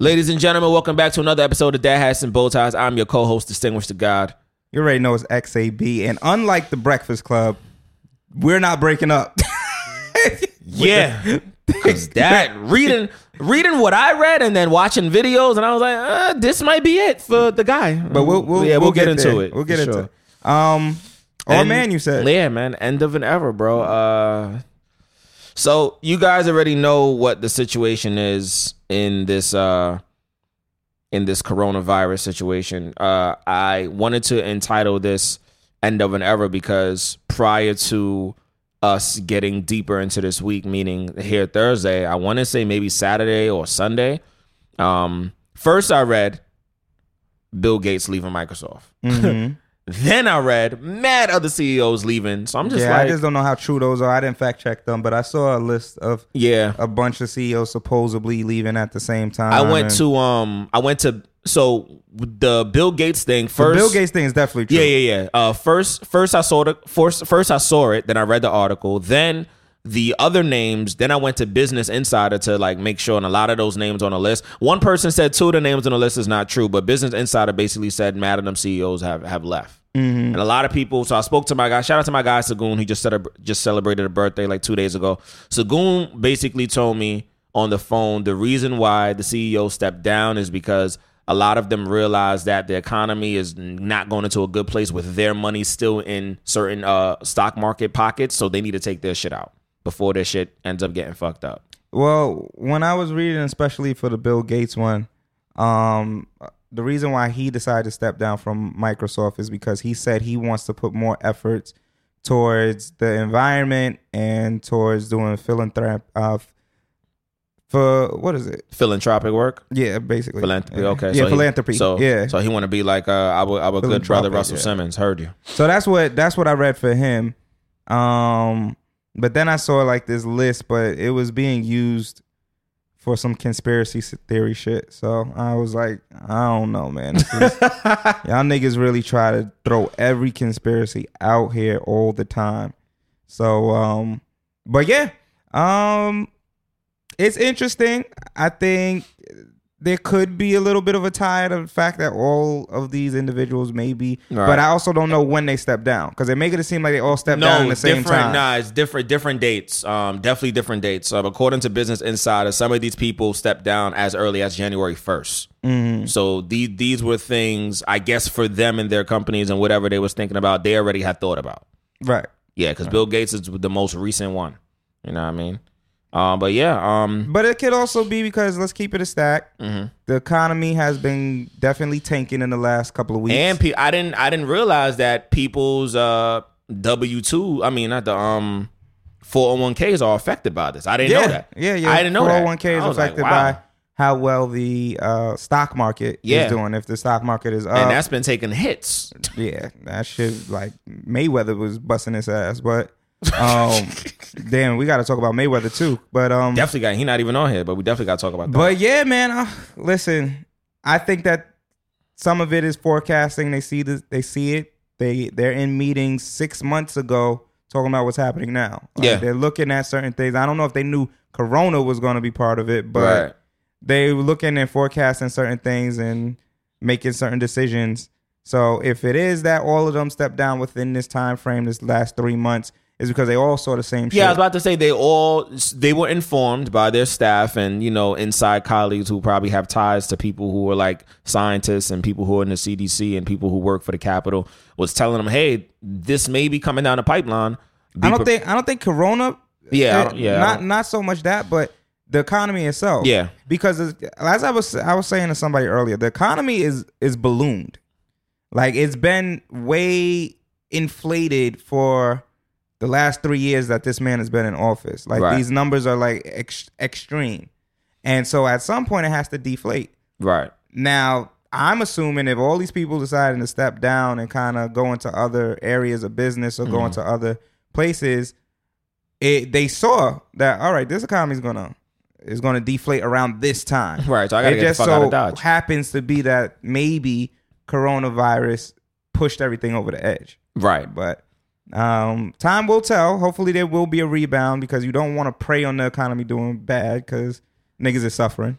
Ladies and gentlemen, welcome back to another episode of Dad Hats and Bow Ties. I'm your co-host, Distinguished to God. You already know it's XAB, and unlike the Breakfast Club, we're not breaking up. Yeah, because that reading reading what I read and then watching videos, and I was like, uh, this might be it for the guy. But we'll, we'll yeah, we'll, get, into there. it. We'll get into sure. it. Um, oh And- man, you said Yeah, man. End of an era, bro. Uh so you guys already know what the situation is in this uh in this coronavirus situation. Uh I wanted to entitle this End of an Era because prior to us getting deeper into this week, meaning here Thursday, I want to say maybe Saturday or Sunday. Um first I read Bill Gates leaving Microsoft. Mhm. Then I read mad other CEOs leaving. So I'm just yeah, like, I just don't know how true those are. I didn't fact check them, but I saw a list of yeah. a bunch of CEOs supposedly leaving at the same time. I went to um, I went to so the Bill Gates thing the first. Bill Gates thing is definitely true. Yeah, yeah, yeah. Uh, first, first I saw the first, first I saw it. Then I read the article. Then the other names. Then I went to Business Insider to like make sure, and a lot of those names on the list. One person said two of the names on the list is not true, but Business Insider basically said mad at them CEOs have have left. And a lot of people. So I spoke to my guy. Shout out to my guy Sagoon. He just said just celebrated a birthday like two days ago. Sagoon basically told me on the phone the reason why the CEO stepped down is because a lot of them realize that the economy is not going into a good place with their money still in certain uh, stock market pockets. So they need to take their shit out before their shit ends up getting fucked up. Well, when I was reading, especially for the Bill Gates one, um, the reason why he decided to step down from Microsoft is because he said he wants to put more efforts towards the environment and towards doing philanthropy. Uh, for what is it? Philanthropic work. Yeah, basically Philanthropy. Okay. Yeah, so he- philanthropy. so yeah. So he want to be like uh, our our good brother Russell yeah. Simmons. Heard you. So that's what that's what I read for him. Um, but then I saw like this list, but it was being used for some conspiracy theory shit. So I was like, I don't know, man. Is- y'all niggas really try to throw every conspiracy out here all the time. So um, but yeah, um, it's interesting. I think there could be a little bit of a tie to the fact that all of these individuals may be, Right. but I also don't know when they step down because they make it seem like they all step down at the same different. time. Nah, it's different. Different dates. Um, definitely different dates. Um, according to Business Insider, some of these people stepped down as early as January 1st Mm-hmm. So these these were things I guess for them and their companies and whatever they was thinking about, they already had thought about. Right. Yeah, because Bill Gates is the most recent one. You know what I mean? Um, but yeah, um, But it could also be because let's keep it a stack. Mm-hmm. The economy has been definitely tanking in the last couple of weeks. and pe- I didn't I didn't realize that people's uh W two. I mean, not the um. 401ks are affected by this. I didn't yeah, know that. yeah, yeah. I didn't know that. 401k is I like, affected wow. by how well the uh, stock market Yeah. is doing. If the stock market is up, and that's been taking hits. yeah, that shit like Mayweather was busting his ass. But um, damn, we got to talk about Mayweather too. But um, Definitely got. He not even on here, but we definitely got to talk about that. But yeah, man. Uh, listen, I think that some of it is forecasting. They see this, they see it. They they're in meetings six months ago talking about what's happening now. Like, Yeah. they're looking at certain things. I don't know if they knew Corona was going to be part of it, but Right. they were looking and forecasting certain things and making certain decisions. So if it is that all of them step down within this time frame, this last three months, is because they all saw the same shit. Yeah, I was about to say they all they were informed by their staff and you know inside colleagues who probably have ties to people who are like scientists and people who are in the CDC and people who work for the Capitol was telling them, hey, this may be coming down the pipeline. Be I don't pre- think I don't think Corona. Yeah, I eh, don't- yeah, Not don't- so much that, but the economy itself. Yeah. because as I was I was saying to somebody earlier, the economy is is ballooned. Like it's been way inflated for the last three years that this man has been in office. Like Right. these numbers are like ex- extreme, and so at some point it has to deflate. right. Now, I'm assuming if all these people deciding to step down and kind of go into other areas of business or Mm-hmm. go into other places, it they saw that all right, this economy is gonna is gonna deflate around this time. Right, so I gotta it get the just fuck so out of Dodge. happens to be that maybe coronavirus pushed everything over the edge. Right. But um, time will tell. Hopefully, there will be a rebound because you don't want to prey on the economy doing bad because niggas is suffering.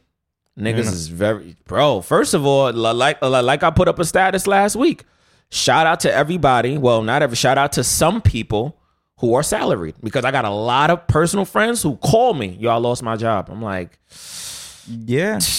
Niggas is very bro. First of all, like li- like I put up a status last week. Shout out to everybody. Well, not every. Shout out to some people who are salaried because I got a lot of personal friends who call me. Y'all lost my job. I'm like, Yeah.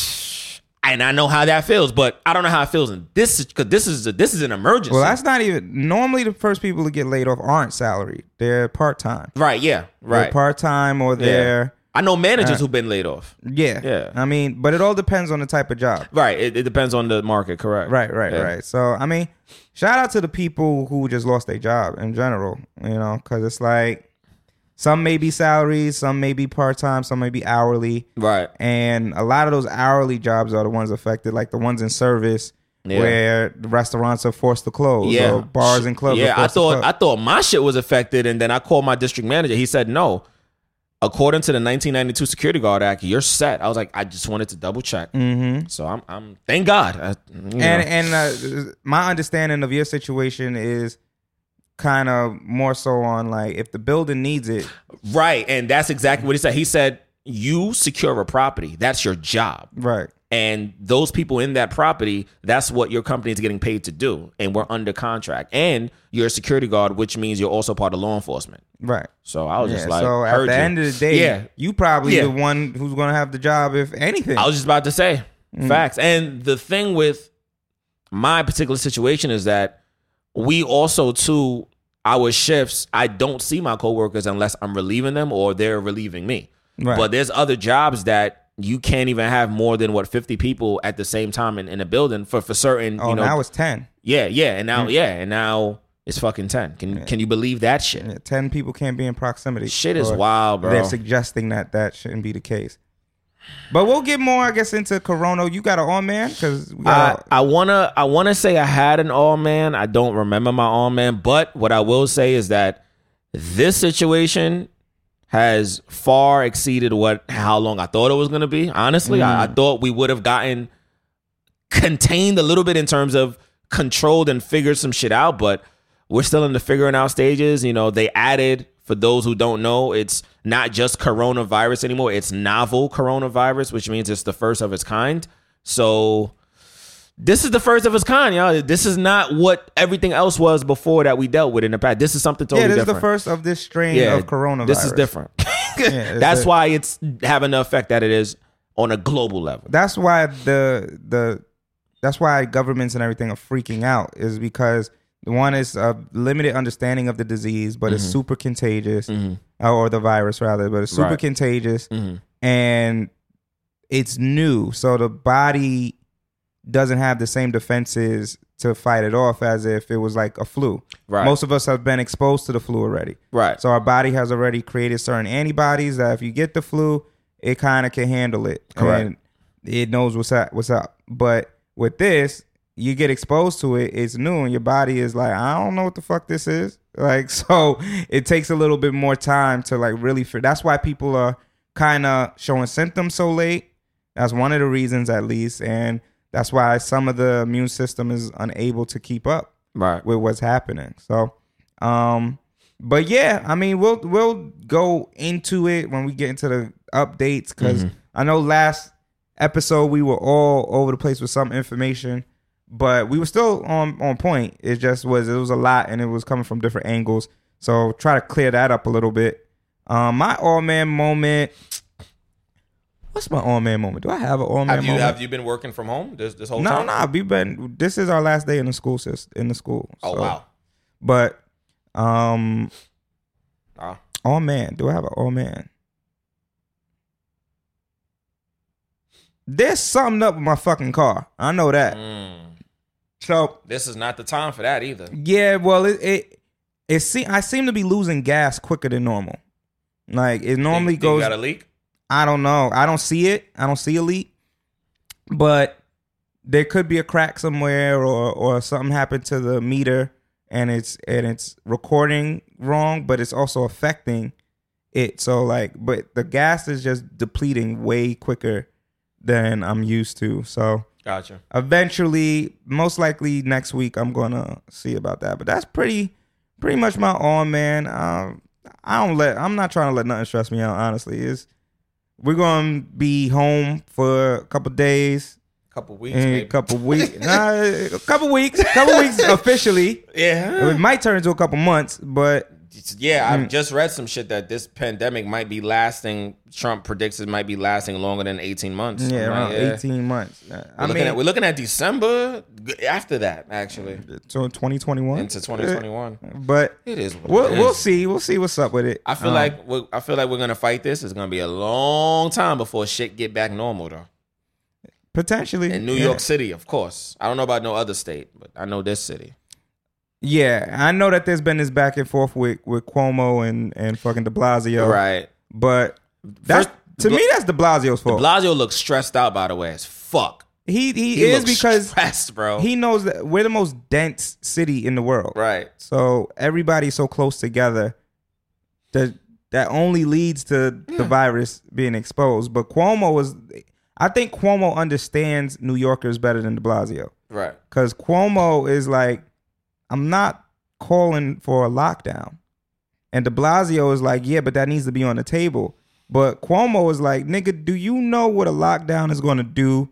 and I know how that feels, but I don't know how it feels in this because this is a, this is an emergency. Well, that's not even. Normally, the first people to get laid off aren't salaried. They're part time. right. Yeah. Right. part time or they're I know managers uh, who've been laid off. yeah. Yeah. I mean, but it all depends on the type of job. Right. It, it depends on the market. Correct. Right, right, Yeah. right. So I mean, shout out to the people who just lost their job in general. You know, because it's like some may be salaries, some may be part time, some may be hourly, Right. and a lot of those hourly jobs are the ones affected, like the ones in service. Yeah. Where the restaurants are forced to close, yeah, bars and clubs. are Yeah, I thought. I thought my shit was affected, and then I called my district manager. He said no. According to the 1992 Security Guard Act, you're set. I was like, I just wanted to double check. Mm-hmm. So I'm, I'm thank God. I, you know. and and uh, my understanding of your situation is kind of more so on like if the building needs it, right, and that's exactly what he said. He said you secure a property. That's your job. right? And those people in that property, that's what your company is getting paid to do. And we're under contract. And you're a security guard, which means you're also part of law enforcement. Right. So I was Yeah, just like, so at the end of the day, yeah, you probably Yeah. the one who's going to have the job if anything. I was just about to say Mm. facts. And the thing with my particular situation is that we also too our shifts. I don't see my coworkers unless I'm relieving them or they're relieving me. Right. But there's other jobs that you can't even have more than what 50 people at the same time in, in a building for for certain. oh, you know, now it's ten. yeah, yeah, and now yeah, and now it's fucking 10. Can can you believe that shit? Yeah, Ten people can't be in proximity. Shit is wild, bro. They're suggesting that that shouldn't be the case. But we'll get more, I guess, into Corona. You got an all man because I. I wanna I wanna say I had an all man. I don't remember my all man, but what I will say is that this situation has far exceeded what how long I thought it was gonna be. Honestly, I, I mm. thought we would have gotten contained a little bit in terms of controlled and figured some shit out, but we're still in the figuring out stages. You know, they added for those who don't know, it's not just coronavirus anymore. It's novel coronavirus, which means it's the first of its kind. So this is the first of its kind, y'all. This is not what everything else was before that we dealt with in the past. This is something totally yeah, this different. is the first of this strain of coronavirus. This is different. it's That's a- why it's having the effect that it is on a global level. That's why the the that's why governments and everything are freaking out is because one is a limited understanding of the disease, but it's super contagious, uh, or the virus rather, but it's super Mm-hmm. Right. contagious, Mhm. and it's new, so the body doesn't have the same defenses to fight it off as if it was like a flu. Right. Most of us have been exposed to the flu already. Right. So our body has already created certain antibodies that if you get the flu, it kind of can handle it. Correct. And it knows what's up, what's up. But with this, you get exposed to it, it's new, and your body is like, I don't know what the fuck this is. Like, so it takes a little bit more time to like really feel. That's why people are kind of showing symptoms so late. That's one of the reasons, at least, and that's why some of the immune system is unable to keep up right. with what's happening. So, um, but yeah, I mean, we'll we'll go into it when we get into the updates because I know last episode we were all over the place with some information, but we were still on on point. It just was it was a lot and it was coming from different angles. So try to clear that up a little bit. Um, my all man moment. What's my all man moment? Do I have an all man Have you moment? have you been working from home this this whole no, time? no, no, we've been. This is our last day in the school system. In the school. Oh wow. But um, Ah. all man. Do I have an all man? There's something up with my fucking car. I know that. Mm. So This is not the time for that either. yeah, well, it it it se- I seem to be losing gas quicker than normal. Like it normally Think- think goes. You got a leak? I don't know. I don't see it. I don't see a leak. But there could be a crack somewhere or or something happened to the meter and it's and it's recording wrong, but it's also affecting it. So like but the gas is just depleting way quicker than I'm used to. So Gotcha. eventually, most likely next week, I'm gonna see about that. But that's pretty, pretty much my all man. Um, I don't let. I'm not trying to let nothing stress me out. Honestly, is we're gonna be home for a couple days, Couple weeks, a maybe. couple weeks, nah, a couple weeks, couple weeks officially. Yeah. It might turn into a couple months, but Yeah, I've Mm. just read some shit that this pandemic might be lasting. Trump predicts it might be lasting longer than eighteen months. yeah, around yeah. 18 months. We're, I looking mean, at, we're looking at December after that, actually, so 2021 into 2021. But It is. What we'll it we'll see. We'll see what's up with it. I feel Um, like we're, I feel like we're gonna fight this. It's gonna be a long time before shit get back normal, though. potentially In New yeah. York City, of course. I don't know about no other state, but I know this city. Yeah, I know that there's been this back and forth with with Cuomo and and fucking De Blasio, Right. But that's First, to me that's De Blasio's fault. De Blasio looks stressed out, by the way, as fuck. he he, He is looks because stressed, bro. he knows that we're the most dense city in the world, right. so everybody's so close together that that only leads to the virus being exposed. But Cuomo was, I think Cuomo understands New Yorkers better than De Blasio. Right. Because Cuomo is like, I'm not calling for a lockdown. And de Blasio is like, yeah, but that needs to be on the table. But Cuomo is like, nigga, do you know what a lockdown is going to do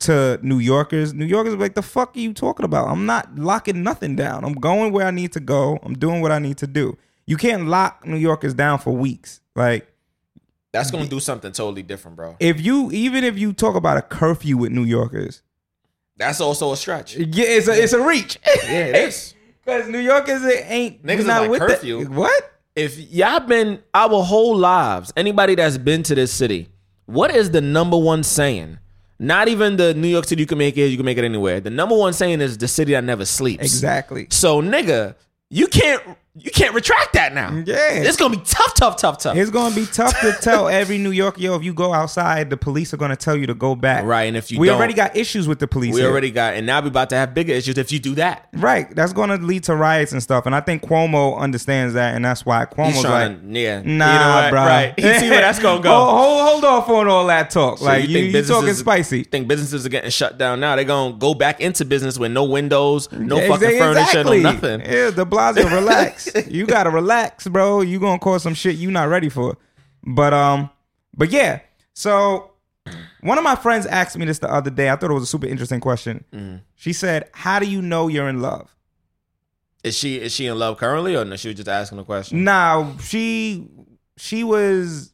to New Yorkers? New Yorkers are like, the fuck are you talking about? I'm not locking nothing down. I'm going where I need to go. I'm doing what I need to do. You can't lock New Yorkers down for weeks. Like, That's gonna do something totally different, bro. if you, even if you talk about a curfew with New Yorkers, That's also a stretch. yeah, it's a, it's a reach. Yeah, it is. Because New Yorkers ain't Niggas is not like with curfew. That. What? If y'all been our whole lives, anybody that's been to this city, what is the number one saying? Not even the New York City you can make it, you can make it anywhere. The number one saying is the city that never sleeps. Exactly. So nigga, you can't you can't retract that now. Yeah. It's gonna be tough, tough, tough, tough. It's gonna be tough to tell every New Yorker, yo, if you go outside, the police are gonna tell you to go back. Right, and if you we already got issues with the police. we here. already got and now we're about to have bigger issues if you do that. right. That's gonna lead to riots and stuff. And I think Cuomo understands that, and that's why Cuomo's He's like, to yeah. Nah, you know what? bro. Right. He see where that's gonna go. hold, hold, hold off on all that talk. So like you, think you talking spicy. Think businesses are getting shut down now? They're gonna go back into business with no windows, no Yeah, fucking exa- furniture, no nothing. Yeah, De Blasio, relax. you gotta relax, bro. You gonna cause some shit you not ready for. But um, but yeah. So one of my friends asked me this the other day. I thought it was a super interesting question. Mm-hmm. She said, "How do you know you're in love?" Is she is she in love currently, or no? She was just asking a question. Now she she was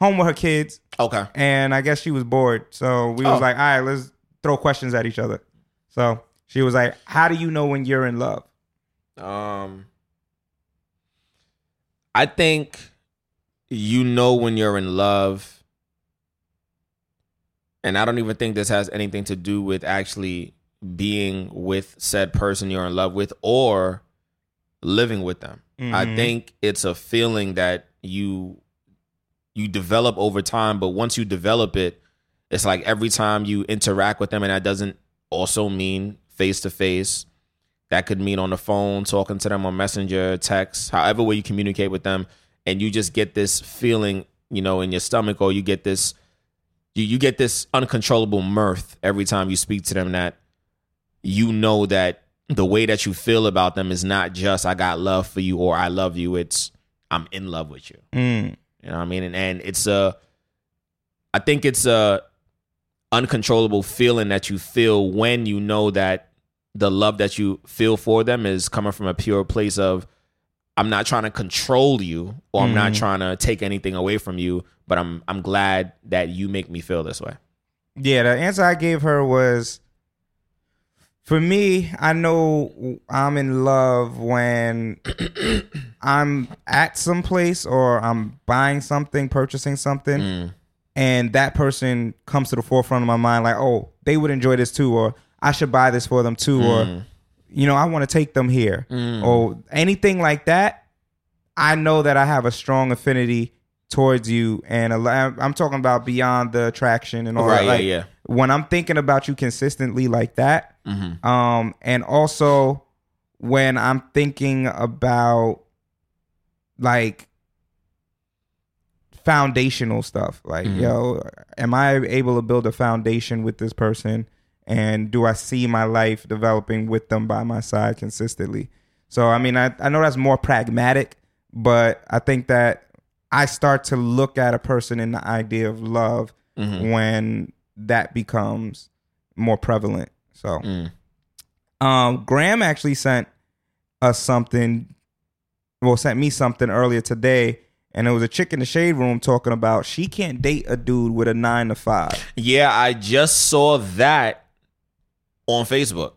home with her kids, Okay. and I guess she was bored. So we was Oh. like, "All right, let's throw questions at each other." So she was like, "How do you know when you're in love?" Um, I think you know when you're in love, and I don't even think this has anything to do with actually being with said person you're in love with or living with them. I Mhm. think it's a feeling that you you develop over time, but once you develop it, it's like every time you interact with them, and that doesn't also mean face to face. That could mean on the phone, talking to them on Messenger, text, however way you communicate with them, and you just get this feeling, you know, in your stomach, or you get this, you you get this uncontrollable mirth every time you speak to them. That you know that the way that you feel about them is not just I got love for you or I love you. It's I'm in love with you. Mm. You know what I mean? And, and it's a, I think it's a uncontrollable feeling that you feel when you know that the love that you feel for them is coming from a pure place of I'm not trying to control you or I'm Mm-hmm. not trying to take anything away from you, but I'm I'm glad that you make me feel this way. Yeah, the answer I gave her was for me, I know I'm in love when I'm at some place or I'm buying something, purchasing something, Mm. and that person comes to the forefront of my mind like, oh, they would enjoy this too, or I should buy this for them too, or you know, I want to take them here, or anything like that. I know that I have a strong affinity towards you, and I'm talking about beyond the attraction and all Right, that. yeah, yeah. When I'm thinking about you consistently like that, Mm-hmm. um, and also when I'm thinking about like foundational stuff, like Mm-hmm. yo, am I able to build a foundation with this person? And do I see my life developing with them by my side consistently? So, I mean, I, I know that's more pragmatic, but I think that I start to look at a person in the idea of love Mm-hmm. when that becomes more prevalent. So, Mm. um, Graham actually sent us something, well, sent me something earlier today, and it was a chick in the shade room talking about she can't date a dude with a nine to five. Yeah, I just saw that on Facebook.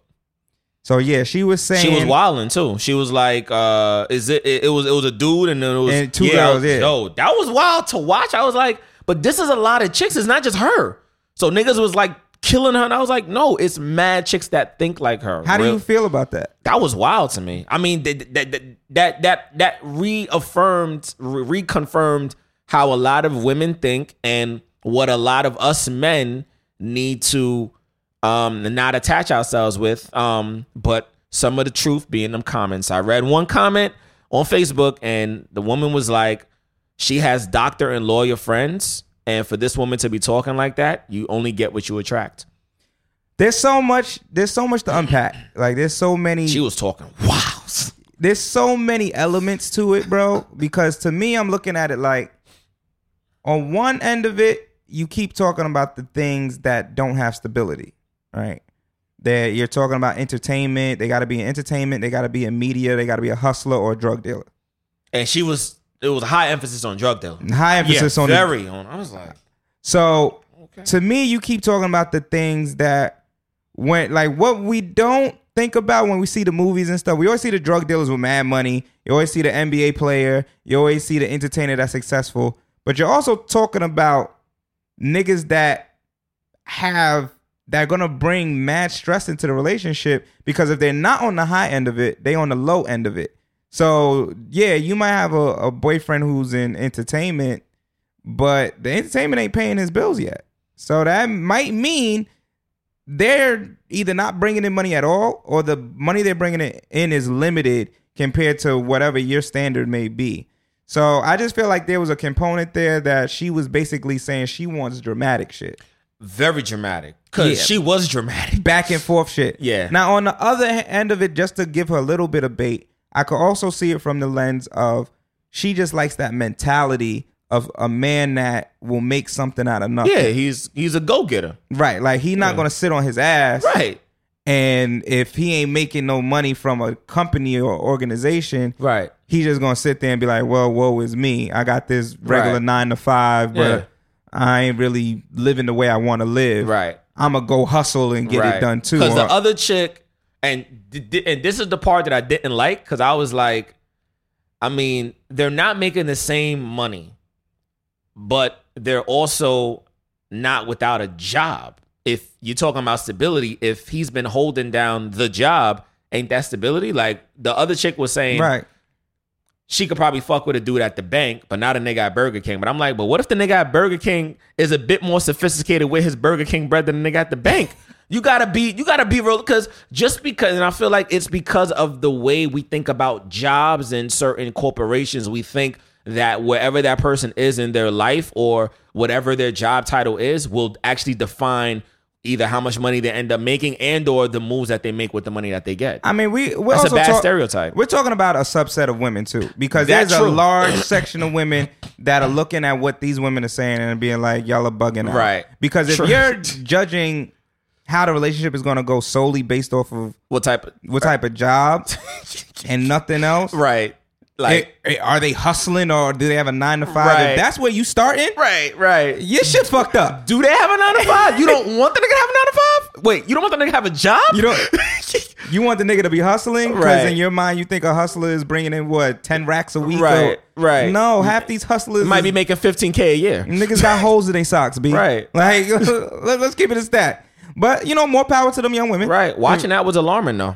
So yeah, she was saying She was wilding too. She was like, uh, "Is it, it? It was. It was a dude, and then it was And two yeah, girls, yeah. Yo, that was wild to watch. I was like, but this is a lot of chicks. It's not just her. So niggas was like killing her, and I was like, no, it's mad chicks that think like her. How do you feel about that? that was wild to me. I mean, that that that that that, that reaffirmed, re- reconfirmed how a lot of women think and what a lot of us men need to um and not attach ourselves with. Um, but some of the truth be in them comments. I read one comment on Facebook, and the woman was like, she has doctor and lawyer friends. And for this woman to be talking like that, you only get what you attract. There's so much. There's so much to unpack. Like there's so many. She was talking wow. there's so many elements to it, bro. Because to me, I'm looking at it like on one end of it, you keep talking about the things that don't have stability, right? That you're talking about entertainment. They got to be in entertainment. They got to be in media. They got to be a hustler or a drug dealer. and she was it was a high emphasis on drug dealing. High emphasis on the very on. I was like, So to me, you keep talking about the things that went like what we don't think about when we see the movies and stuff. We always see the drug dealers with mad money. You always see the NBA player. You always see the entertainer that's successful. But you're also talking about niggas that have that are gonna bring mad stress into the relationship because if they're not on the high end of it, they on the low end of it. So yeah, you might have a, a boyfriend who's in entertainment but the entertainment ain't paying his bills yet. So that might mean they're either not bringing in money at all or the money they're bringing in is limited compared to whatever your standard may be. So I just feel like there was a component there that she was basically saying she wants dramatic shit. Very dramatic because Yeah. she was dramatic. Back and forth shit. Yeah. Now on the other end of it, just to give her a little bit of bait, I could also see it from the lens of she just likes that mentality of a man that will make something out of nothing. Yeah, he's he's a go getter. Right. Like he's not gonna sit on his ass. Right. And if he ain't making no money from a company or organization, Right. he's just gonna sit there and be like, Well, woe is me. I got this regular Right. nine to five, but Yeah. I ain't really living the way I wanna live. Right. I'ma go hustle and get it done too. Because the other chick, and and this is the part that I didn't like because I was like, I mean, they're not making the same money, but they're also not without a job. If you're talking about stability, if he's been holding down the job, ain't that stability? Like the other chick was saying, right. She could probably fuck with a dude at the bank, but not a nigga at Burger King. But I'm like, but what if the nigga at Burger King is a bit more sophisticated with his Burger King bread than the nigga at the bank? You gotta be, you gotta be real, because just because, and I feel like it's because of the way we think about jobs in certain corporations. We think that wherever that person is in their life or whatever their job title is will actually define either how much money they end up making and or the moves that they make with the money that they get. I mean, we we're That's a bad talk- stereotype. We're talking about a subset of women too, because That's there's a large section of women that are looking at what these women are saying and being like, "Y'all are bugging out." Right. Because if True. you're judging how the relationship is going to go solely based off of what type of what type of job and nothing else, Right. Like, eh, are they hustling or do they have a nine to five? Right. If that's where you starting, right, right. your shit fucked up. Do they have a nine to five? You don't want the nigga to have a nine to five? Wait, you don't want the nigga to have a job? You don't. You want the nigga to be hustling because Right. in your mind you think a hustler is bringing in what ten racks a week. Right, or- right. No, half these hustlers might is- be making 15k a year. Niggas got holes in their socks, b. Right. Like, let, us keep it a stat. But you know, more power to them young women. Right. Watching that was alarming though.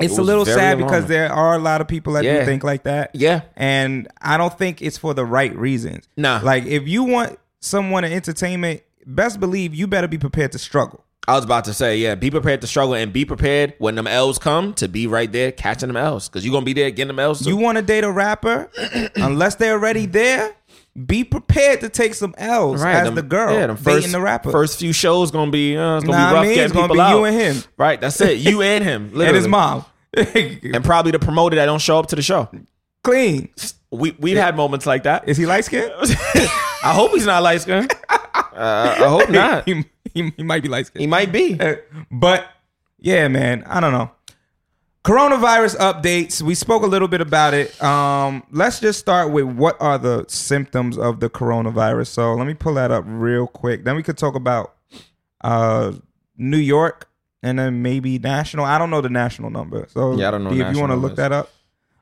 It's It a little sad because there are a lot of people that Yeah. do think like that. Yeah. And I don't think it's for the right reasons. Nah. Like if you want someone in entertainment, best believe you better be prepared to struggle. I was about to say, yeah, be prepared to struggle and be prepared when them L's come to be right there catching them L's because you're gonna be there getting them L's. Too. You want to date a rapper, unless they're already there, be prepared to take some L's as them- the girl yeah, them dating first, the rapper. First few shows gonna be, uh, it's gonna Nah, be rough I mean, getting people be out. you and him. Right, that's it. You and him, literally. and his mom. and probably the promoter that don't show up to the show. Clean. We we've had moments like that. Is he light skinned? I hope he's not light skinned. Uh, I hope not. he, he, he might be light skinned. He might be. but yeah, man, I don't know. Coronavirus updates. We spoke a little bit about it. Um, let's just start with what are the symptoms of the coronavirus. So let me pull that up real quick. Then we could talk about uh, New York and then maybe national. I don't know the national number. So Yeah, I don't know if you want to look that up.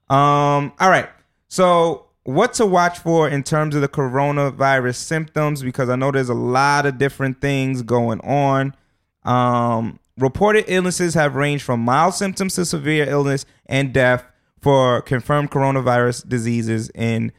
Um, all right. So what to watch for in terms of the coronavirus symptoms? Because I know there's a lot of different things going on. Um, reported illnesses have ranged from mild symptoms to severe illness and death for confirmed coronavirus diseases in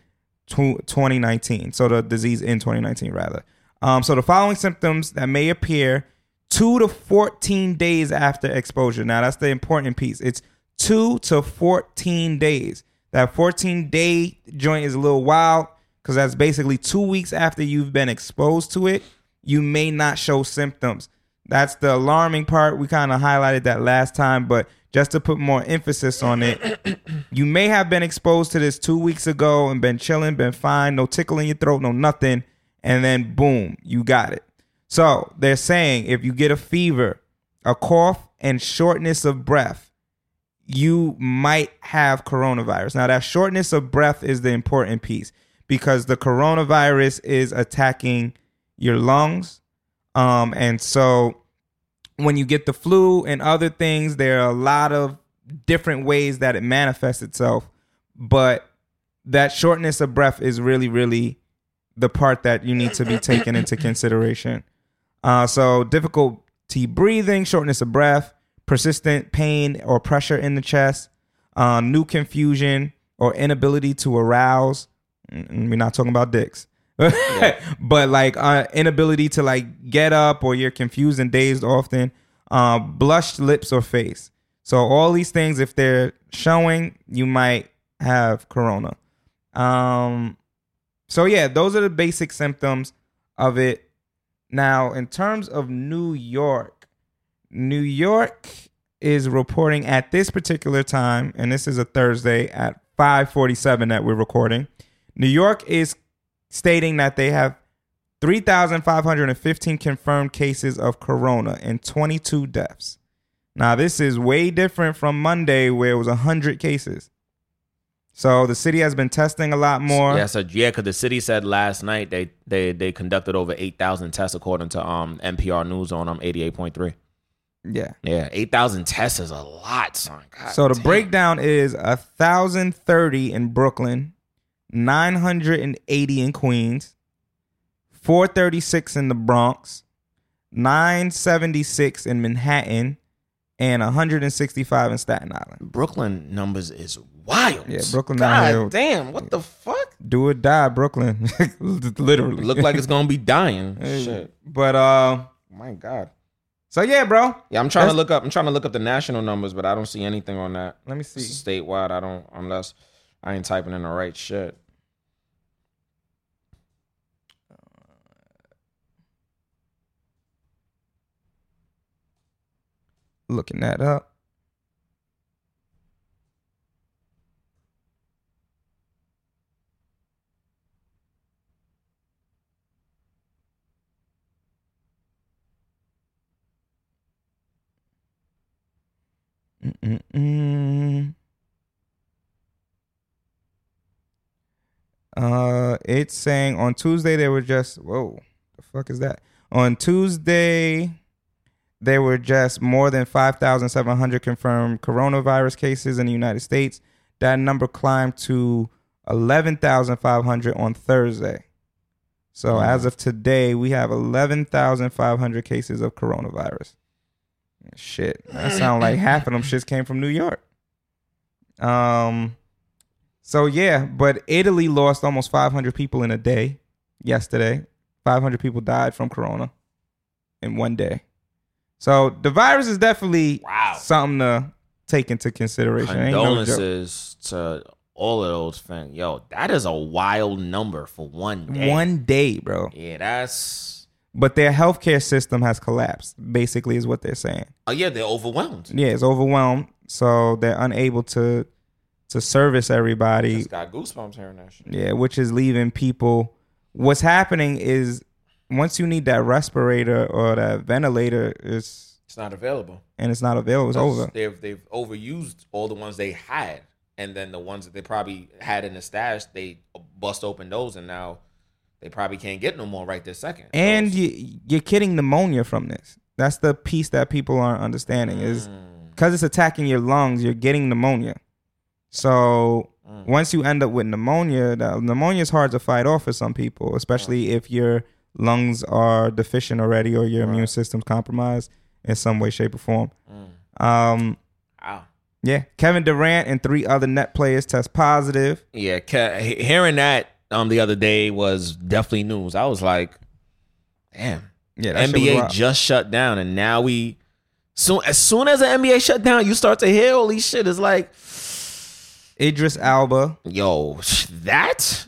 2019. So the disease in 2019, rather. Um, so the following symptoms that may appear two to 14 days after exposure. Now that's the important piece. It's two to 14 days. That 14 day joint is a little wild because that's basically two weeks after you've been exposed to it. You may not show symptoms. That's the alarming part. We kind of highlighted that last time, but just to put more emphasis on it, you may have been exposed to this two weeks ago and been chilling, been fine, no tickle in your throat, no nothing, and then boom, you got it. So they're saying if you get a fever, a cough, and shortness of breath, you might have coronavirus. Now, that shortness of breath is the important piece because the coronavirus is attacking your lungs. Um, and so when you get the flu and other things, there are a lot of different ways that it manifests itself. But that shortness of breath is really, really the part that you need to be taken into consideration. Uh, so difficulty breathing, shortness of breath, persistent pain or pressure in the chest, uh, new confusion or inability to arouse. Mm, We're not talking about dicks. but like uh, inability to like get up or you're confused and dazed often, uh, blushed lips or face. So all these things, if they're showing, you might have corona. Um, so yeah, those are the basic symptoms of it. Now, in terms of New York, New York is reporting at this particular time, and this is a Thursday at 5:47 that we're recording. New York is stating that they have 3,515 confirmed cases of corona and 22 deaths. Now, this is way different from Monday where it was 100 cases. So the city has been testing a lot more. Yeah, so yeah, because the city said last night they they they conducted over eight thousand tests according to um NPR News on um eighty eight point three. Yeah. Yeah, eight thousand tests is a lot, son. God So the damn. breakdown is a thousand thirty in Brooklyn, nine hundred and eighty in Queens, four thirty six in the Bronx, nine seventy six in Manhattan, and hundred and sixty five in Staten Island. Brooklyn numbers is wild. Yeah, Brooklyn down here. damn, what the fuck? Do or die, Brooklyn. Literally. Look like it's gonna be dying. Shit. But uh, My God. so yeah, bro. Yeah, I'm trying That's- to look up. I'm trying to look up the national numbers, but I don't see anything on that. Let me see. Statewide, I don't unless I ain't typing in the right shit. Looking that up. Mm-mm-mm. Uh, it's saying on Tuesday there were just whoa, the fuck is that? On Tuesday, there were just more than five thousand seven hundred confirmed coronavirus cases in the United States. That number climbed to eleven thousand five hundred on Thursday. So Mhm. as of today, we have eleven thousand five hundred cases of coronavirus. Shit, that sounds like half of them shits came from New York. Um, so yeah, but Italy lost almost 500 people in a day yesterday. 500 people died from corona in one day. So the virus is definitely Wow. something to take into consideration. Ain't no. Condolences to all of those fans. Yo, that is a wild number for one day. One day, bro. Yeah, that's. But their healthcare system has collapsed. Basically, is what they're saying. Oh yeah, they're overwhelmed. Yeah, it's overwhelmed, so they're unable to to service everybody. Just got goosebumps hearing that shit. Yeah, which is leaving people. What's happening is once you need that respirator or that ventilator, it's It's not available. and it's not available. It's over. They've they've overused all the ones they had, and then the ones that they probably had in the stash, they bust open those, and now they probably can't get no more right this second. And Those- you, you're getting pneumonia from this. That's the piece that people aren't understanding is Mm, because it's attacking your lungs. You're getting pneumonia. So Mm. once you end up with pneumonia, the, pneumonia is hard to fight off for some people, especially if your lungs are deficient already or your immune Right. system's compromised in some way, shape, or form. mm. Um, Wow. Yeah, Kevin Durant and three other net players test positive. Yeah, he- hearing that um the other day was definitely news. I was like, damn. Yeah, that NBA just shut down, and now we soon as soon as the NBA shut down, you start to hear holy shit. It's like, Idris Elba. yo, that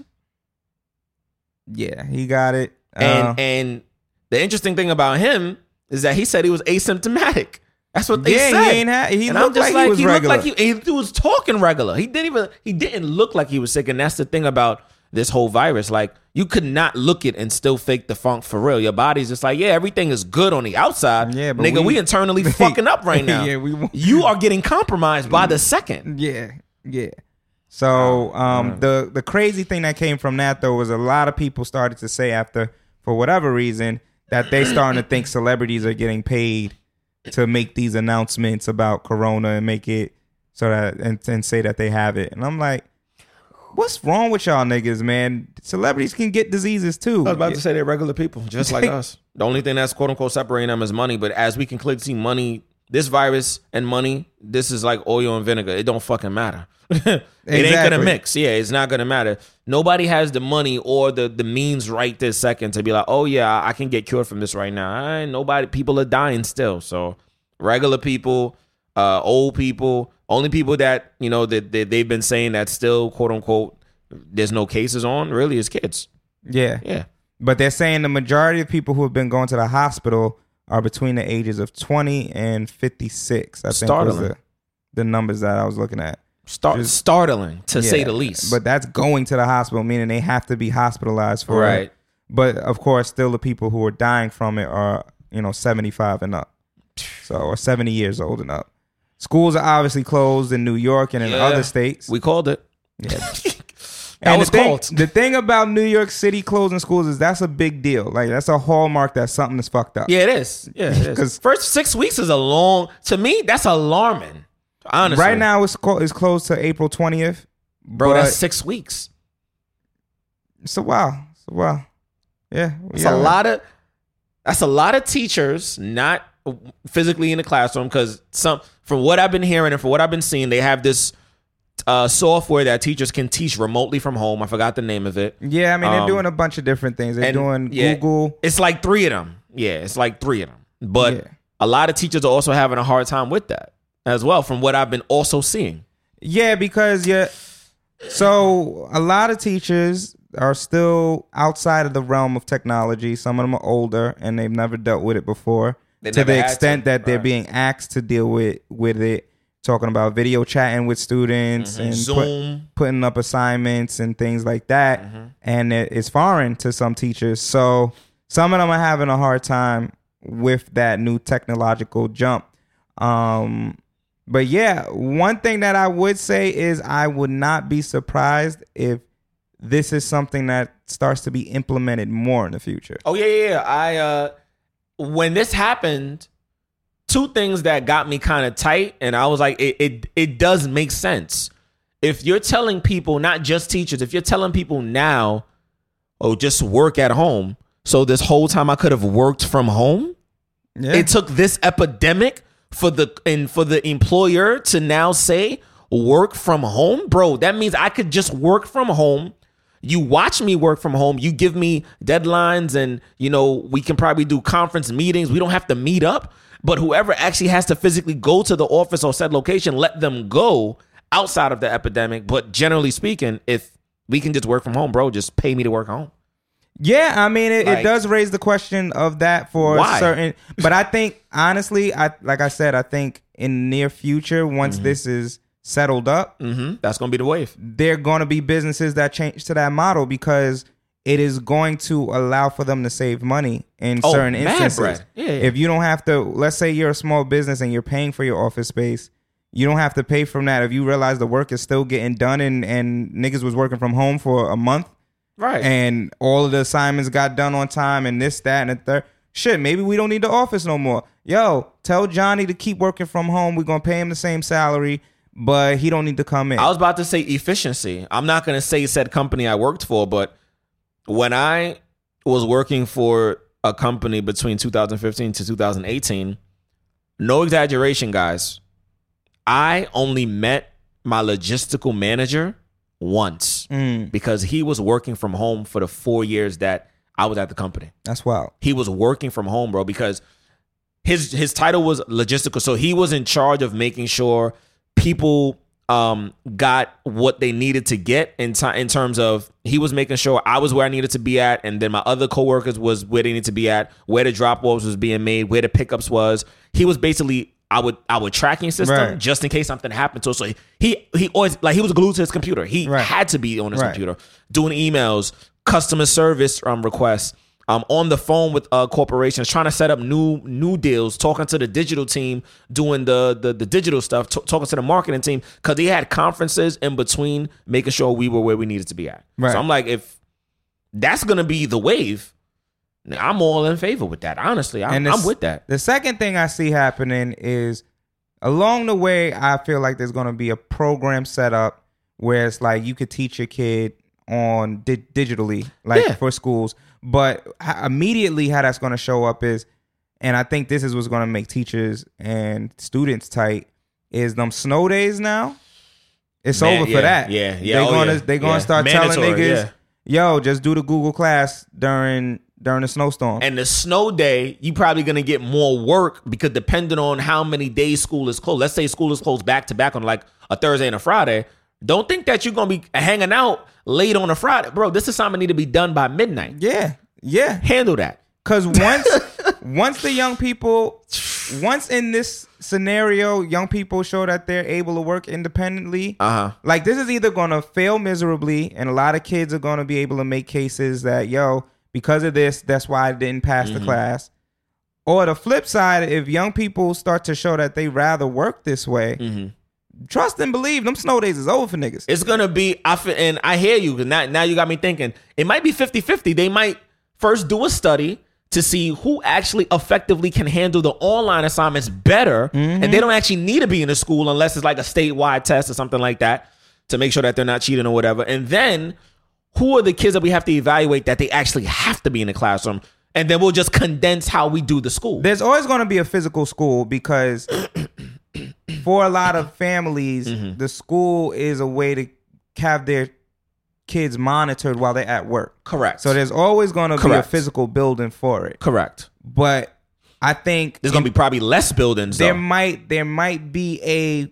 Yeah, he got it. And Uh, and the interesting thing about him is that he said he was asymptomatic. That's what they yeah, said. he ain't ha- he and looked like, he was looked regular. like he, he was talking regular. He didn't even he didn't look like he was sick, and that's the thing about this whole virus. Like you could not look it and still fake the funk for real. Your body's just like, yeah, everything is good on the outside. Yeah, but nigga, we, we- internally fucking up right now. Yeah, we- you are getting compromised by the second. Yeah, yeah. So um, the the crazy thing that came from that though was a lot of people started to say after for whatever reason that they starting to think celebrities are getting paid to make these announcements about corona and make it so that and, and say that they have it. And I'm like, what's wrong with y'all niggas, man? Celebrities can get diseases too. I was about to say they're regular people, just like us. The only thing that's quote unquote separating them is money. But as we can clearly see, money, this virus and money, this is like oil and vinegar. It don't fucking matter. it ain't gonna mix. Yeah, it's not gonna matter. Nobody has the money or the the means right this second to be like, oh yeah, I can get cured from this right now. I ain't nobody. People are dying still. So regular people, uh, old people, only people that you know that, that they've been saying that still quote unquote there's no cases on really is kids. yeah. Yeah. But they're saying the majority of people who have been going to the hospital are between the ages of 20 and 56. I think was the, the numbers that I was looking at. Start, Just- startling to say the least. But that's going to the hospital, meaning they have to be hospitalized for Right. it. But of course, still the people who are dying from it are, you know, 75 and up. So, or 70 years old and up. Schools are obviously closed in New York and in Yeah. other states. we called it. Yeah. That And was the thing, called. The thing about New York City closing schools is that's a big deal. Like that's a hallmark that something is fucked up. Yeah, it is. Yeah, it is. 'Cause- first six weeks is a long. To me, that's alarming. Honestly, Right now it's co- it's closed to April 20th. bro, that's six weeks. it's a while. It's a while. Yeah. It's yeah. a lot of. That's a lot of teachers not physically in the classroom because some, from what I've been hearing and from what I've been seeing, they have this uh, software that teachers can teach remotely from home. I forgot the name of it. Yeah, I mean they're Um, doing a bunch of different things. They're and, doing yeah, Google. It's like three of them. Yeah, it's like three of them. But Yeah. a lot of teachers are also having a hard time with that as well, from what I've been also seeing. Yeah, because yeah. So a lot of teachers are still outside of the realm of technology. Some of them are older and they've never dealt with it before. They to the extent to, that they're right. being asked to deal with with it, talking about video chatting with students and put- putting up assignments and things like that. Mm-hmm. And it, it's foreign to some teachers. So some of them are having a hard time with that new technological jump. Um, but yeah, one thing that I would say is I would not be surprised if this is something that starts to be implemented more in the future. Oh yeah, yeah. yeah. I uh when this happened, two things that got me kind of tight, and I was like, it, it it does make sense. If you're telling people, not just teachers, if you're telling people now, oh, just work at home. So this whole time I could have worked from home. Yeah. It took this epidemic for the and for the employer to now say work from home, bro. That means I could just work from home. You watch me work from home. You give me deadlines, and you know we can probably do conference meetings. We don't have to meet up. But whoever actually has to physically go to the office or said location, let them go outside of the epidemic. But generally speaking, if we can just work from home, bro, just pay me to work home. Yeah, I mean, it, Like- it does raise the question of that for Why? certain. But I think honestly, I like I said, I think in near future, Mm-hmm. once this is settled up, hmm That's gonna be the wave. there are going to be businesses that change to that model because it is going to allow for them to save money in Oh, certain instances. Yeah, yeah. If you don't have to, let's say you're a small business and you're paying for your office space, you don't have to pay from that. If you realize the work is still getting done and and niggas was working from home for a month Right. and all of the assignments got done on time and this, that, and the third. Shit, maybe we don't need the office no more. Yo, tell Johnny to keep working from home. We're gonna pay him the same salary, but he don't need to come in. I was about to say efficiency. I'm not going to say said company I worked for, but when I was working for a company between 2015 to 2018, no exaggeration, guys, I only met my logistical manager once Mm, because he was working from home for the four years that I was at the company. that's wild. He was working from home, bro, because his his title was logistical. So he was in charge of making sure people um got what they needed to get in time in terms of he was making sure I was where I needed to be at and then my other coworkers was where they needed to be at, where the drop offs was being made, where the pickups was. He was basically i our our tracking system Right. just in case something happened to us. So he he always like he was glued to his computer. He Right. had to be on his Right. computer doing emails, customer service um requests, um on the phone with uh corporations, trying to set up new new deals, talking to the digital team, doing the the, the digital stuff, t- talking to the marketing team because he had conferences in between, making sure we were where we needed to be at. Right. So I'm like, if that's gonna be the wave, I'm all in favor with that. Honestly, I'm, And I'm with that. The second thing I see happening is along the way, I feel like there's going to be a program set up where it's like you could teach your kid on di- digitally, like Yeah. for schools. But immediately, how that's going to show up is, and I think this is what's going to make teachers and students tight, is them snow days now. It's Man, over yeah, for that. yeah, yeah, They're oh, gonna yeah, they gonna yeah. start telling Mandatory, niggas, yo, just do the Google class during during the snowstorm. And the snow day, you probably gonna get more work because depending on how many days school is closed. Let's say school is closed back to back on like a Thursday and a Friday. Don't think that you're gonna be hanging out late on a Friday, bro. This assignment need to be done by midnight. yeah, yeah. Handle that. Cause once once the young people once in this scenario, young people show that they're able to work independently. Uh huh. Like this is either gonna fail miserably, and a lot of kids are gonna be able to make cases that yo, because of this, that's why I didn't pass Mm-hmm. the class. Or the flip side, if young people start to show that they rather work this way, Mm-hmm. Trust and believe them snow days is over for niggas. It's gonna be. I fe- and I hear you. Now, now you got me thinking. It might be 50-50. They might first do a study to see who actually effectively can handle the online assignments better, and they mm-hmm. don't actually need to be in the school unless it's like a statewide test or something like that to make sure that they're not cheating or whatever. And then who are the kids that we have to evaluate that they actually have to be in the classroom? And then we'll just condense how we do the school. There's always going to be a physical school because for a lot of families, Mm-hmm. the school is a way to have their kids monitored while they're at work. Correct. So there's always going to be a physical building for it. correct. But I think There's gonna be probably less buildings. there though. might there might be a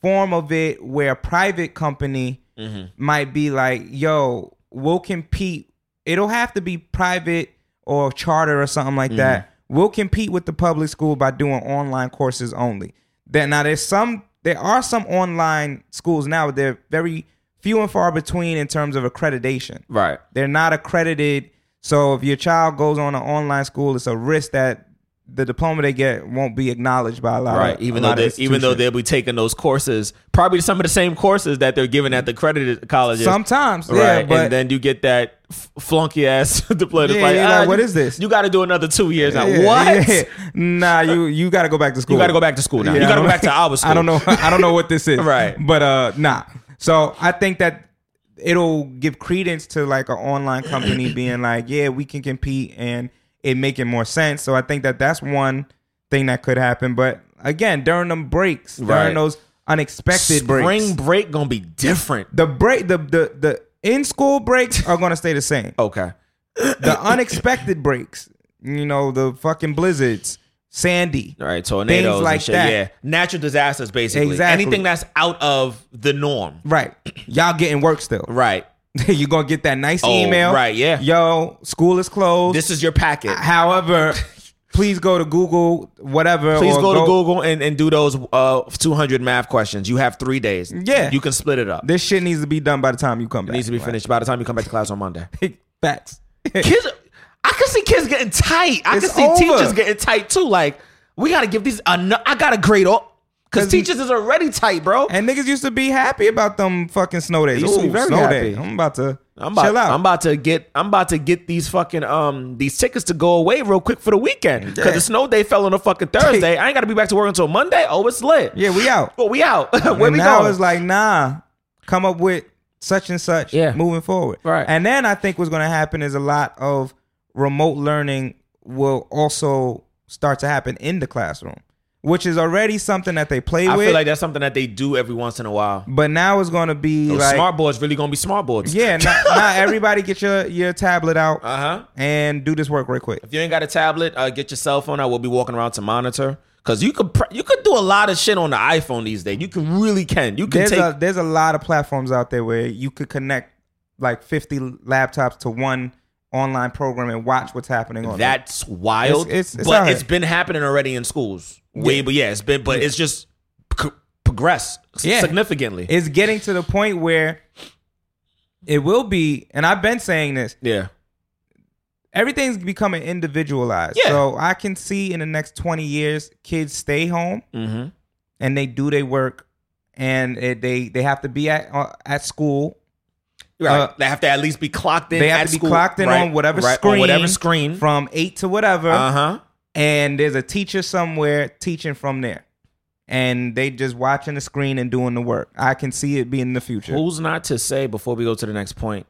form of it where a private company Mm-hmm. might be like, "Yo, we'll compete. It'll have to be private or charter or something like that. Mm-hmm. We'll compete with the public school by doing online courses only." Then now there's some there are some online schools now. but They're very few and far between in terms of accreditation. right. They're not accredited. So if your child goes on an online school, it's a risk that the diploma they get won't be acknowledged by a lot Right, of even though they, even though they'll be taking those courses, probably some of the same courses that they're giving at the accredited colleges. sometimes right, yeah, but and then you get that flunky ass diploma. Yeah, like, ah, like, what is this? You got to do another two years now. Yeah, what? yeah. Nah, you you got to go back to school. You got to go back to school now. You got to go back to our school. I don't know. I don't know what this is. Right. But uh, nah. So I think that it'll give credence to like an online company being like, yeah, we can compete and it making more sense. So I think that that's one thing that could happen. But again, during them breaks, Right. during those unexpected Spring breaks, break gonna be different. the break, the the the in school breaks are gonna stay the same. Okay. The unexpected breaks, you know, the fucking blizzards, Sandy, All right, tornadoes like and shit. that. Yeah, natural disasters, basically. Exactly. Anything that's out of the norm. right? Y'all getting work still. Right. You're gonna get that nice Oh, email. right, yeah. Yo, school is closed. This is your packet. However, please go to Google, whatever. Please or go, to Google and, and do those uh, 200 math questions. You have three days. Yeah. You can split it up. This shit needs to be done by the time you come It back. needs to be finished by the time you come back to class on Monday. Facts. Kids, I can see kids getting tight. I It's can see over. teachers getting tight too. Like, we got to give these, eno- I got to grade up. Because 'Cause- teachers is already tight, bro. and niggas used to be happy about them fucking snow days. They used to be Ooh, very snow happy. day. I'm about to I'm about, chill out. I'm about to get I'm about to get these fucking um these tickets to go away real quick for the weekend because Yeah. the snow day fell on a fucking Thursday. I ain't got to be back to work until Monday. Oh, it's lit. yeah, we out. Well, we out. Where and we now going? it's like, nah, come up with such and such Yeah. moving forward. Right. And then I think what's going to happen is a lot of remote learning will also start to happen in the classroom, which is already something that they play with. I with. feel like that's something that they do every once in a while. but now it's going to be Those like, smart boards really gonna be smart boards. yeah, not, not everybody get your, your tablet out Uh huh. and do this work real quick. If you ain't got a tablet, uh, get your cell phone. I will be walking around to monitor because you could pr- you could do a lot of shit on the iPhone these days. You can really can. You can There's take a there's a lot of platforms out there where you could connect like 50 laptops to one online program and watch what's happening on. That's wild. It's- it's- it's but out it's been happening already in schools. Way, Yeah. but yeah, it's been, but it's just progressed Yeah. significantly. It's getting to the point where it will be, and I've been saying this. yeah, Everything's becoming individualized. Yeah. So I can see in the next 20 years, kids stay home mm-hmm. and they do their work, and it, they they have to be at uh, at school. Right. Uh, they have to at least be clocked in. They have at to be school. clocked in Right, on whatever right, screen, on whatever screen. from eight to whatever. Uh huh. and there's a teacher somewhere teaching from there and they just watching the screen and doing the work i can see it being the future Who's not to say before we go to the next point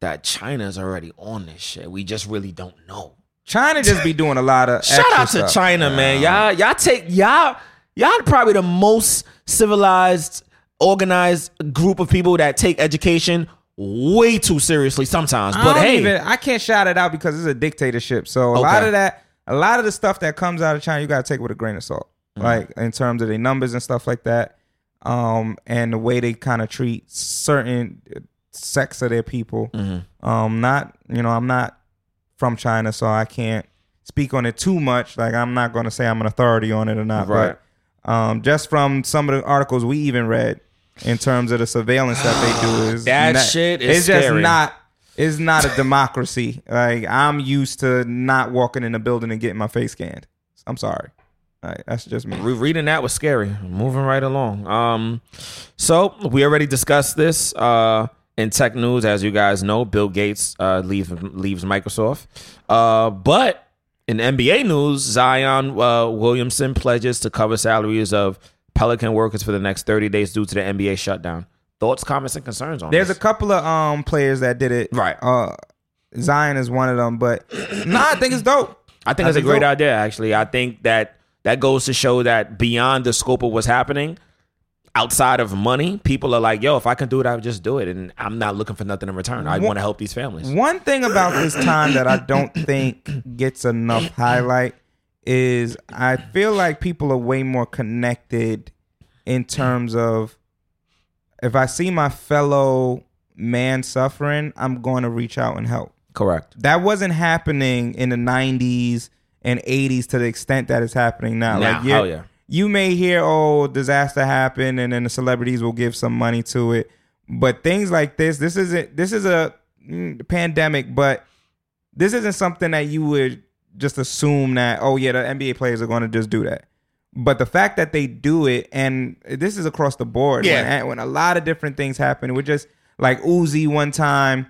that China's already on this shit? We just really don't know. china just be doing a lot of Shout extra out to stuff. China, man. Yeah. Y'all, y'all take y'all, y'all probably the most civilized, organized group of people that take education way too seriously sometimes. I But don't hey, even, i can't shout it out because it's a dictatorship so a lot of that a lot of the stuff that comes out of china you got to take with a grain of salt Mm-hmm. like in terms of their numbers and stuff like that um and the way they kind of treat certain sects of their people Mm-hmm. um not you know i'm not from china so i can't speak on it too much like i'm not going to say i'm an authority on it or not Right. but um just from some of the articles we even read in terms of the surveillance that they do is That not- shit is it's just not it's not a democracy like i'm used to not walking in a building and getting my face scanned i'm sorry that's just me Re- reading that was scary. Moving right along. Um, so we already discussed this uh, in tech news, as you guys know. Bill Gates uh, leaves leaves Microsoft. Uh, but in NBA news, Zion uh, Williamson pledges to cover salaries of Pelican workers for the next 30 days due to the NBA shutdown. Thoughts, comments, and concerns on There's a couple of um players that did it. Right. Uh Zion is one of them, but nah, I think it's dope. I think I a think great so. idea. Actually, I think that that goes to show that beyond the scope of what's happening, outside of money, people are like, "Yo, if I can do it, I would just do it," and I'm not looking for nothing in return. I want to help these families. One thing about this time that I don't think gets enough highlight is I feel like people are way more connected in terms of if I see my fellow man suffering, I'm going to reach out and help. Correct. That wasn't happening in the 90s and 80s to the extent that it's happening now. Now, like hell yeah. you may hear, oh, disaster happened, and then the celebrities will give some money to it. But things like this, this isn't this is a mm, pandemic, but this isn't something that you would just assume that oh yeah the NBA players are going to just do that. But the fact that they do it, and this is across the board, Yeah. when, when a lot of different things happen, we're just like Uzi one time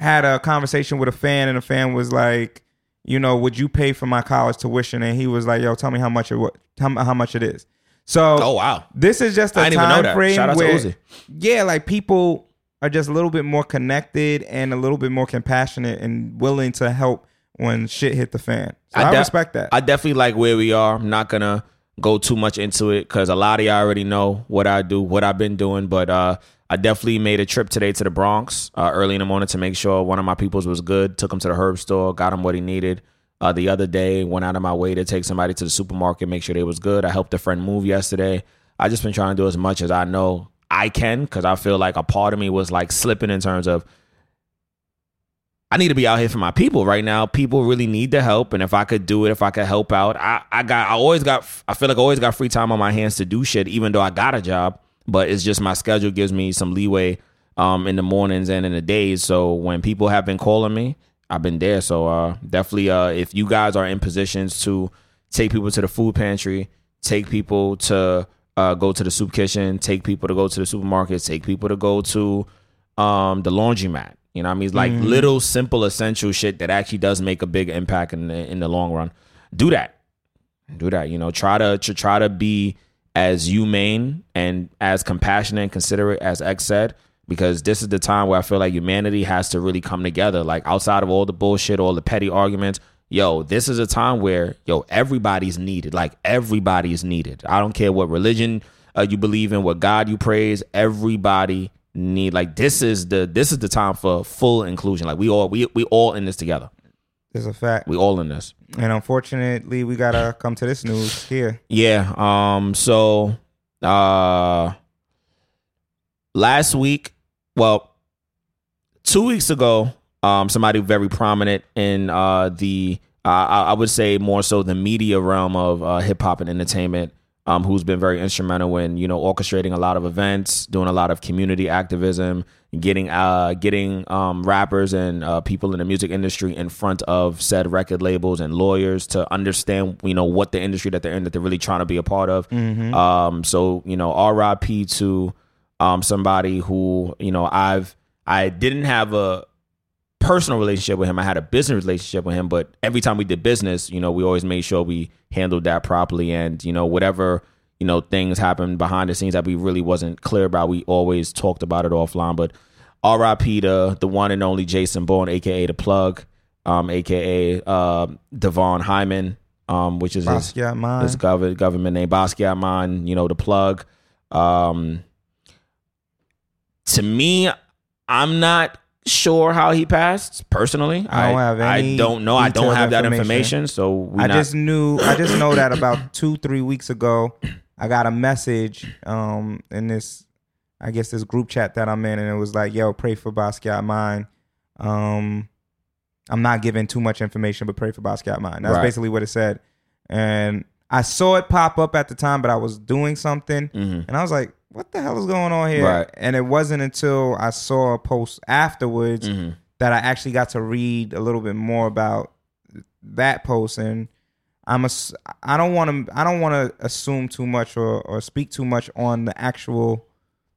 had a conversation with a fan, and the fan was like, you know, would you pay for my college tuition? And he was like, yo, tell me how much it what how, how much it is. So Oh wow. this is just a I didn't even know time that. frame Shout out to where, Uzi. yeah, like people are just a little bit more connected and a little bit more compassionate and willing to help when shit hit the fan. So I, de- respect that. I definitely like where we are. I'm not gonna go too much into it because a lot of y'all already know what I do, what I've been doing. But uh, I definitely made a trip today to the Bronx uh, early in the morning to make sure one of my peoples was good. Took him to the herb store, got him what he needed. Uh, the other day, went out of my way to take somebody to the supermarket, make sure they was good. I helped a friend move yesterday. I just been trying to do as much as I know I can because I feel like a part of me was like slipping in terms of I need to be out here for my people right now. People really need the help, and if I could do it, if I could help out, I, I got, I always got, I feel like I always got free time on my hands to do shit, even though I got a job. But it's just my schedule gives me some leeway um, in the mornings and in the days. So when people have been calling me, I've been there. So uh, definitely, uh, if you guys are in positions to take people to the food pantry, take people to uh, go to the soup kitchen, take people to go to the supermarket, take people to go to um, the laundromat. You know what I mean? It's like little simple essential shit that actually does make a big impact in the, in the long run. Do that. Do that. You know, try to, to try to be as humane and as compassionate and considerate as X said, because this is the time where I feel like humanity has to really come together. Like outside of all the bullshit, all the petty arguments, yo, this is a time where yo everybody's needed. Like everybody is needed. I don't care what religion uh, you believe in, what God you praise. Everybody need like this is the this is the time for full inclusion. Like we all we we all in this together. It's a fact. We all in this. And unfortunately, we gotta come to this news here. Yeah. Um. So, uh, last week, well, two weeks ago, um, somebody very prominent in uh the uh, I, I would say more so the media realm of uh, hip hop and entertainment. Um, who's been very instrumental in you know orchestrating a lot of events, doing a lot of community activism, getting uh getting um rappers and uh, people in the music industry in front of said record labels and lawyers to understand you know what the industry that they're in that they're really trying to be a part of. Um, so you know, R.I.P. to um somebody who you know I've I didn't have a personal relationship with him. I had a business relationship with him, but every time we did business, you know, we always made sure we handled that properly. And you know, whatever you know things happened behind the scenes that we really wasn't clear about, we always talked about it offline. But R.I.P. to the one and only Jason Bourne, aka the Plug, um, aka uh, Devon Hyman, um, which is his, Mine. his gov- government name, Basquiat Mine. You know, the Plug. Um, to me, I'm not sure how he passed personally. I don't have any I don't know. I don't have that information. information. So we I not, just knew. I just know that about two, three weeks ago, I got a message um in this, I guess this group chat that I'm in, and it was like, "Yo, pray for Basquiat Mine." Um, I'm not giving too much information, but pray for Basquiat Mine. That's Right. basically what it said, and I saw it pop up at the time, but I was doing something, Mhm. and I was like, "What the hell is going on here?" Right. And it wasn't until I saw a post afterwards Mhm. that I actually got to read a little bit more about that post and I'm a, I don't want to I don't want to assume too much or, or speak too much on the actual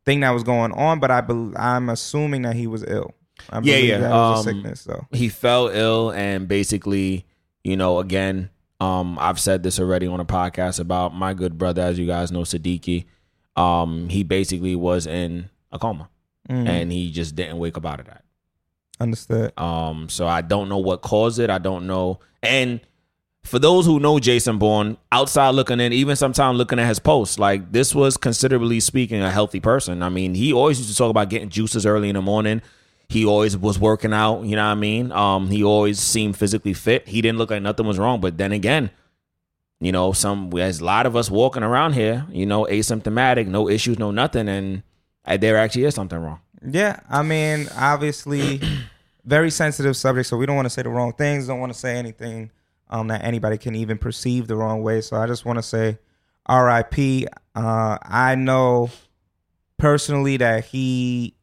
thing that was going on, but I bel I'm assuming that he was ill. I Yeah, believe yeah, that was a um, sickness. So he fell ill and basically, you know, again, um, I've said this already on a podcast about my good brother, as you guys know, Siddiqui. Um, he basically was in a coma mm, and he just didn't wake up out of that. understood. Um, so I don't know what caused it. I don't know. And for those who know Jason Bourne, outside looking in, even sometimes looking at his posts, like this was considerably speaking a healthy person. I mean, he always used to talk about getting juices early in the morning. He always was working out, you know what I mean? Um, he always seemed physically fit. He didn't look like nothing was wrong. But then again, you know, some there's a lot of us walking around here, you know, asymptomatic, no issues, no nothing, and there actually is something wrong. Yeah, I mean, obviously, very sensitive subject, so we don't want to say the wrong things. Don't want to say anything um, that anybody can even perceive the wrong way. So I just want to say, R.I.P. Uh, I know personally that he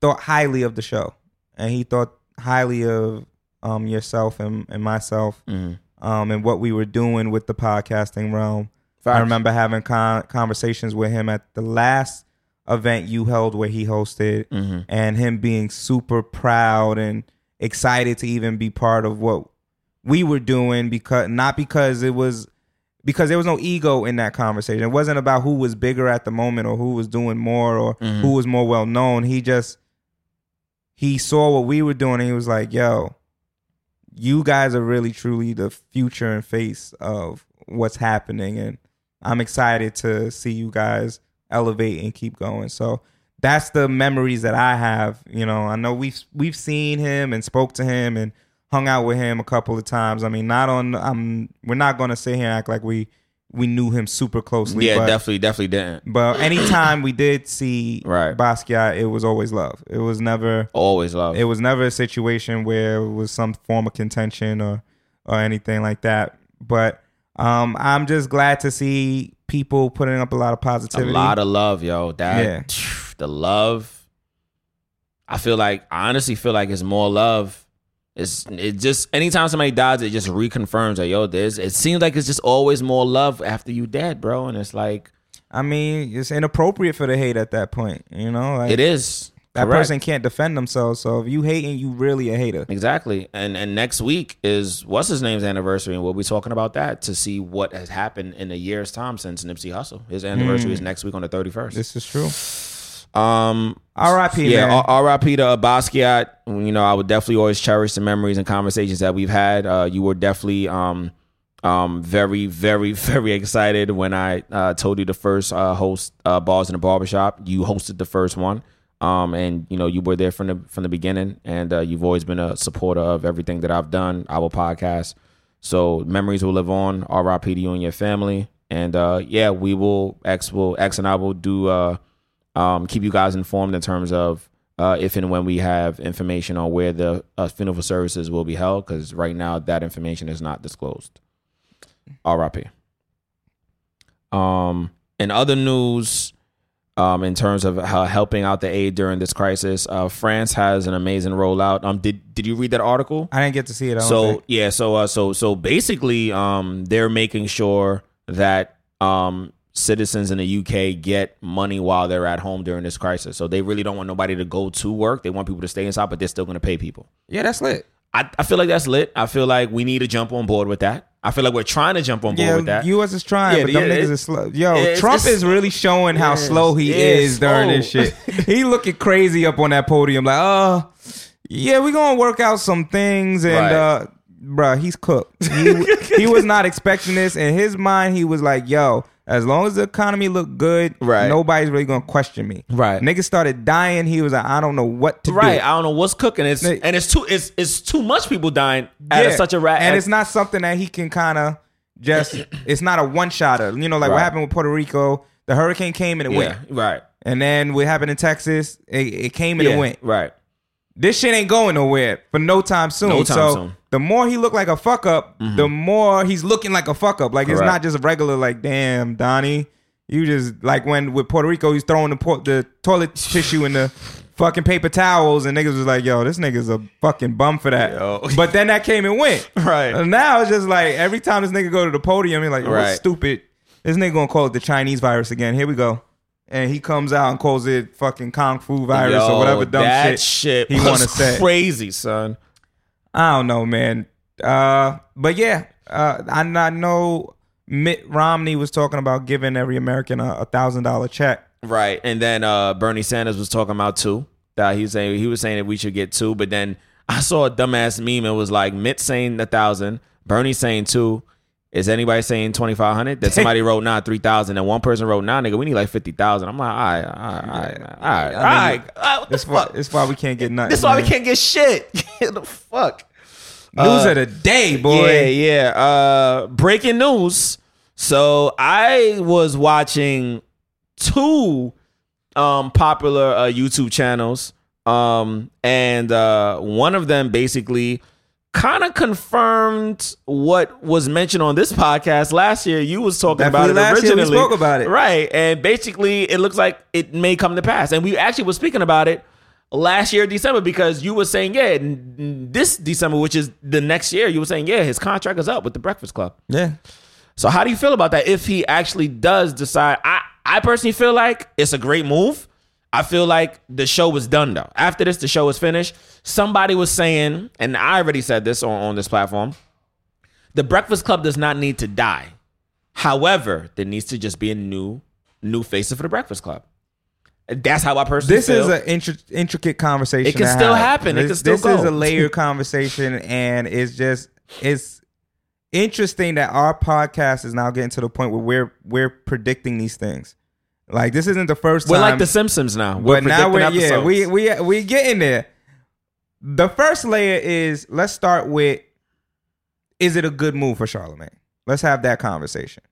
thought highly of the show, and he thought highly of um, yourself and, and myself, Mm-hmm. Um, and what we were doing with the podcasting realm. I remember having con- conversations with him at the last event you held where he hosted, Mm-hmm. and him being super proud and excited to even be part of what we were doing because not because it was because there was no ego in that conversation. It wasn't about who was bigger at the moment or who was doing more or Mm-hmm. who was more well known. He just he saw what we were doing and he was like, "Yo, you guys are really truly the future and face of what's happening and I'm excited to see you guys elevate and keep going." So that's the memories that I have. You know, I know we've we've seen him and spoke to him and hung out with him a couple of times. I mean, not on. I'm. We're not going to sit here and act like we we knew him super closely. Yeah, but, definitely, definitely didn't. But anytime we did see Right. Basquiat, it was always love. It was never. Always love. It was never a situation where it was some form of contention or or anything like that. But um, I'm just glad to see people putting up a lot of positivity, a lot of love, yo. That Yeah. the love. I feel like I honestly feel like it's more love. It's it just anytime somebody dies, it just reconfirms that yo, there's it seems like it's just always more love after you dead, bro. And it's like I mean, it's inappropriate for the hate at that point. You know, like it is. that Correct. person can't defend themselves. So if you hating, you really a hater. Exactly. And and next week is what's his name's anniversary, and we'll be talking about that to see what has happened in a year's time since Nipsey Hussle. His anniversary is next week on the thirty first. Mm. This is true. Um R.I.P. yeah, R.I.P. to Basquiat. You know, I would definitely always cherish the memories and conversations that we've had. Uh, you were definitely um, um, very, very, very excited when I uh, told you the first uh, host uh, bars in the barbershop. You hosted the first one, um, and you know you were there from the from the beginning, and uh, you've always been a supporter of everything that I've done, our podcast. So memories will live on. R.I.P. to you and your family. And uh, yeah, we will X will X and I will do. Uh, um, keep you guys informed in terms of uh, if and when we have information on where the uh, funeral services will be held, because right now that information is not disclosed. R.I.P. Um, in other news, um, in terms of helping out the aid during this crisis, uh, France has an amazing rollout. Um, did did you read that article? I didn't get to see it. So think. yeah so uh so so basically um they're making sure that um citizens in the UK get money while they're at home during this crisis so they really don't want nobody to go to work they want people to stay inside but they're still going to pay people yeah, that's lit. I, I feel like that's lit I feel like we need to jump on board with that I feel like we're trying to jump on board Yeah, with that U.S. is trying, Yeah, but them yeah, niggas it- is slow. Yo, it's- Trump it's- is really showing how slow he is during this Oh. shit. he looking crazy up on that podium, like, oh, yeah, we gonna work out some things, and Right. uh, bruh, he's cooked. He, he was not expecting this. In his mind, he was like, yo. As long as the economy looked good, Right. nobody's really gonna question me. Right. Niggas started dying. He was like, I don't know what to right do. Right. I don't know what's cooking it's and it's too it's it's too much people dying at a, such a rat and it's not something that he can kind of just. it's not a one shotter. You know, like what happened with Puerto Rico. The hurricane came and it went, right and then what happened in Texas, it, it came and yeah, it went. right This shit ain't going nowhere for no time soon. No time so soon. the more he look like a fuck up, mm-hmm. the more he's looking like a fuck up. Like it's not just a regular like, damn, Donnie. You just like when with Puerto Rico, he's throwing the por- the toilet tissue in the fucking paper towels, and niggas was like, "Yo, this nigga's a fucking bum for that." Yo. But then that came and went. Right. And now it's just like every time this nigga go to the podium, he's like, "Oh, Right. stupid." This nigga gonna call it the Chinese virus again. Here we go. And he comes out and calls it fucking kung fu virus Yo, or whatever dumb that shit, shit he want to say. crazy son I don't know, man. Uh, but yeah, uh, I, I know Mitt Romney was talking about giving every American a thousand dollar check. Right. And then uh Bernie Sanders was talking about two. That he was saying he was saying that we should get two, but then I saw a dumbass meme. It was like Mitt saying a thousand, Bernie saying two. Is anybody saying twenty five hundred? Then somebody wrote nah three thousand, and one person wrote nah nigga we need like fifty thousand. I'm like all right, all right, all right, man. all right, all right. All right, what the That's why, fuck? that's why we can't get nothing. That's why we can't get shit. the fuck. News Uh, of the day, boy. Yeah, yeah. Uh, breaking news. So I was watching two um, popular uh, YouTube channels, um, and uh, one of them basically kind of confirmed what was mentioned on this podcast last year. You was talking Definitely about it year we originally. spoke about it. right? And basically, it looks like it may come to pass. And we actually were speaking about it last year December because you were saying yeah this December, which is the next year, you were saying yeah his contract is up with the Breakfast Club. Yeah. So how do you feel about that? If he actually does decide, I I personally feel like it's a great move. I feel like the show was done though. After this, the show was finished. Somebody was saying, and I already said this on, on this platform, the Breakfast Club does not need to die. However, there needs to just be a new new face for the Breakfast Club. That's how I personally This feel. is an intri- intricate conversation. It can still have. happen. It This, can still this is a layered conversation, and it's just it's interesting that our podcast is now getting to the point where we're we're predicting these things. Like this isn't the first we're time. like the Simpsons now. We're but now we're predicting yeah we we we getting there. The first layer is let's start with is it a good move for Charlemagne? Let's have that conversation.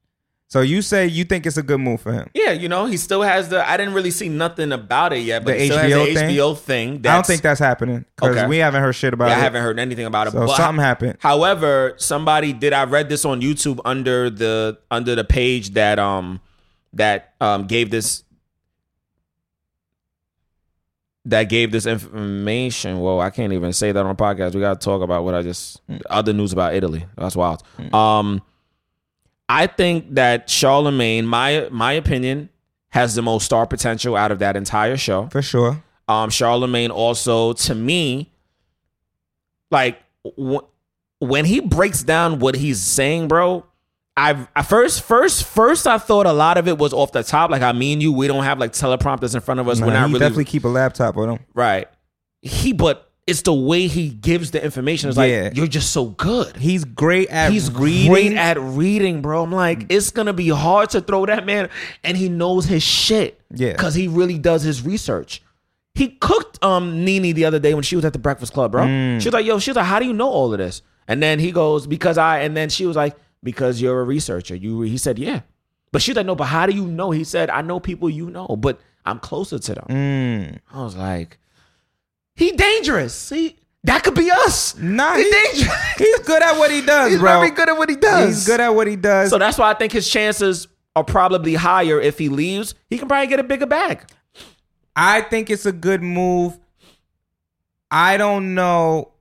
So you say you think it's a good move for him? Yeah, you know, he still has the. I didn't really see nothing about it yet, but The he still HBO has the thing? HBO thing. I don't think that's happening because Okay. we haven't heard shit about Yeah, I it. haven't heard anything about it. So but something happened. However, somebody did. I read this on YouTube under the under the page that um that um gave this that gave this information. Whoa, I can't even say that on a podcast. We got to talk about what I just other news about Italy. That's wild. Um, I think that Charlemagne, my my opinion, has the most star potential out of that entire show. For sure. Um, Charlemagne also, to me, like w- when he breaks down what he's saying, bro. I I first first first I thought a lot of it was off the top. Like I mean, you we don't have like teleprompters in front of us. Nah, We're not really definitely keep a laptop with him. right. He, but it's the way he gives the information. It's like Yeah. you're just so good. He's great at He's reading. great at reading, bro. I'm like, it's gonna be hard to throw that man, and he knows his shit. Yeah. because he really does his research. He cooked um Nene the other day when she was at the Breakfast Club, bro. Mm. She was like, "Yo," she was like, "How do you know all of this?" And then he goes, "Because I." And then she was like, "Because you're a researcher." You. He said, "Yeah," but she's like, "No, but how do you know?" He said, "I know people you know, but I'm closer to them." Mm. I was like, "He dangerous. He that could be us." Nah, he he- dangerous. He's good at what he does, He's bro. very good at what he does. He's good at what he does. So that's why I think his chances are probably higher if he leaves. He can probably get a bigger bag. I think it's a good move. I don't know.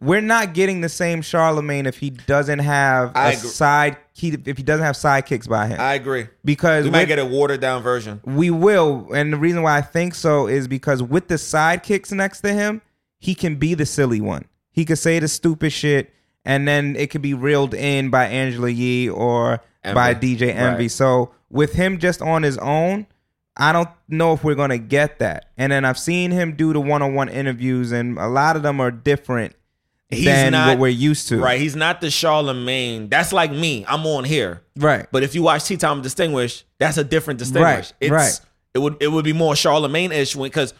We're not getting the same Charlemagne if he doesn't have I a agree. side. He, if he doesn't have sidekicks by him, I agree. because We might get a watered down version. we will. And the reason why I think so is because with the sidekicks next to him, he can be the silly one. He could say the stupid shit, and then it could be reeled in by Angela Yee or by DJ Envy. Right. So with him just on his own, I don't know if we're gonna get that. And then I've seen him do the one-on-one interviews, and a lot of them are different He's than not what we're used to. right. He's not the Charlemagne. That's like me. I'm on here. Right. But if you watch Tea Time Distinguished, that's a different Distinguished. Right, It's, right. It would it would be more Charlemagne ish because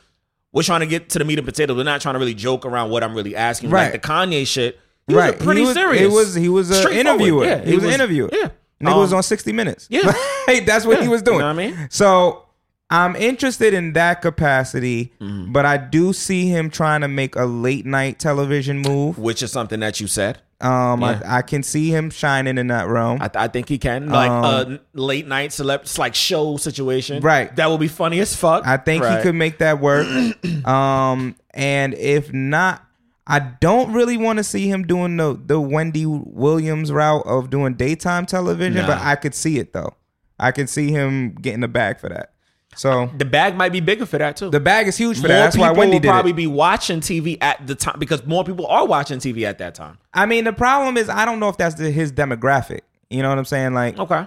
we're trying to get to the meat and potatoes. We're not trying to really joke around what I'm really asking. Right. Like the Kanye shit. He was right. pretty he was, serious. It was he was an interviewer. Yeah, he was an interviewer. Yeah. Nigga Um, was on 60 Minutes. yeah. Like, that's what Yeah. he was You doing. know what I mean? So I'm interested in that capacity, Mm-hmm. but I do see him trying to make a late night television move. which is something that you said. Um, Yeah. I, I can see him shining in that realm. I, I think he can like Um, a late night celeb, like show situation. Right. That would be funny as fuck. I think he could make that work. um, and if not, I don't really want to see him doing the the Wendy Williams route of doing daytime television, but I could see it though. I could see him getting the bag for that. So The bag might be bigger for that too. the bag is huge for more that. That's why Wendy will did probably it. be watching TV at the time because more people are watching TV at that time. I mean, the problem is I don't know if that's the, his demographic. You know what I'm saying? Like Okay.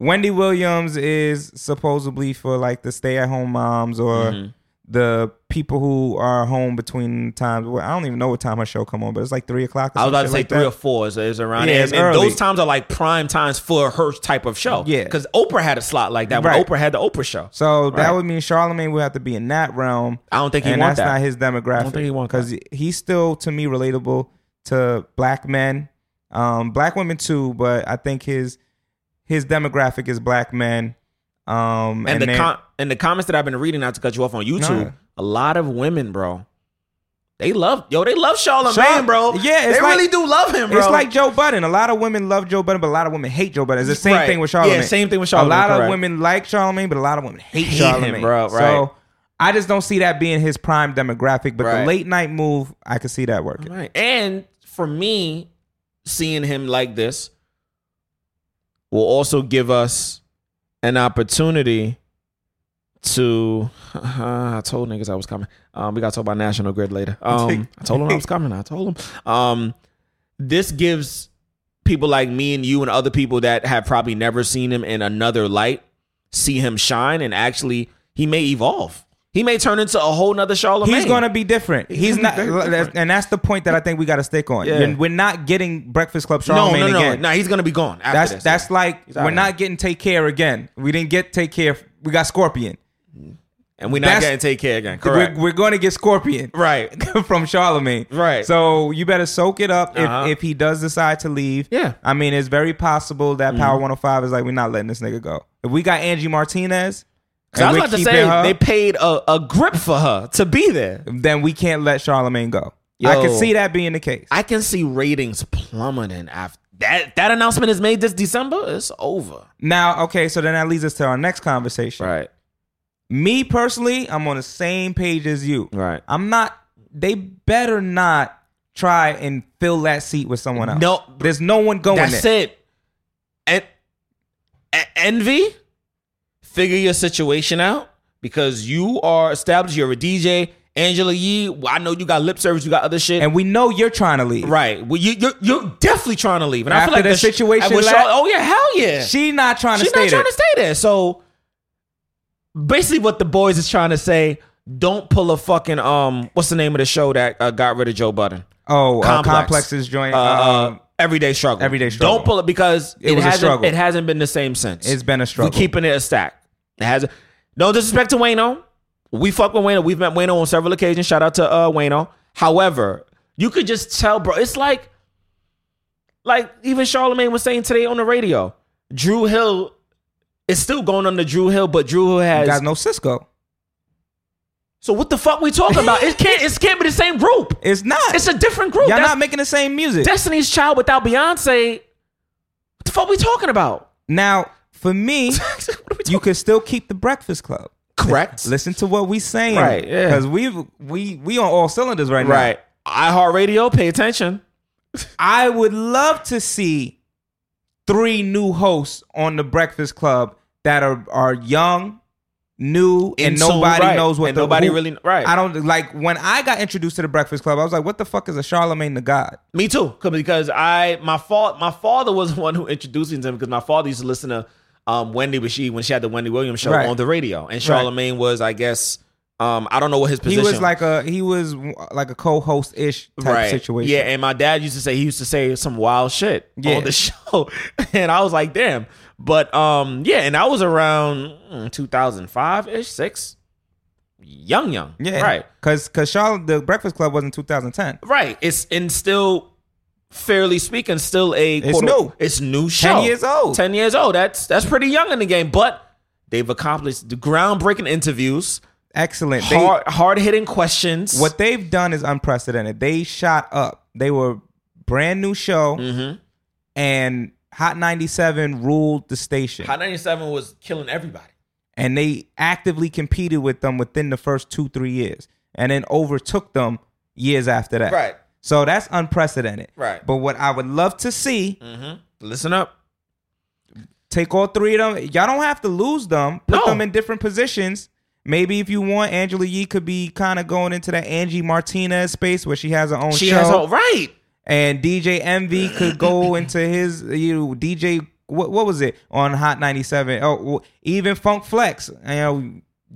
Wendy Williams is supposedly for like the stay at home moms or Mm-hmm. The people who are home between times. Well, I don't even know what time her show come on, but it's like three o'clock. Or I was about to say like three that. or four is, is around Yeah, there. it's And, and early. those times are like prime times for her type of show. Yeah. Because Oprah had a slot like that Right. Oprah had the Oprah show. So that would mean Charlemagne would have to be in that realm. I don't think he and want that's that. not his demographic. I don't think he want because he's still to me relatable to black men, um, black women too. But I think his his demographic is black men. Um, and, the then- com- and the comments that I've been reading, not to cut you off on YouTube, No. a lot of women, bro, they love yo, they love Charlemagne, Char- bro. Yeah, it's they like- really do love him, bro. It's like Joe Budden. A lot of women love Joe Budden, but a lot of women hate Joe Budden. It's the same Right. thing with Yeah, Charlemagne. same thing with Charlemagne. A lot correct. of women like Charlemagne, but a lot of women hate, Hate him, Charlemagne. bro, So. I just don't see that being his prime demographic. But Right. the late night move, I could see that working. Right. And for me, seeing him like this will also give us an opportunity to. I told niggas I was coming. Um, we got to talk about National Grid later. Um, I told them I was coming. I told them. Um, this gives people like me and you and other people that have probably never seen him in another light see him shine and actually he may evolve. He may turn into a whole nother Charlemagne. He's gonna be different. He's, not, different. and that's the point that I think we got to stick on. Yeah. We're not getting Breakfast Club no, Charlemagne no, no, again. no. He's gonna be gone. After That's this. that's like we're not getting Take Care again. We didn't get Take Care. We got Scorpion. and we're not that's- getting take care again. Correct. We're, we're going to get Scorpion right. from Charlemagne. Right. So you better soak it up Uh-huh. if, if he does decide to leave. Yeah. Mm-hmm. I mean, it's very possible that Power 105 is like, we're not letting this nigga go. If we got Angie Martinez, 'Cause I was about to say her, they paid a, a grip for her to be there. then we can't let Charlemagne go. I can see that being the case. I can see ratings plummeting after that. That announcement is made this December. It's over. Now, okay, so then that leads us to our next conversation. Right. Me personally, I'm on the same page as you. Right. I'm not. They better not try and fill that seat with someone else. No. there's no one going That's there. it. And envy, figure your situation out because you are established. You're a DJ. Angela Yee, I know you got lip service, you got other shit. And we know you're trying to leave. right. Well, you, you're, you're definitely trying to leave. And I After feel like the situation la- oh, yeah, hell yeah. She not trying to She's stay not there. trying to stay there. So basically, what the boys is trying to say: don't pull a fucking um. What's the name of the show that uh, got rid of Joe Budden? oh, uh, Complex. Complex's joint. Uh, uh, um, everyday struggle. Everyday Struggle. Don't pull it because It it, was a struggle. It hasn't been the same since. it's been a struggle. We're keeping it a stack. It has. No disrespect to Wayno. We fuck with Wayno. We've met Wayno on several occasions. Shout out to uh, Wayno. However, you could just tell, bro. It's like, like even Charlemagne was saying today on the radio. Dru Hill is still going on the Dru Hill, but Dru Hill has. got no Sisqó. so what the fuck we talking about? It can't. It can't be the same group. It's not. It's a different group. Y'all That's not making the same music. Destiny's Child without Beyonce. What the fuck we talking about? now, for me, What are we you could still keep the Breakfast Club. correct. Listen to what we're saying, Right, yeah. Because we we we on all cylinders right now. Right. iHeartRadio, pay attention. I would love to see three new hosts on the Breakfast Club that are are young, new, and tune, nobody right. knows what And the nobody who- really- right. I don't like when I got introduced to the Breakfast Club. I was like, "What the fuck is a Charlemagne the God?" Me too, because I my fault my father was the one who introduced me to him because my father used to listen to um Wendy when she when she had the Wendy Williams show Right. on the radio, and Charlemagne was I guess um I don't know what his position. He was like a he was like a co-host ish type right situation. Yeah, and my dad used to say he used to say some wild shit Yeah. on the show, and I was like, damn. But um yeah, and I was around thousand five ish six, young young yeah, right Because because Charlotte the Breakfast Club was in 2010. right. It's and still. Fairly speaking, still a It's new. It's new show. Ten years old. Ten years old. That's that's pretty young in the game, but they've accomplished the groundbreaking interviews, Excellent. They- hard hard hitting questions. what they've done is unprecedented. They shot up. They were brand new show, Mm-hmm. and Hot 97 ruled the station. Hot ninety seven was killing everybody. and they actively competed with them within the first two three years and then overtook them years after that Right. So that's unprecedented Right. but what i would love to see Mm-hmm. Listen up. take all three of them y'all don't have to lose them put No. them in different positions maybe if you want angela yee could be kind of going into that angie martinez space where she has her own She show has a right. and dj envy could go into his you know, dj what, what was it on hot 97 oh even funk flex you know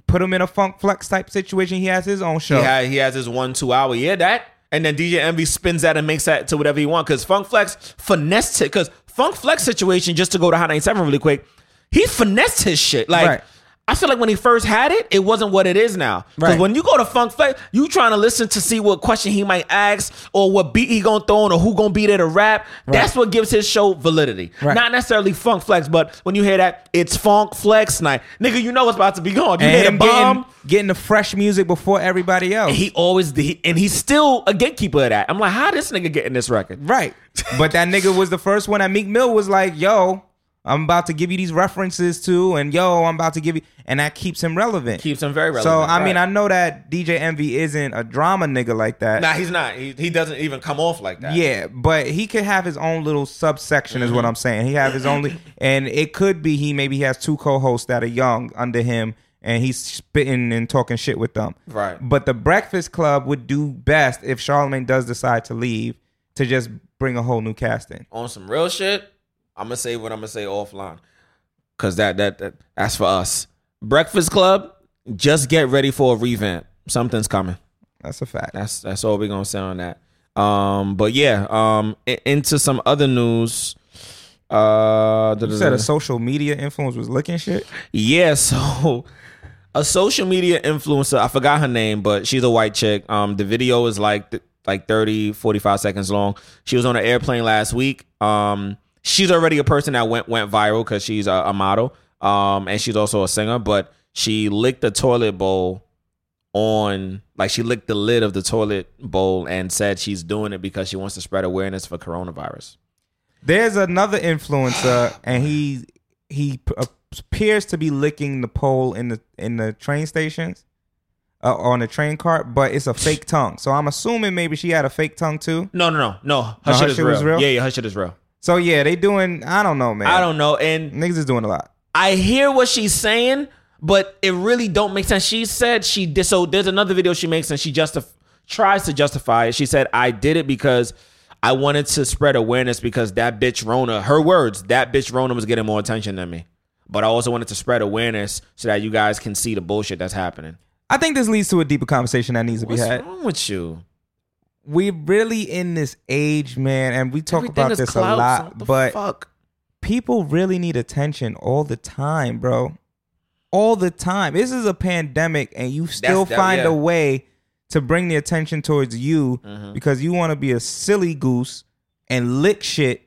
put him in a funk flex type situation he has his own show He, he has his one two hour. Yeah, that. And then DJ Envy spins that and makes that to whatever he want. Because Funk Flex finessed it. Because Funk Flex situation, just to go to Hot 97 really quick, he finessed his shit. Like, Right. I feel like when he first had it, it wasn't what it is now. Because Right. when you go to Funk Flex, you trying to listen to see what question he might ask or what beat he gonna throw on or who gonna be there to rap. That's what gives his show validity. Right. Not necessarily Funk Flex, but when you hear that, it's Funk Flex night. Nigga, you know what's about to be going. You and hear the him bomb. getting, getting the fresh music before everybody else He always he, and he's still a gatekeeper of that. I'm like, how this nigga getting this record? right but that nigga was the first one that meek mill was like yo I'm about to give you these references too, and yo, I'm about to give you, and that keeps him relevant. Keeps him very relevant. so I mean. I know that DJ Envy isn't a drama nigga like that. Nah, he's not. He, he doesn't even come off like that. Yeah, but he could have his own little subsection, is Mm-hmm. what I'm saying. He have his only, and it could be he maybe he has two co-hosts that are young under him, and he's spitting and talking shit with them. Right. But the Breakfast Club would do best if Charlemagne does decide to leave to just bring a whole new casting. On some real shit, I'm gonna say what I'm gonna say offline, cause that that, that that's for us. Breakfast Club, just get ready for a revamp. Something's coming. That's a fact. That's that's all we're gonna say on that. Um, but yeah, um, into some other news. Uh, You said a social media influence was licking shit. Yeah, so a social media influencer, I forgot her name, but she's a white chick. Um the video is like like 30 45 seconds long. She was on an airplane last week. Um she's already a person that went went viral cuz she's a, a model. Um and she's also a singer, but she licked the toilet bowl on like she licked the lid of the toilet bowl and said she's doing it because she wants to spread awareness for coronavirus. There's another influencer, and he he appears to be licking the pole in the in the train stations, uh, on the train cart, but it's a fake tongue. So I'm assuming maybe she had a fake tongue too. No, no, no. No, her No, shit her is shit real. was real? Yeah, yeah, her shit is real. So yeah, they doing. I don't know, man. I don't know and Niggas is doing a lot. I hear what she's saying, but it really don't make sense. She said she did. So there's another video she makes and she justif- tries to justify it. She said, "I did it because I wanted to spread awareness because that bitch Rona, her words, that bitch Rona was getting more attention than me. But I also wanted to spread awareness so that you guys can see the bullshit that's happening. I think this leads to a deeper conversation that needs to be had. What's wrong with you? We're really in this age, man, and we talk Everything about is this a lot, but fuck? people really need attention all the time, bro. All the time. This is a pandemic, and you still that- find yeah. a way to bring the attention towards you Mm-hmm. because you want to be a silly goose and lick shit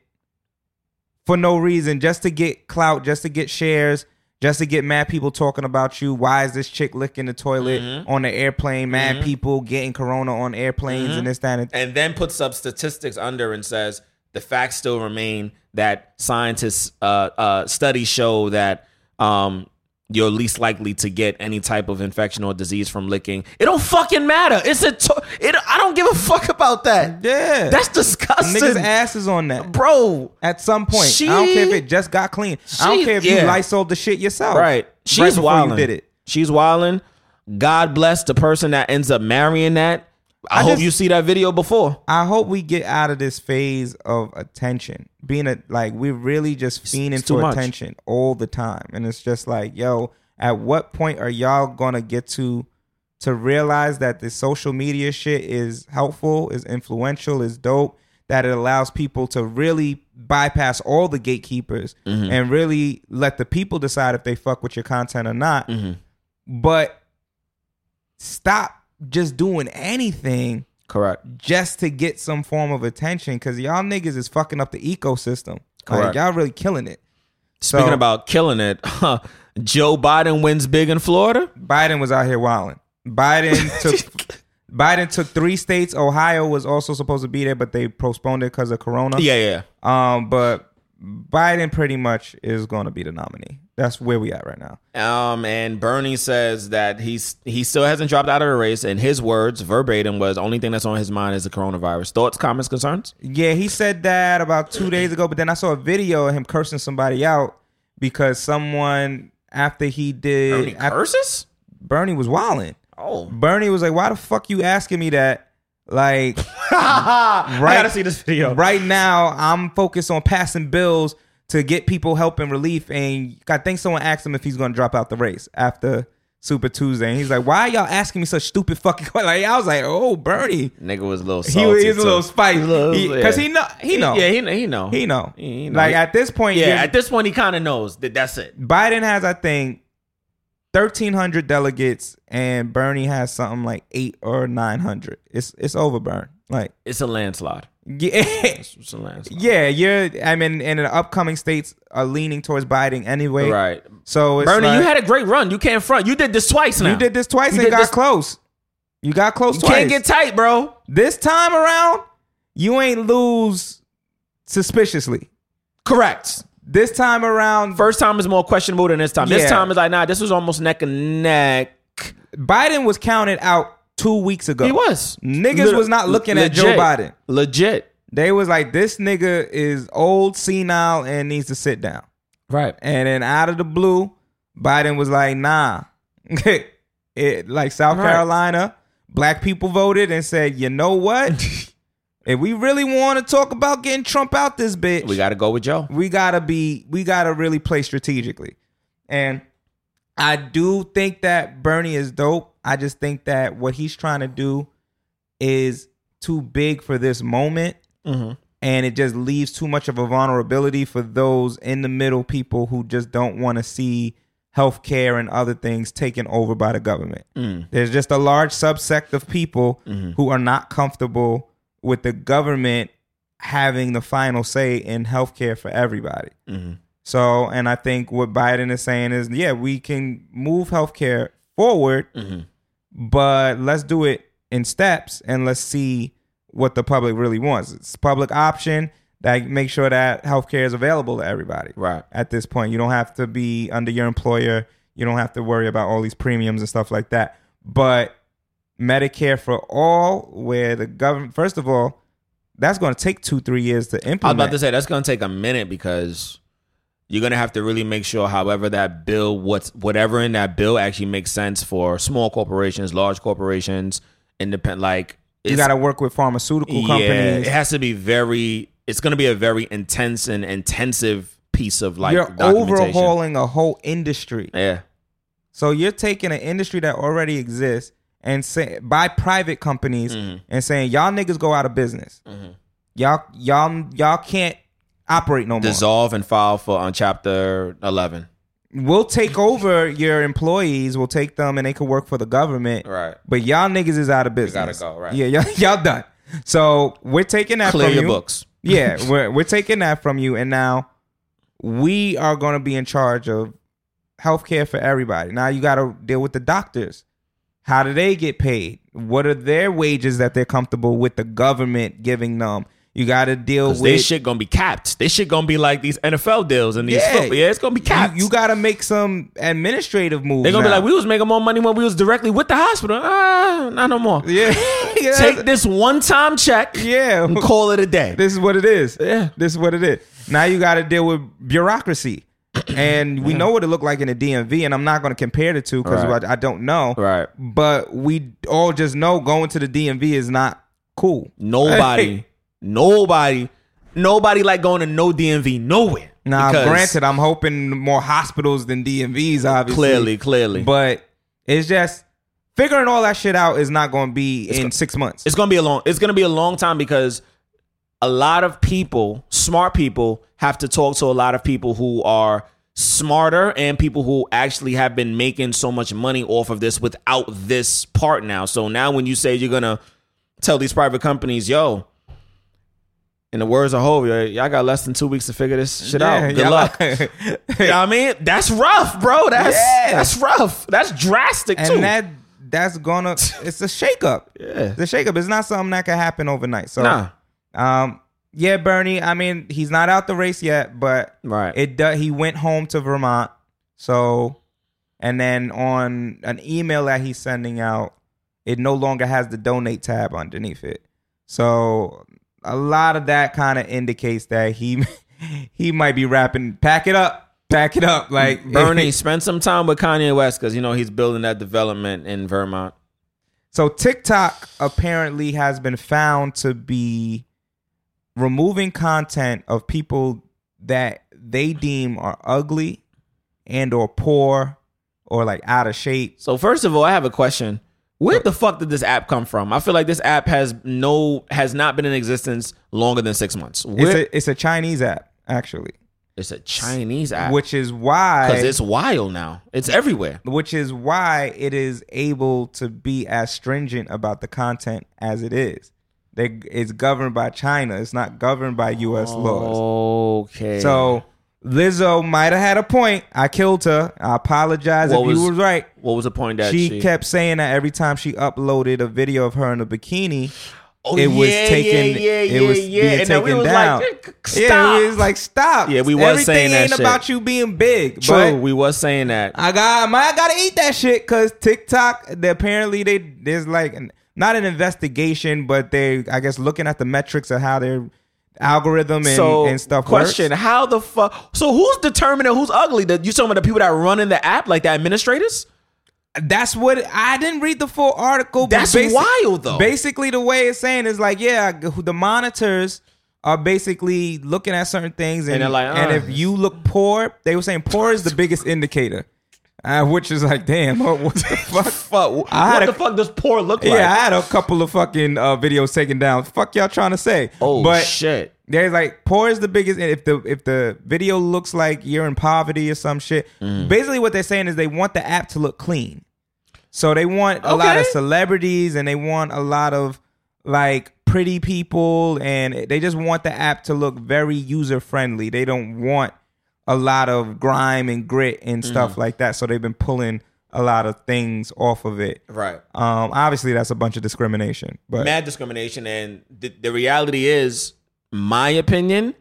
for no reason, just to get clout, just to get shares, just to get mad people talking about you. Why is this chick licking the toilet Mm-hmm. on the airplane? Mad people getting corona on airplanes Mm-hmm. and this, that, and and then puts up statistics under and says the facts still remain that scientists uh, uh, studies show that um, you're least likely to get any type of infection or disease from licking. It don't fucking matter. It's a to- it. I don't give a fuck about that. yeah, That's disgusting, niggas' asses on that. bro. At some point, She- I don't care if it just got clean. I don't care if yeah. you Lysol the shit yourself. Right. She's before wilding. did it. She's wilding. God bless the person that ends up marrying that. I, I hope just- you see that video before. I hope we get out of this phase of attention. Being a like we're really just fiending it's for much. attention all the time. And it's just like, yo, at what point are y'all gonna get to to realize that the social media shit is helpful, is influential, is dope, that it allows people to really bypass all the gatekeepers Mm-hmm. and really let the people decide if they fuck with your content or not. Mm-hmm. But stop just doing anything Correct. just to get some form of attention because y'all niggas is fucking up the ecosystem. Like, Correct. y'all really killing it. Speaking So- about killing it, Joe Biden wins big in Florida. Biden was out here wilding. Biden took Biden took three states. Ohio was also supposed to be there, but they postponed it because of Corona. Yeah, yeah. Um, but Biden pretty much is going to be the nominee. That's where we at right now. Um, and Bernie says that he's he still hasn't dropped out of the race. And his words, verbatim, was only thing that's on his mind is the coronavirus. Thoughts, comments, concerns? Yeah, he said that about two days ago, but then I saw a video of him cursing somebody out because someone after he did Bernie after- curses? Bernie was wilding. Oh, Bernie was like, "Why the fuck you asking me that?" Like I gotta see this video. right now, I'm focused on passing bills to get people help and relief. And I think someone asked him if he's going to drop out the race after Super Tuesday, and he's like, "Why are y'all asking me such stupid fucking questions?" Like I was like, "Oh, Bernie." Nigga was a little He salty. was a little spicy because he know he know Yeah, he know. He know. he know He know. like at this point yeah, at this point, he kind of knows that that's it. Biden has I think thirteen hundred delegates and Bernie has something like eight or nine hundred. It's it's over, Bern. Like It's a landslide. Yeah, It's a landslide. yeah. You're I mean, and the upcoming states are leaning towards Biden anyway. Right. So it's Bernie, like- you had a great run. You can't front. You did this twice now. you did this twice You and got this- close. You got close You twice. can't get tight, bro. this time around, you ain't lose suspiciously. Correct. this time around, First time is more questionable than this time. This time is like, nah, this was almost neck and neck. Biden was counted out two weeks ago. He was. Niggas was not looking at Joe Biden. Legit. They was like, this nigga is old, senile, and needs to sit down. Right. And then out of the blue, Biden was like, nah. it like South Right. Carolina, black people voted and said, you know what? if we really want to talk about getting Trump out this bitch, We got to go with Joe. we gotta be we gotta really play strategically and i do think that bernie is dope i just think that what he's trying to do is too big for this moment mm-hmm. and it just leaves too much of a vulnerability for those in the middle people who just don't want to see healthcare and other things taken over by the government. Mm. There's just a large subsect of people mm-hmm. who are not comfortable with the government having the final say in healthcare for everybody. Mm-hmm. So, and I think what Biden is saying is, yeah, we can move healthcare forward, but let's do it in steps and let's see what the public really wants. It's public option that make sure that healthcare is available to everybody. Right. At this point, you don't have to be under your employer. You don't have to worry about all these premiums and stuff like that. But Medicare for all, where the government, first of all, that's going to take two, three years to implement. I was about to say that's going to take a minute because you're going to have to really make sure, however, that bill, what's whatever in that bill actually makes sense for small corporations, large corporations, independent. Like you got to work with pharmaceutical yeah, companies. it has to be very. It's to be a very intense and intensive piece of like You're overhauling a whole industry. Yeah, So you're taking an industry that already exists and say by private companies Mm-hmm. and saying y'all niggas go out of business. Y'all y'all y'all can't operate no more. dissolve and file for on chapter eleven. We'll take over your employees. We'll take them and they can work for the government. Right. But y'all niggas is out of business. gotta go, right. Yeah, y'all, y'all done. So we're taking that Clear from your you. books. yeah, we're we're taking that from you, and now we are going to be in charge of healthcare for everybody. Now you got to deal with the doctors. How do they get paid? What are their wages that they're comfortable with the government giving them? You got to deal with. this shit gonna be capped. This shit gonna be like these NFL deals and these Yeah. football. Yeah, it's gonna be capped. you, you got to make some administrative moves. They're gonna be like, we was making more money when we was directly with the hospital. Ah, not no more. yeah, Take this one time check. Yeah. and call it a day. This is what it is. Yeah. This is what it is. Now you got to deal with bureaucracy. And we know what it looked like in the DMV, and I'm not going to compare the two because Right. I, I don't know. Right. But we all just know going to the DMV is not cool. Nobody, nobody, nobody like going to no DMV nowhere. Now, Because granted, I'm hoping more hospitals than DMVs, obviously. clearly, clearly, But it's just figuring all that shit out is not going to be in six months. it's gonna be a long. It's gonna be a long time because a lot of people, smart people, have to talk to a lot of people who are smarter and people who actually have been making so much money off of this without this part now. So now, when you say you're gonna tell these private companies, "Yo," in the words of Hov, y'all got less than two weeks to figure this shit out. Good luck. you know what I mean? That's rough, bro. That's Yeah. that's rough. That's drastic too. and that that's gonna it's a shakeup. Yeah. The shakeup is not something that can happen overnight. So Nah. um yeah, Bernie, I mean, he's not out the race yet, but Right. it does he went home to Vermont. So and then on an email that he's sending out, it no longer has the donate tab underneath it. So a lot of that kind of indicates that he he might be rapping pack it up, pack it up like Bernie, spend some time with Kanye West because you know he's building that development in Vermont. So TikTok apparently has been found to be removing content of people that they deem are ugly and or poor or like out of shape. So first of all, I have a question. Where the fuck did this app come from? I feel like this app has no has not been in existence longer than six months. It's a it's a Chinese app actually, it's a Chinese app, which is why because it's wild now. It's everywhere. which is why it is able to be as stringent about the content as it is. They, it's governed by China. It's not governed by U.S. laws. Okay. So Lizzo might have had a point. I killed her. I apologize What if was- you was right. what was the point that She, she, kept saying that every time she uploaded a video of her in a bikini, oh, it was yeah, taken. yeah, yeah, it was yeah, being and then we taken was down. like, Yeah, stop. it was like stop. Yeah, we was Everything saying that ain't shit. about you being big. True, but we was saying that. I got, I gotta eat that shit because TikTok. They, apparently, they there's like an, not an investigation, but they, I guess, looking at the metrics of how their algorithm and, so and stuff question: works. How the fuck? So who's determining who's ugly? The, you talking about the people that run in the app, like the administrators? That's what I didn't read the full article. That's basi- wild, though. Basically, the way it's saying is like, yeah, the monitors are basically looking at certain things, and, And like, and uh. if you look poor, they were saying poor is the biggest indicator, uh, which is like, damn, what, what the fuck? Fuck. I had what a- the fuck does poor look like? Yeah, I had a couple of fucking uh, videos taken down. Fuck y'all trying to say? Oh but shit. there's like poor is the biggest. If the if the video looks like you're in poverty or some shit, Mm. basically what they're saying is they want the app to look clean. So they want a lot of celebrities and they want a lot of like pretty people and they just want the app to look very user friendly. They don't want a lot of grime and grit and Mm. stuff like that. So they've been pulling a lot of things off of it. Right. Um, obviously that's a bunch of discrimination, but Mad discrimination, and the, the reality is, my opinion,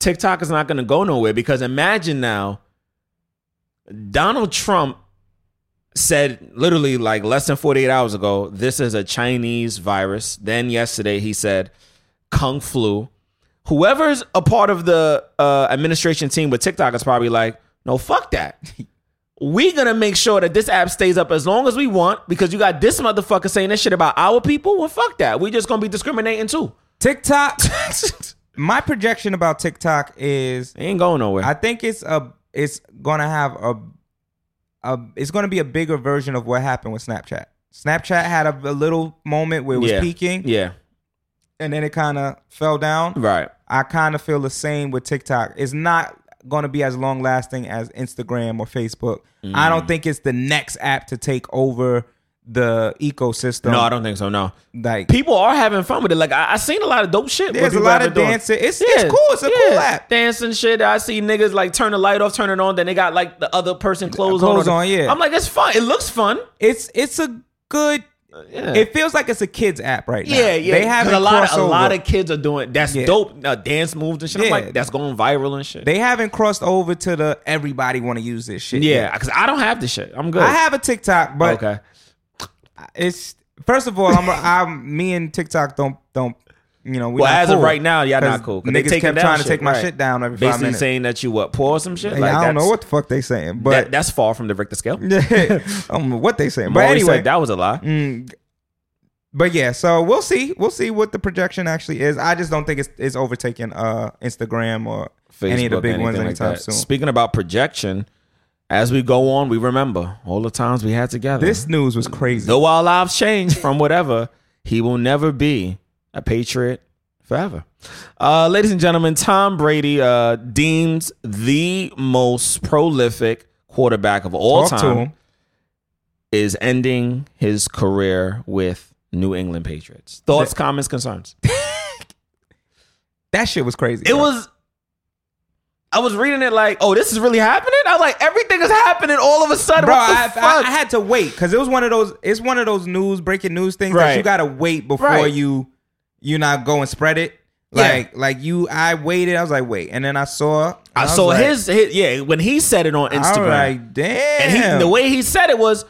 TikTok is not going to go nowhere because imagine now, Donald Trump said literally like less than 48 hours ago, this is a Chinese virus. Then yesterday he said Kung flu. Whoever's a part of the uh, administration team with TikTok is probably like, no, fuck that. We're gonna make sure that this app stays up as long as we want because you got this motherfucker saying this shit about our people. Well, fuck that. We just gonna be discriminating too. TikTok. my projection about TikTok is it Ain't going nowhere. I think it's a it's gonna have a a it's gonna be a bigger version of what happened with Snapchat. Snapchat had a, a little moment where it was yeah. peaking Yeah. and then it kind of fell down. Right. I kind of feel the same with TikTok. It's not going to be as long lasting as Instagram or Facebook. I Mm. don't think it's the next app to take over the ecosystem. No, I don't think so. No. like People are having fun with it. Like I, I seen a lot of dope shit. There's a lot of doing. dancing. It's- it's cool. It's a cool app. Dancing shit. I see niggas like turn the light off, turn it on, then they got like the other person clothes, Clothes on. on, yeah. I'm like, it's fun. It looks fun. it's it's a good. Yeah. It feels like it's a kids app right now. Yeah, yeah. They 'Cause a lot, of, a lot of kids are doing that's Yeah. dope. Uh, dance moves and shit. I'm Yeah. like, that's going viral and shit. They haven't crossed over to the everybody want to use this shit. yeah, because I don't have this shit. I'm good. I have a TikTok, but okay. it's first of all, I'm, I'm me and TikTok don't don't you know. We're Well, as of right now, y'all not cool. Niggas kept trying to take my right. shit down every five Basically minutes. saying that you what pour some shit. Like, Like, I don't know what the fuck they saying, that, but that's far from the Richter scale. I don't know what they saying. But Maury anyway, that was a lie. mm, but yeah, so we'll see. We'll see what the projection actually is. I just don't think it's it's overtaking uh Instagram or any of the big ones anything like anytime soon. Speaking about projection, as we go on, we remember all the times we had together. This news was crazy. though our lives change from whatever, he will never be a patriot forever. Uh, ladies and gentlemen, Tom Brady uh, deemed the most prolific quarterback of all Talk time is ending his career with New England Patriots. Thoughts, comments, concerns? That shit was crazy. It bro. was. I was reading it like, oh, this is really happening. I was like, everything is happening all of a sudden. Bro, what the I, fuck? I, I had to wait because it was one of those. It's one of those news, breaking news things that you gotta wait before Right. you you not go and spread it. Yeah. Like like you, I waited. I was like, wait, and then I saw. I was saw like, his, his, yeah, when he said it on I Instagram, like, damn. and he, the way he said it was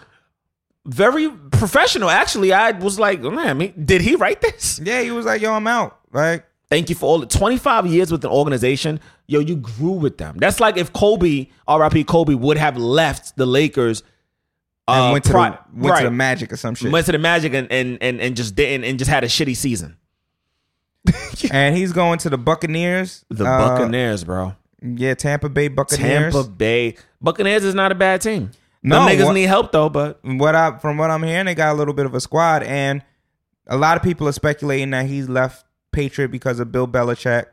very professional. Actually, I was like, man, I did he write this? yeah, he was like, yo, I'm out. Like, Thank you for all the 25 years with an organization. Yo, you grew with them. That's like if Kobe, RIP Kobe, would have left the Lakers. and uh, went to pri- the went to the. Magic or some shit. went to the Magic and, and and and just didn't and just had a shitty season. and he's going to the Buccaneers. The Uh, Buccaneers, bro. Yeah, Tampa Bay Buccaneers. Tampa Bay Buccaneers is not a bad team. No, No, niggas what- need help though, but what I from what I'm hearing, they got a little bit of a squad, and a lot of people are speculating that he's left Patriot because of Bill Belichick.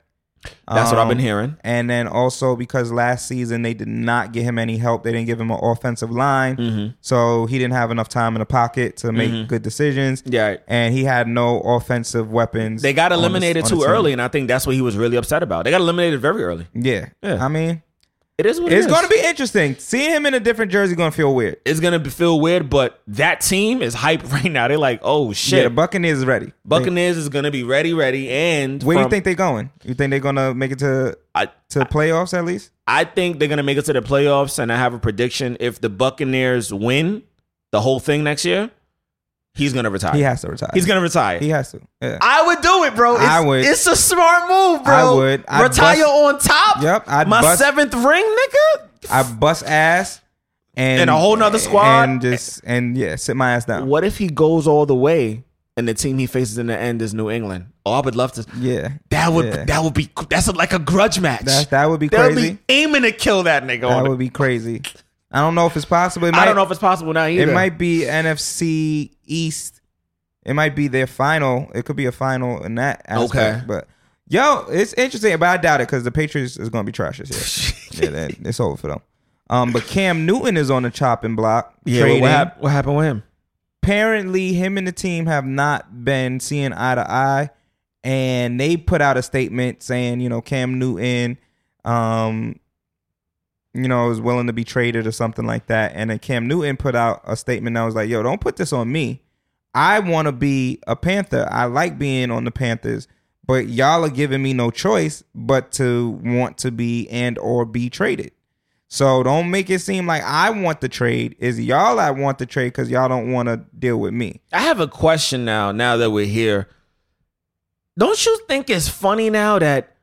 That's what I've been Um, hearing. And then also because last season they did not get him any help. They didn't give him an offensive line. Mm-hmm. So he didn't have enough time in the pocket to make good decisions. Yeah, And he had no offensive weapons. they got eliminated the too early, and I think that's what he was really upset about. They got eliminated very early. Yeah. Yeah. I mean, It is what it It's is. going to be interesting. Seeing him in a different jersey going to feel weird. It's gonna feel weird, but that team is hyped right now. They're like, oh Yeah, shit, the Buccaneers is ready. Buccaneers is gonna be ready, ready, and Where do you think they're going? You think they're going to make it to I, to playoffs at least? I think they're gonna make it to the playoffs, and I have a prediction: if the Buccaneers win the whole thing next year, he's gonna retire. He has to retire. He's gonna retire. He has to. Yeah. I would do it, bro. It's, I would. It's a smart move, bro. I would. I'd retire bust- on top. Yep, I'd My bust- seventh ring, nigga. I bust ass and And a whole nother squad. and just and yeah, sit my ass down. What if he goes all the way, and the team he faces in the end is New England? Oh, I would love to. Yeah, That would Yeah. that would be that's like a grudge match. that that would be They'll crazy. be aiming to kill that nigga. that it. would be crazy. I don't know if it's possible. It I don't know if it's possible now either. It might be NFC East. It might be their final. It could be a final in that aspect. Okay. But yo, it's interesting, but I doubt it because the Patriots is going to be trash this year. yeah, that- it's over for them. Um, but Cam Newton is on the chopping block. Yeah, trading. what, hap- what happened with him? apparently him and the team have not been seeing eye to eye and they put out a statement saying you know cam newton um you know is willing to be traded or something like that and then cam newton put out a statement that was like yo don't put this on me i want to be a panther i like being on the panthers but y'all are giving me no choice but to want to be and or be traded so don't make it seem like I want the trade. Is y'all I want the trade because y'all don't want to deal with me. I have a question now. Now that we're here, don't you think it's funny now that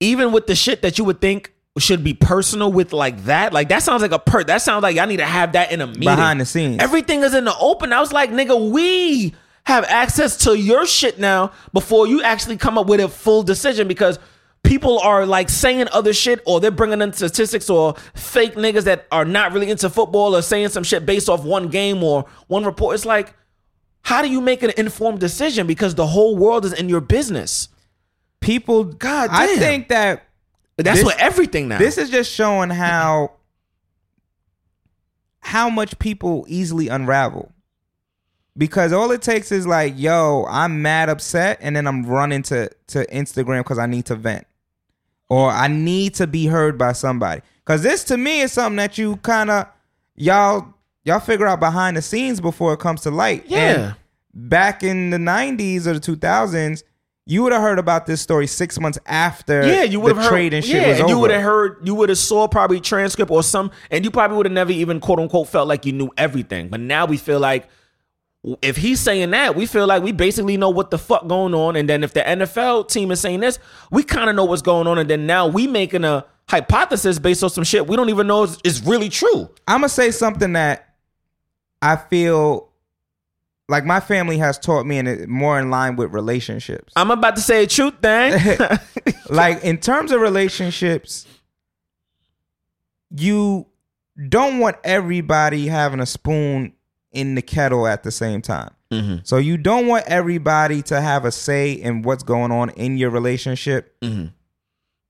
even with the shit that you would think should be personal with like that, like that sounds like a per. That sounds like I need to have that in a meeting Behind the scenes. Everything is in the open. I was like, nigga, we have access to your shit now before you actually come up with a full decision because people are like saying other shit or they're bringing in statistics or fake niggas that are not really into football or saying some shit based off one game or one report. It's like, how do you make an informed decision because the whole world is in your business? People, God I think that That's This- what everything now. this is just showing how how much people easily unravel. Because all it takes is like, yo, I'm mad upset, and then I'm running to to Instagram because I need to vent, or I need to be heard by somebody. Because this to me is something that you kind of y'all y'all figure out behind the scenes before it comes to light. Yeah. And back in the '90s or the 2000s, you would have heard about this story six months after Yeah, you would the have heard. trade and shit yeah, was and you would have heard. You would have saw probably transcript or some, and you probably would have never even quote unquote felt like you knew everything. But now we feel like if he's saying that, we feel like we basically know what the fuck going on. And then if the NFL team is saying this, we kind of know what's going on. And then now we making a hypothesis based on some shit we don't even know is, is really true. I'm gonna say something that I feel like my family has taught me, and it more in line with relationships. I'm about to say a truth thing. like in terms of relationships, you don't want everybody having a spoon in the kettle at the same time. Mm-hmm. So you don't want everybody to have a say in what's going on in your relationship Mm-hmm.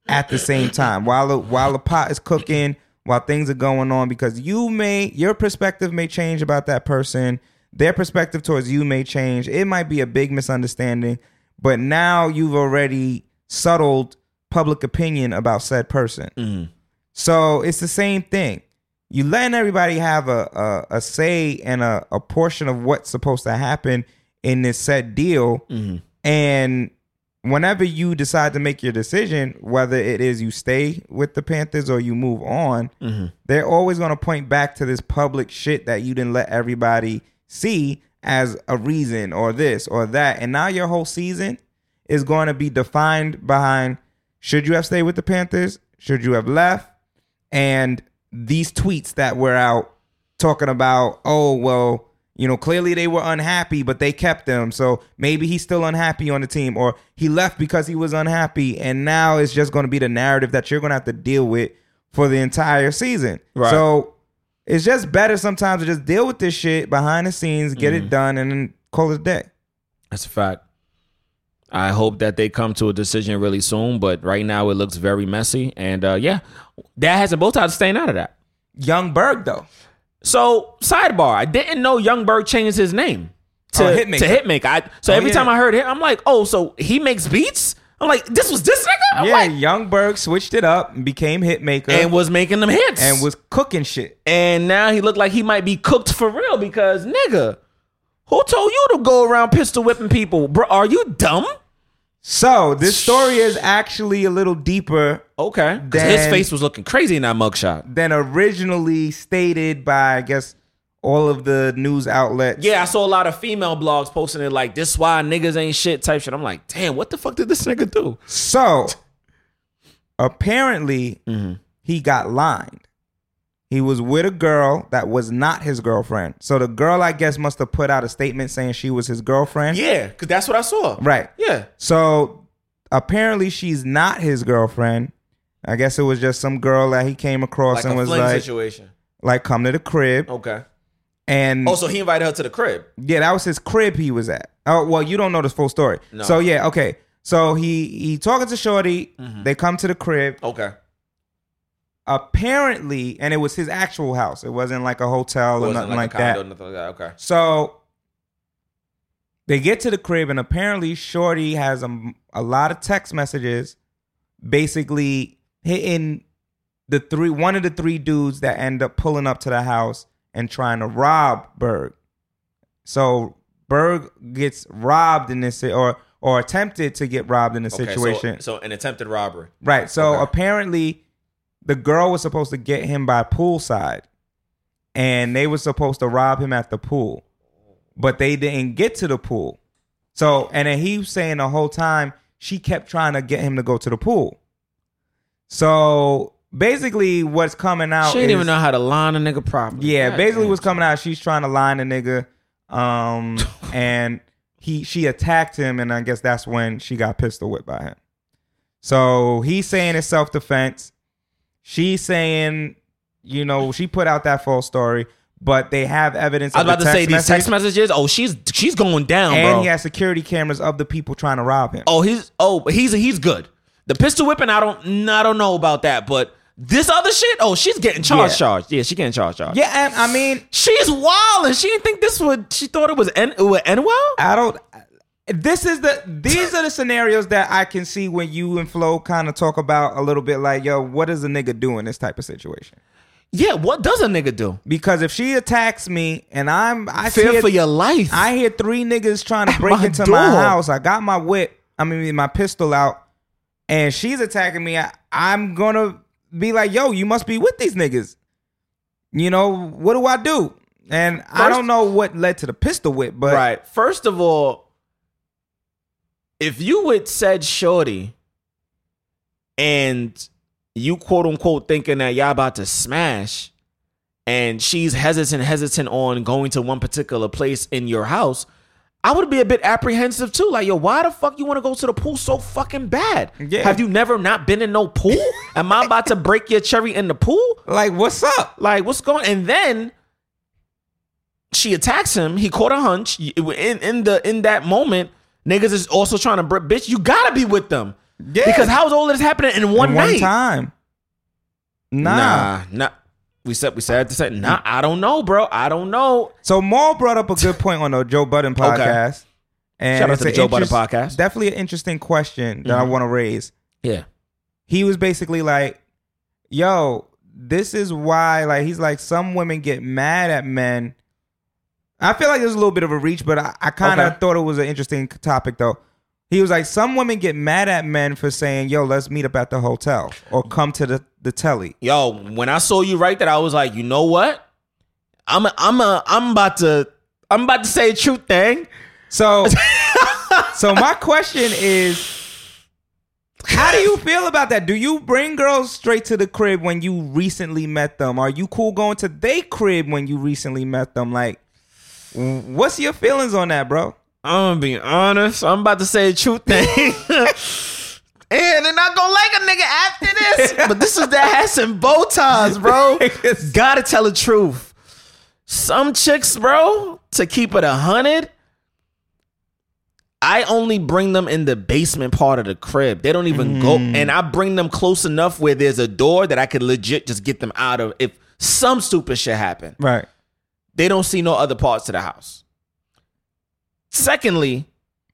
at the same time while the, while the pot is cooking, while things are going on because you may your perspective may change about that person, their perspective towards you may change. It might be a big misunderstanding, but now you've already settled public opinion about said person. Mm-hmm. So it's the same thing. You letting everybody have a a, a say and a, a portion of what's supposed to happen in this set deal. Mm-hmm. And whenever you decide to make your decision, whether it is you stay with the Panthers or you move on, Mm-hmm. they're always going to point back to this public shit that you didn't let everybody see as a reason or this or that. And now your whole season is going to be defined behind should you have stayed with the Panthers? Should you have left? And these tweets that were out talking about, oh, well, you know, clearly they were unhappy, but they kept them. So maybe he's still unhappy on the team, or he left because he was unhappy. And now it's just going to be the narrative that you're going to have to deal with for the entire season. Right. So it's just better sometimes to just deal with this shit behind the scenes, get it done, and then call it a day. That's a fact. I hope that they come to a decision really soon, but right now it looks very messy. And uh, yeah, that has a bow tie to staying out of that. Young Berg, though. So sidebar, I didn't know Young Berg changed his name to Oh, Hitmaker. to Hitmaker. I, so Oh, every yeah. time I heard him, I'm like, oh, so he makes beats. I'm like, this was this nigga? I'm yeah, like- Young Berg switched it up and became hitmaker and was making them hits. and was cooking shit. and now he looked like he might be cooked for real because nigga, who told you to go around pistol whipping people? Bro, are you dumb? So this story is actually a little deeper Okay. 'Cause his face was looking crazy in that mugshot. than originally stated by I guess all of the news outlets. Yeah, I saw a lot of female blogs posting it like this why niggas ain't shit type shit. I'm like, damn, what the fuck did this nigga do? So apparently Mm-hmm. he got lined. He was with a girl that was not his girlfriend. So the girl, I guess, must have put out a statement saying she was his girlfriend. Yeah, because that's what I saw. Right. Yeah. So apparently she's not his girlfriend. I guess it was just some girl that he came across Like and was like, situation. like, come to the crib. Okay. And Oh, so he invited her to the crib. yeah, that was his crib he was at. Oh, well, you don't know the full story. No. So yeah, okay. So he he talking to Shorty. Mm-hmm. They come to the crib. Okay. Apparently, and it was his actual house. It wasn't like a hotel or nothing like, a that. nothing like that. Okay. So they get to the crib, and apparently, Shorty has a, a lot of text messages, basically hitting the three one of the three dudes that end up pulling up to the house and trying to rob Berg. So Berg gets robbed in this or or attempted to get robbed in this Okay, so- situation. So, an attempted robbery. Right. So Okay. apparently, the girl was supposed to get him by poolside, and they were supposed to rob him at the pool, but they didn't get to the pool. So, and then he was saying the whole time she kept trying to get him to go to the pool. So basically, what's coming out? She didn't is- even know how to line a nigga properly. yeah, God basically damn. what's coming out, she's trying to line a nigga, um, and he she attacked him, and I guess that's when she got pistol whipped by him. So he's saying it's self defense. She's saying, you know, she put out that false story, but they have evidence. I was of the about to say text these text messages. Oh, she's she's going down, and bro. he has security cameras of the people trying to rob him. Oh, he's oh, he's he's good. The pistol whipping, I don't I don't know about that, but this other shit, oh, she's getting charged, Yeah. charged. Yeah, she getting charged, charged. Yeah, and I mean, she's wild, and she didn't think this would. She thought it was end, it would end well. I don't. This is the these are the scenarios that I can see when you and Flo kind of talk about a little bit like, yo, what does a nigga do in this type of situation? Yeah, what does a nigga do? Because if she attacks me and I'm I Fear hear, for your life. I hear three niggas trying to break my into my house. I got my whip, I mean my pistol out, and she's attacking me. I, I'm gonna be like, yo, you must be with these niggas. You know what do I do? And I don't know what led to the pistol whip, but right. First of all, if you would said shorty, and you quote unquote thinking that y'all about to smash, and she's hesitant, hesitant on going to one particular place in your house, I would be a bit apprehensive too. Like, yo, why the fuck you want to go to the pool so fucking bad? Yeah. Have you never not been in no pool? Am I about to break your cherry in the pool? like, what's up? Like, what's going? And then she attacks him. He caught a hunch. In in the in that moment, niggas is also trying to br- bitch. You gotta be with them. Yeah. Because how's all this happening in one In night? one time. Nah. Nah, nah. We said we said to say nah. I don't know, bro. I don't know. So Mal brought up a good point on the Joe Budden podcast. And Shout out to the Joe Budden podcast. Mm-hmm. Definitely an interesting question that I want to raise. Yeah. He was basically like, "Yo, this is why." Like, he's like, some women get mad at men. I feel like there's a little bit of a reach, but I, I kind of Okay. thought it was an interesting topic, though. He was like, some women get mad at men for saying, "Yo, let's meet up at the hotel or come to the the telly." Yo, when I saw you write that, I was like, you know what? I'm a, I'm a, I'm about to I'm about to say a true thing. So, so my question is, how do you feel about that? Do you bring girls straight to the crib when you recently met them? Are you cool going to their crib when you recently met them? Like, what's your feelings on that, bro? I'm gonna be honest. I'm about to say a true thing. and they're not gonna like a nigga after this. but this is that hats and bow ties, bro. Gotta tell the truth. Some chicks, bro, to keep it a hundred. I only bring them in the basement part of the crib. They don't even go, mm. and I bring them close enough where there's a door that I could legit just get them out of if some stupid shit happen Right. they don't see no other parts of the house. Secondly,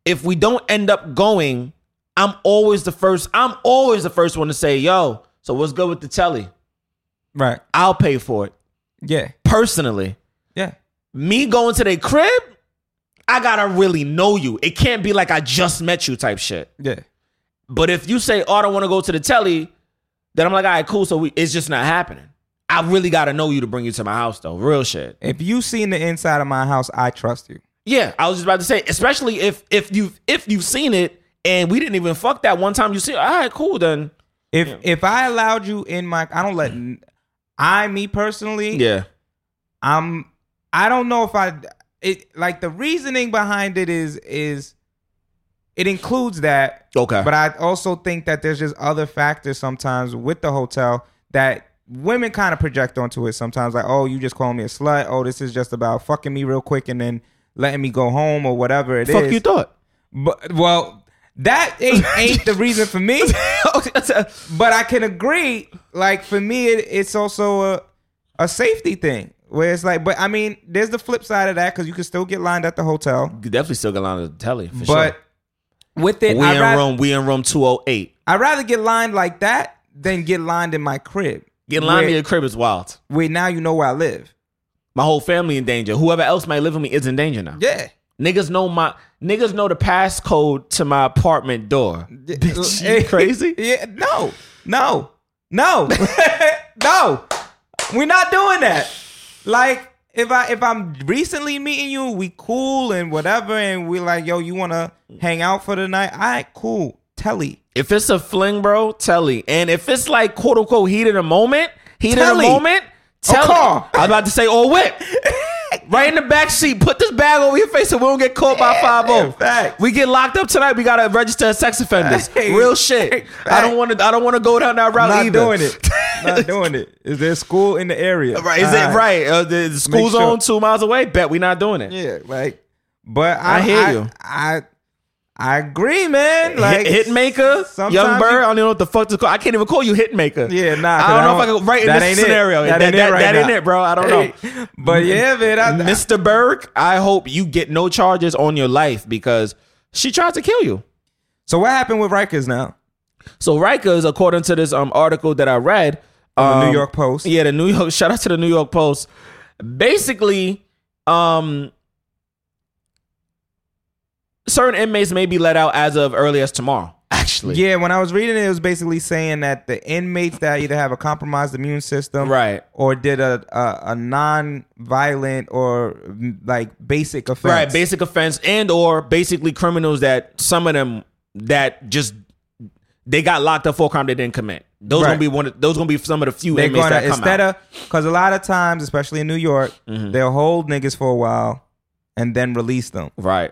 if we don't end up going, I'm always the first. I'm always the first one to say, "Yo, so what's good with the telly? Right. I'll pay for it Yeah. personally." Yeah. Me going to their crib, I gotta really know you. It can't be like I just met you type shit. Yeah. But if you say, "Oh, I don't want to go to the telly," then I'm like, "All right, cool." So we, it's just not happening. I really gotta know you to bring you to my house, though. Real shit. If you seen the inside of my house, I trust you. Yeah, I was just about to say, especially if if you if you've seen it and we didn't even fuck that one time you see. it, All right, cool then. If if I allowed you in my, I don't let. I me personally, Yeah, I'm. I don't know if I. It like the reasoning behind it is is. It includes that, Okay. but I also think that there's just other factors sometimes with the hotel that women kind of project onto it. Sometimes like, oh, you just calling me a slut. Oh, this is just about fucking me real quick and then letting me go home or whatever it is. fuck you thought. But well, that ain't ain't the reason for me. But I can agree. Like for me, it, it's also a a safety thing where it's like. But I mean, there's the flip side of that because you can still get lined at the hotel. You definitely still get lined at the telly for but with it. We I in rather, room. We in room two hundred eight. I'd rather get lined like that than get lined in my crib. Getting lined in where, your crib is wild. where now you know where I live. My whole family in danger. Whoever else might live with me is in danger now. Yeah. Niggas know my niggas know the passcode to my apartment door. Bitch, uh, you eh, crazy? Yeah. No. No. No. no. We're not doing that. Like if I if I'm recently meeting you, we cool and whatever, and we like, yo, you wanna hang out for the night? All right, cool. Telly. If it's a fling, bro, telly. And if it's like quote unquote heat in a moment, heat in a moment, telly. car. I was about to say or whip. right in the back seat. Put this bag over your face so we don't get caught by five zero. facts. We get locked up tonight. We gotta register as sex offenders. Hey, Real shit. I don't want to. I don't want to go down that route Not either. doing it. Not doing it. Is there school in the area? Right? Is it right? Uh, the the school Make sure. zone two miles away. Bet we not doing it. Yeah, Right. but I, I hear I, you. I I agree, man. Like hit, hitmaker, sometimes Young Berg. I don't even know what the fuck to call. I can't even call you hitmaker. Yeah, nah. 'cause I don't know if I can write in that this ain't it. scenario. That, That, ain't that- it right that ain't it, bro. I don't know. But yeah, man. I, I- Mr. Berg, I hope you get no charges on your life because she tried to kill you. so what happened with Rikers now? So Rikers, according to this um article that I read, the um, New York Post. Yeah, the New York. Shout out to the New York Post. Basically, um, certain inmates may be let out as of early as tomorrow. Actually, Yeah, when I was reading it, it was basically saying that the inmates that either have a compromised immune system, Right. or did a a, a non-violent or like basic offense, right, basic offense and or basically criminals that some of them that just they got locked up for a crime they didn't commit. Those Right. gonna be one. Of, those gonna be some of the few They're inmates gonna that come instead out. of because a lot of times, especially in New York, Mm-hmm. they'll hold niggas for a while and then release them. right.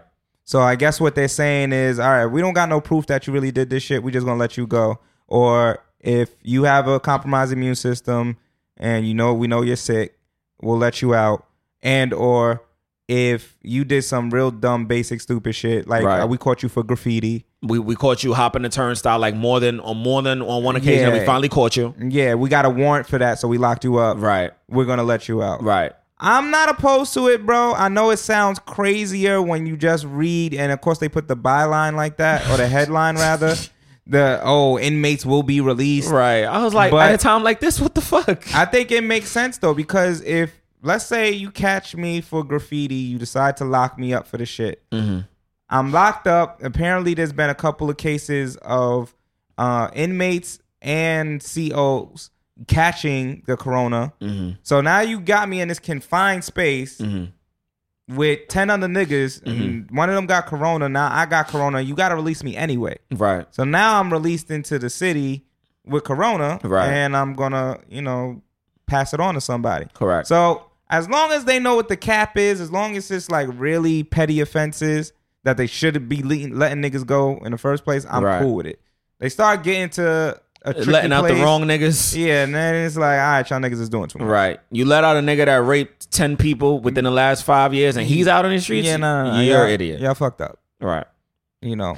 So I guess what they're saying is, all right, we don't got no proof that you really did this shit. We just gonna let you go. Or if you have a compromised immune system and you know we know you're sick, we'll let you out. And or if you did some real dumb, basic, stupid shit, like Right. uh, we caught you for graffiti. We we caught you hopping the turnstile like more than on more than on one occasion. Yeah. We finally caught you. Yeah, we got a warrant for that, so we locked you up. Right. We're gonna let you out. Right. I'm not opposed to it, bro. I know it sounds crazier when you just read, and of course they put the byline like that, or the headline rather. The oh, inmates will be released. Right. I was like, But- at a time like this, what the fuck? I think it makes sense though, because if let's say you catch me for graffiti, you decide to lock me up for the shit. I'm locked up. Apparently, there's been a couple of cases of uh, inmates and COs catching the corona. Mm-hmm. So now you got me in this confined space mm-hmm. with ten other niggas, and mm-hmm. one of them got corona. Now I got corona. You got to release me anyway. Right. So now I'm released into the city with corona, Right. and I'm gonna, you know, pass it on to somebody. Correct. So as long as they know what the cap is, as long as it's like really petty offenses that they should be letting, letting niggas go in the first place, I'm Right. cool with it. They start getting to Letting out the wrong niggas. Yeah, and then it's like, all right, y'all niggas is doing too much. Right. You let out a nigga that raped 10 people within the last five years and he's out on the streets? Yeah, no, no, no. You're an idiot. Y'all fucked up. Right. You know.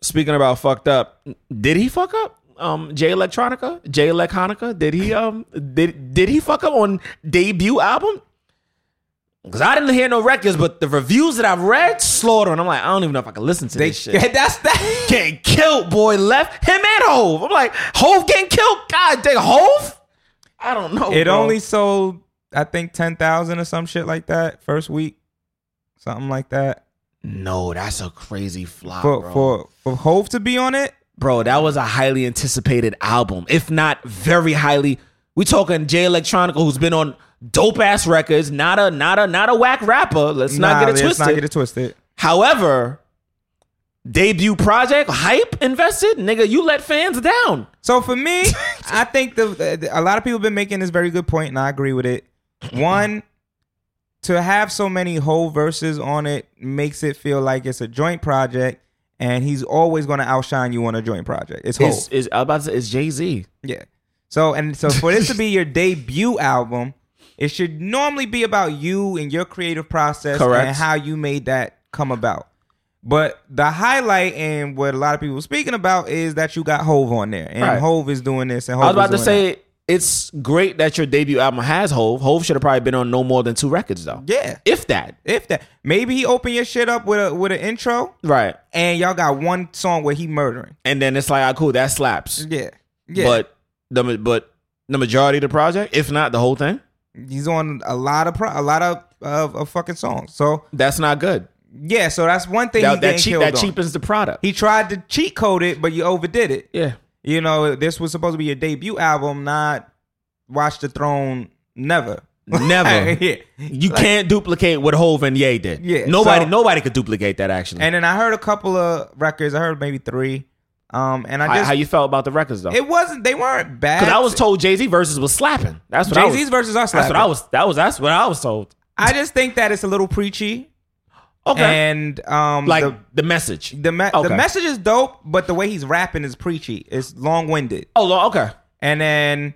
Speaking about fucked up, did he fuck up? Um, Jay Electronica, Jay Electronica, did he um did did he fuck up on debut album? Because I didn't hear no records, but the reviews that I've read, slaughter, and I'm like, I don't even know if I can listen to They, this shit. that's that. getting killed, boy. Left him and Hov. I'm like, Hov getting killed. God dang, Hov. I don't know. It bro. only sold, I think, ten thousand or some shit like that first week, something like that. no. That's a crazy flop, For bro. for for Hov to be on it, bro, that was a highly anticipated album, if not very highly. We talking Jay Electronica, who's been on dope ass records, not a not a not a whack rapper. Let's not get it let's twisted. not get it twisted. However, debut project hype invested, nigga, you let fans down. So for me, I think the, the- a lot of people have been making this very good point, and I agree with it. One, to have so many whole verses on it makes it feel like it's a joint project, and he's always going to outshine you on a joint project. It's whole, Is is I was about to say it's Jay Z. yeah. So and so for this to be your debut album, it should normally be about you and your creative process Correct. and how you made that come about. But the highlight and what a lot of people were speaking about is that you got Hov on there, and Right. Hov is doing this, and Hov I was about to doing that. say it's great that your debut album has Hov. Hov should have probably been on no more than two records though. Yeah. If that. If that maybe he open your shit up with a with an intro Right. and y'all got one song where he murdering. And then it's like, ah, cool, that slaps. Yeah. Yeah. But the but the majority of the project, if not the whole thing, he's on a lot of pro, a lot of, of of fucking songs. So that's not good. yeah, so that's one thing he That, that, getting cheap, killed that cheapens the product. He tried to cheat code it, but you overdid it. yeah. You know, this was supposed to be your debut album, not Watch the Throne never. Never. yeah. You can't duplicate what Hov and Ye did. Yeah, Nobody so- nobody could duplicate that actually. And then I heard a couple of records. I heard maybe three. Um, and I just how you felt about the records though? it wasn't. They weren't bad. Because I was told Jay Z verses was slapping. That's what I Jay. Z's verses are That's what. I was. That was. That's what I was told. I just think that it's a little preachy. Okay. And um, like the the, message. the, me- Okay. the message is dope, but the way he's rapping is preachy. It's long winded. oh, okay. And then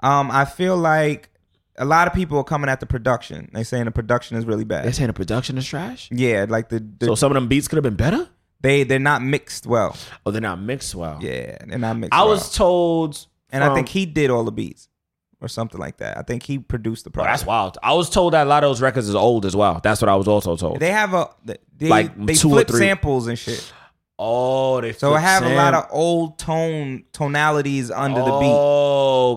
um, I feel like a lot of people are coming at the production. They saying the production is really bad. They're saying the production is trash. Yeah, like the, the So some of them beats could have been better. They they're not mixed well. Oh, they're not mixed well. Yeah, they're not mixed. I well. was told, and I think he did all the beats or something like that. I think he produced the Oh, project. that's wild. I was told that a lot of those records is old as well. That's what I was also told. They have a they, Like they two or flip three. samples and shit. oh, they So I have a lot of old tone tonalities under the beat.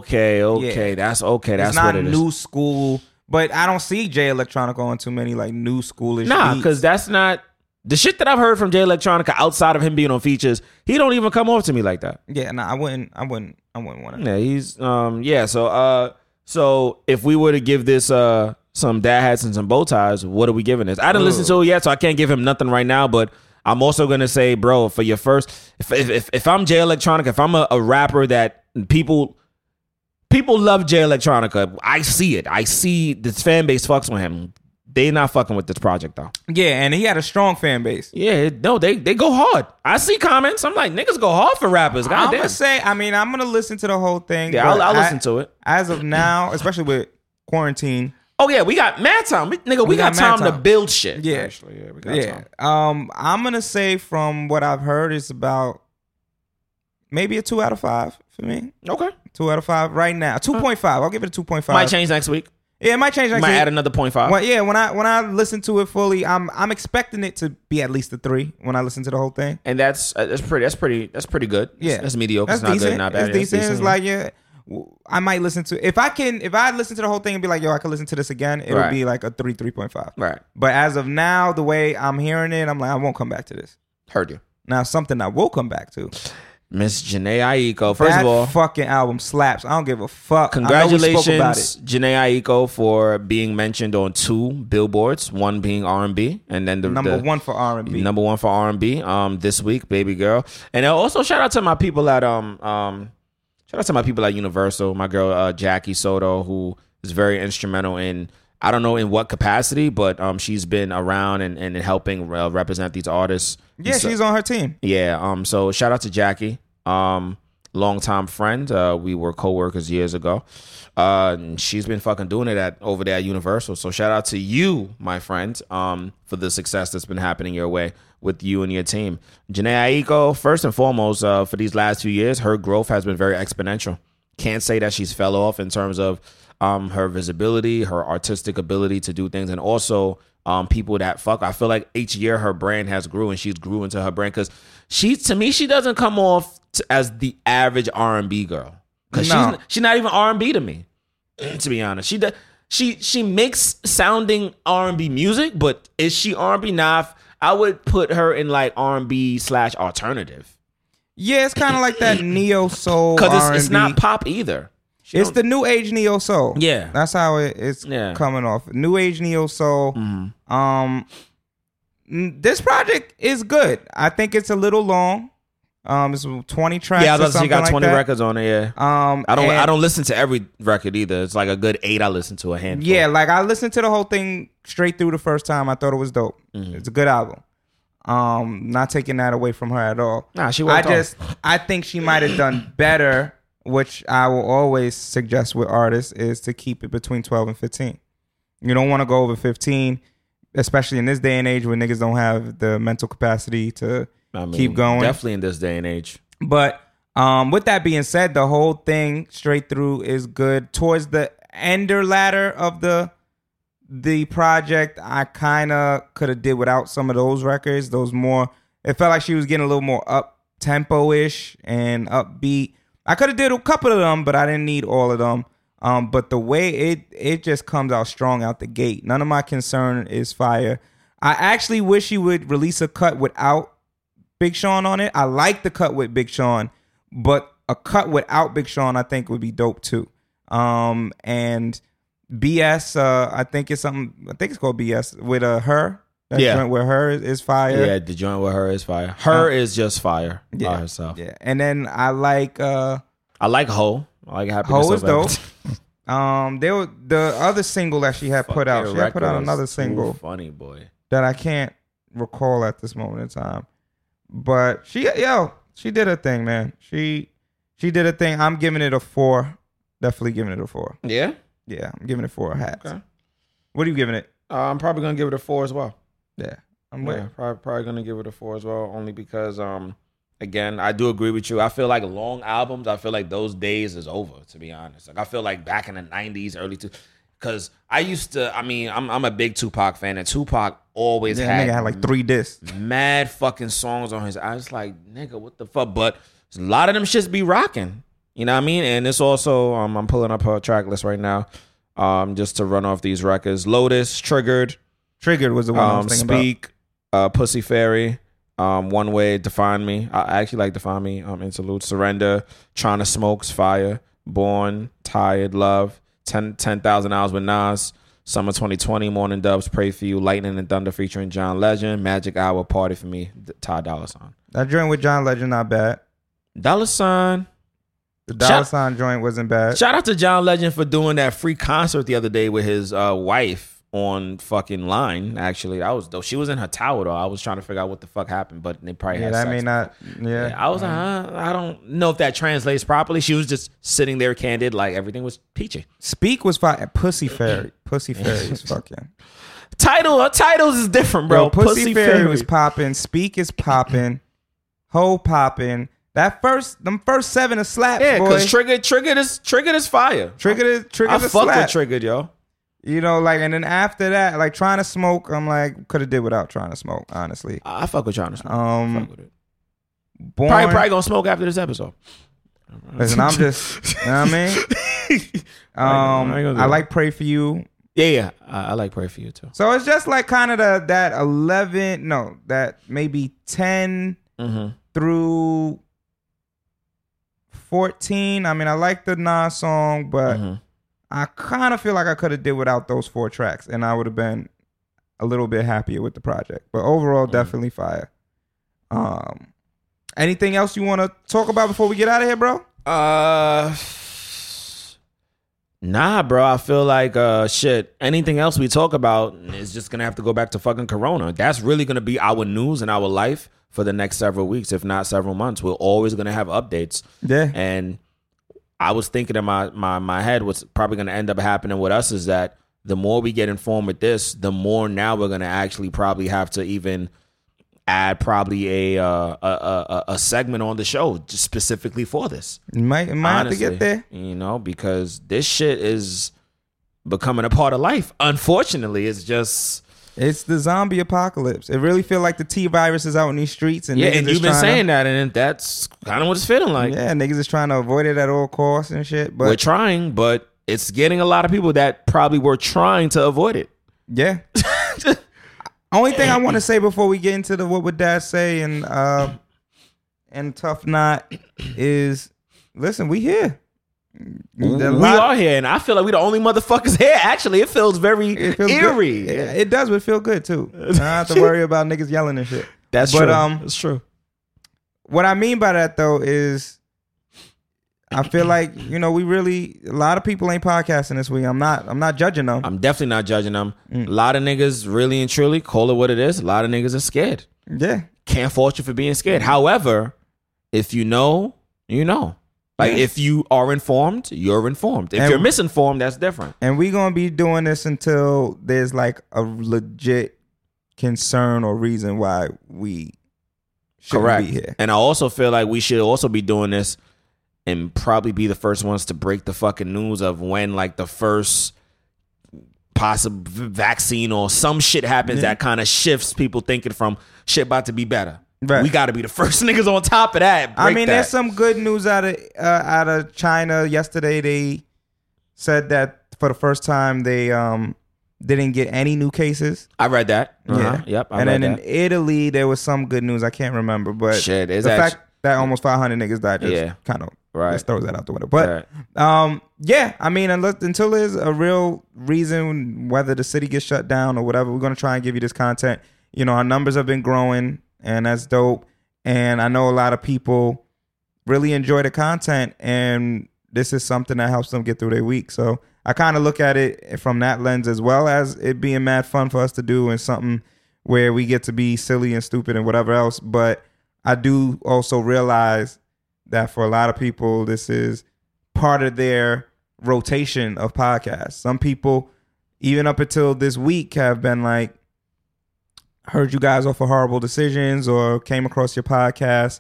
Okay, okay, Yeah. that's okay. That's it's not what it is. new school, but I don't see Jay Electronica on too many like new schoolish. Nah, because that's not the shit that I've heard from Jay Electronica outside of him being on features. He don't even come off to me like that. yeah, nah, I wouldn't, I wouldn't, I wouldn't want to. Yeah, he's um yeah. So uh, so if we were to give this uh some dad hats and some bow ties, what are we giving this? I didn't listen to it yet, so I can't give him nothing right now. But I'm also gonna say, bro, for your first, if if if, if I'm Jay Electronica, if I'm a, a rapper that people. People love Jay Electronica. I see it. I see this fan base fucks with him. They not fucking with this project though. Yeah, and he had a strong fan base. Yeah, no, they they go hard. I see comments. I'm like, niggas go hard for rappers. I'm God gonna say, I mean, I'm gonna listen to the whole thing. Yeah, I'll, I'll I- listen to it. As of now, especially with quarantine, Oh yeah, we got mad time. We, nigga, we, We got, got mad time, to build shit. Yeah. actually, yeah, we got yeah. time. Um, I'm gonna say from what I've heard, it's about maybe a two out of five for me. Okay, Two out of five right now. Two point five. I'll give it a two point five. might change next week. Yeah, it might change. Next might week. add another point five. Well, yeah, when I when I listen to it fully, I'm I'm expecting it to be at least a three when I listen to the whole thing. and that's uh, that's pretty. That's pretty. That's pretty good. Yeah, that's, that's mediocre. That's it's not decent. good. Not bad. It's Yeah, decent. It's like yeah, I might listen to if I can if I listen to the whole thing and be like yo I could listen to this again. It'll Right. be like a three three point five. right. But as of now, the way I'm hearing it, I'm like I won't come back to this. Heard you, Now something I will come back to. Miss Jhené Aiko. First that of all, fucking album slaps. I don't give a fuck. I know we spoke about congratulations. Jhené Aiko, for being mentioned on two billboards. One being R and B, and then the Number the- one for R and B. Number one for R and B. Um, this week, baby girl, and uh, also shout out to my people at um um, shout out to my people at Universal. My girl uh, Jackie Soto, who is very instrumental in I don't know in what capacity, but um, she's been around and and helping uh, represent these artists. Yeah, So- she's on her team. yeah. Um. So shout out to Jackie. Um. Longtime friend. Uh. We were co-workers years ago. Uh. She's been fucking doing it at over there at Universal. So shout out to you, my friend. Um. For the success that's been happening your way with you and your team. Jhené Aiko. First and foremost. Uh. For these last few years, her growth has been very exponential. can't say that she's fell off in terms of um her visibility, her artistic ability to do things, and also um people that fuck. I feel like each year her brand has grew and she's grew into her brand because she to me she doesn't come off t- as the average R and B girl because No. she's she's not even R and B to me. To be honest, she does. She she makes sounding R and B music, but is she R and B? Nah, I would put her in like R and B slash alternative Yeah, it's kind of like that neo soul. because it's, it's not pop either. It's the new age neo soul. Yeah. that's how it, it's Yeah. Mm-hmm. coming off. New age neo soul. Um, mm, this project is good. I think it's a little long. Um, it's twenty tracks. yeah. I or was about to say, she something got like twenty that. records on it. Yeah, Um, I don't and- I don't listen to every record either. It's like a good eight. I listen to a handful. Yeah, like I listened to the whole thing straight through the first time. I thought it was dope. Mm-hmm. It's a good album. Um, not taking that away from her at all. Nah, she I just I think she might have done better, which I will always suggest with artists is to keep it between twelve and fifteen. You don't want to go over fifteen, especially in this day and age where niggas don't have the mental capacity to I mean, keep going. Definitely in this day and age. But um, with that being said, the whole thing straight through is good. Towards the ender ladder of the the project, I kind of could have did without some of those records. Those more, it felt like she was getting a little more up tempo ish and upbeat. I could have did a couple of them, but I didn't need all of them. Um, but the way it it just comes out strong out the gate. None of my concern is fire. I actually wish she would release a cut without Big Sean on it. I like the cut with Big Sean, but a cut without Big Sean I think would be dope too. Um and BS, uh, I think it's something. I think it's called BS with uh, her. That Yeah. joint with her is, is fire. Yeah, the joint with her is fire. Her is just fire by herself. Yeah, and then I like uh, I like Ho. I like happiness. Ho is dope. Um, there were the other single that she had put out. She had put out another single Funny boy. that I can't recall at this moment in time. But she, yo, she did her thing, man. She she did a thing. I'm giving it a four. Definitely giving it a four. Yeah. Yeah, I'm giving it four hats. Okay. What are you giving it? Uh, I'm probably gonna give it a four as well. Yeah, I'm. Yeah, probably, probably gonna give it a four as well, only because um again, I do agree with you. I feel like long albums, I feel like those days is over, to be honest. Like I feel like back in the nineties, early two because I used to I mean, I'm I'm a big Tupac fan and Tupac always Yeah, had nigga had like three discs. mad fucking songs on his I was like, nigga, what the fuck? But a lot of them shits be rocking. You know what I mean? And it's also um I'm pulling up her track list right now. Um just to run off these records. Lotus, Triggered, Triggered was the one I um, was thinking about. Speak, uh, Pussy Fairy, um, One Way, Define Me. I actually like Define Me. Um, Interlude, Surrender, Trying to Smokes, Fire, Born, Tired, Love, 10 10,000 Hours with Nas, Summer 2020, Mourning Doves, Pray For You, Lightning and Thunder featuring John Legend, Magic Hour, Party For Me, D- Ty Dolla Sign. That joint with John Legend not bad. Dolla Sign. The Dollar Shout- Sign joint wasn't bad. Shout out to John Legend for doing that free concert the other day with his uh, wife on fucking line. Actually, that was though She was in her tower though. I was trying to figure out what the fuck happened, but they probably yeah, had that may not. Yeah, Yeah, I was like, huh? I don't know if that translates properly. She was just sitting there candid, like everything was peachy. Speak was fine. Pussy Fairy. Pussy Fairy is fucking. Title, titles is different, bro. Bro, Pussy, Fairy, was popping. Speak is popping. Ho popping. That first, them first seven of slaps, yeah, because triggered, triggered is triggered is fire. Triggered is I triggered is fuck slap. with triggered, yo. You know, like, and then after that, like trying to smoke, I'm like, could have did without trying to smoke, honestly. I I fuck with trying to smoke. Um, fuck with it. Born, Probably, probably gonna smoke after this episode. listen, I'm just, you know what I mean? Um, I ain't I like pray for you. Yeah, yeah. I, I like pray for you too. So it's just like kind of the that eleven, no, that maybe 10 Mm-hmm. through fourteen. I mean, I like the Nas song, but Mhm. I kind of feel like I could have did without those four tracks, and I would have been a little bit happier with the project. But overall, Mm. definitely fire. Um, anything else you want to talk about before we get out of here, bro? Uh, nah, bro. I feel like uh, shit. Anything else we talk about is just gonna have to go back to fucking Corona. That's really gonna be our news and our life for the next several weeks, if not several months. We're always gonna have updates. Yeah, And I was thinking in my my my head, what's probably gonna end up happening with us is that the more we get informed with this, the more now we're gonna actually probably have to even add probably a uh, a, a a segment on the show just specifically for this. Might might honestly, have to get there. You know, because this shit is becoming a part of life. Unfortunately, it's just It's the zombie apocalypse. It really feel like the T virus is out in these streets, and yeah. And you've been saying that, and that's kind of what it's feeling like. yeah, niggas is trying to avoid it at all costs and shit. But we're trying, but it's getting a lot of people that probably were trying to avoid it. yeah. Only thing I want to say before we get into the what would dad say and uh and tough knot is listen, we here. We lot- are here, and I feel like we're the only motherfuckers here. Actually, it feels very It feels eerie. Yeah, it does, but feel good too. I don't have to worry about niggas yelling and shit. That's But, true. um, That's true. What I mean by that though is I feel like, you know, we really a lot of people ain't podcasting this week. I'm not I'm not judging them. I'm definitely not judging them. Mm. A lot of niggas, really and truly, call it what it is. A lot of niggas are scared. yeah. Can't fault you for being scared. However, if you know, you know. Like if you are informed, you're informed. If And- you're misinformed, that's different. And we're gonna be doing this until there's like a legit concern or reason why we shouldn't be here. And I also feel like we should also be doing this and probably be the first ones to break the fucking news of when like the first possible vaccine or some shit happens Yeah. that kind of shifts people thinking from shit about to be better. Right. We got to be the first niggas on top of that. I mean, that. there's some good news out of uh, out of China. Yesterday, they said that for the first time they um didn't get any new cases. I read that. Uh-huh. Yeah. Yep. I and then that. in Italy, there was some good news. I can't remember, but Shit, the that fact that almost 500 niggas died just Yeah. kind of Right. just throws that out the window. But Right. um, yeah, I mean, unless until there's a real reason whether the city gets shut down or whatever, we're gonna try and give you this content. You know, our numbers have been growing, and that's dope. And I know a lot of people really enjoy the content, and this is something that helps them get through their week. So I kind of look at it from that lens as well as it being mad fun for us to do and something where we get to be silly and stupid and whatever else. But I do also realize that for a lot of people, this is part of their rotation of podcasts. Some people, even up until this week, have been like, heard you guys offer horrible decisions or came across your podcast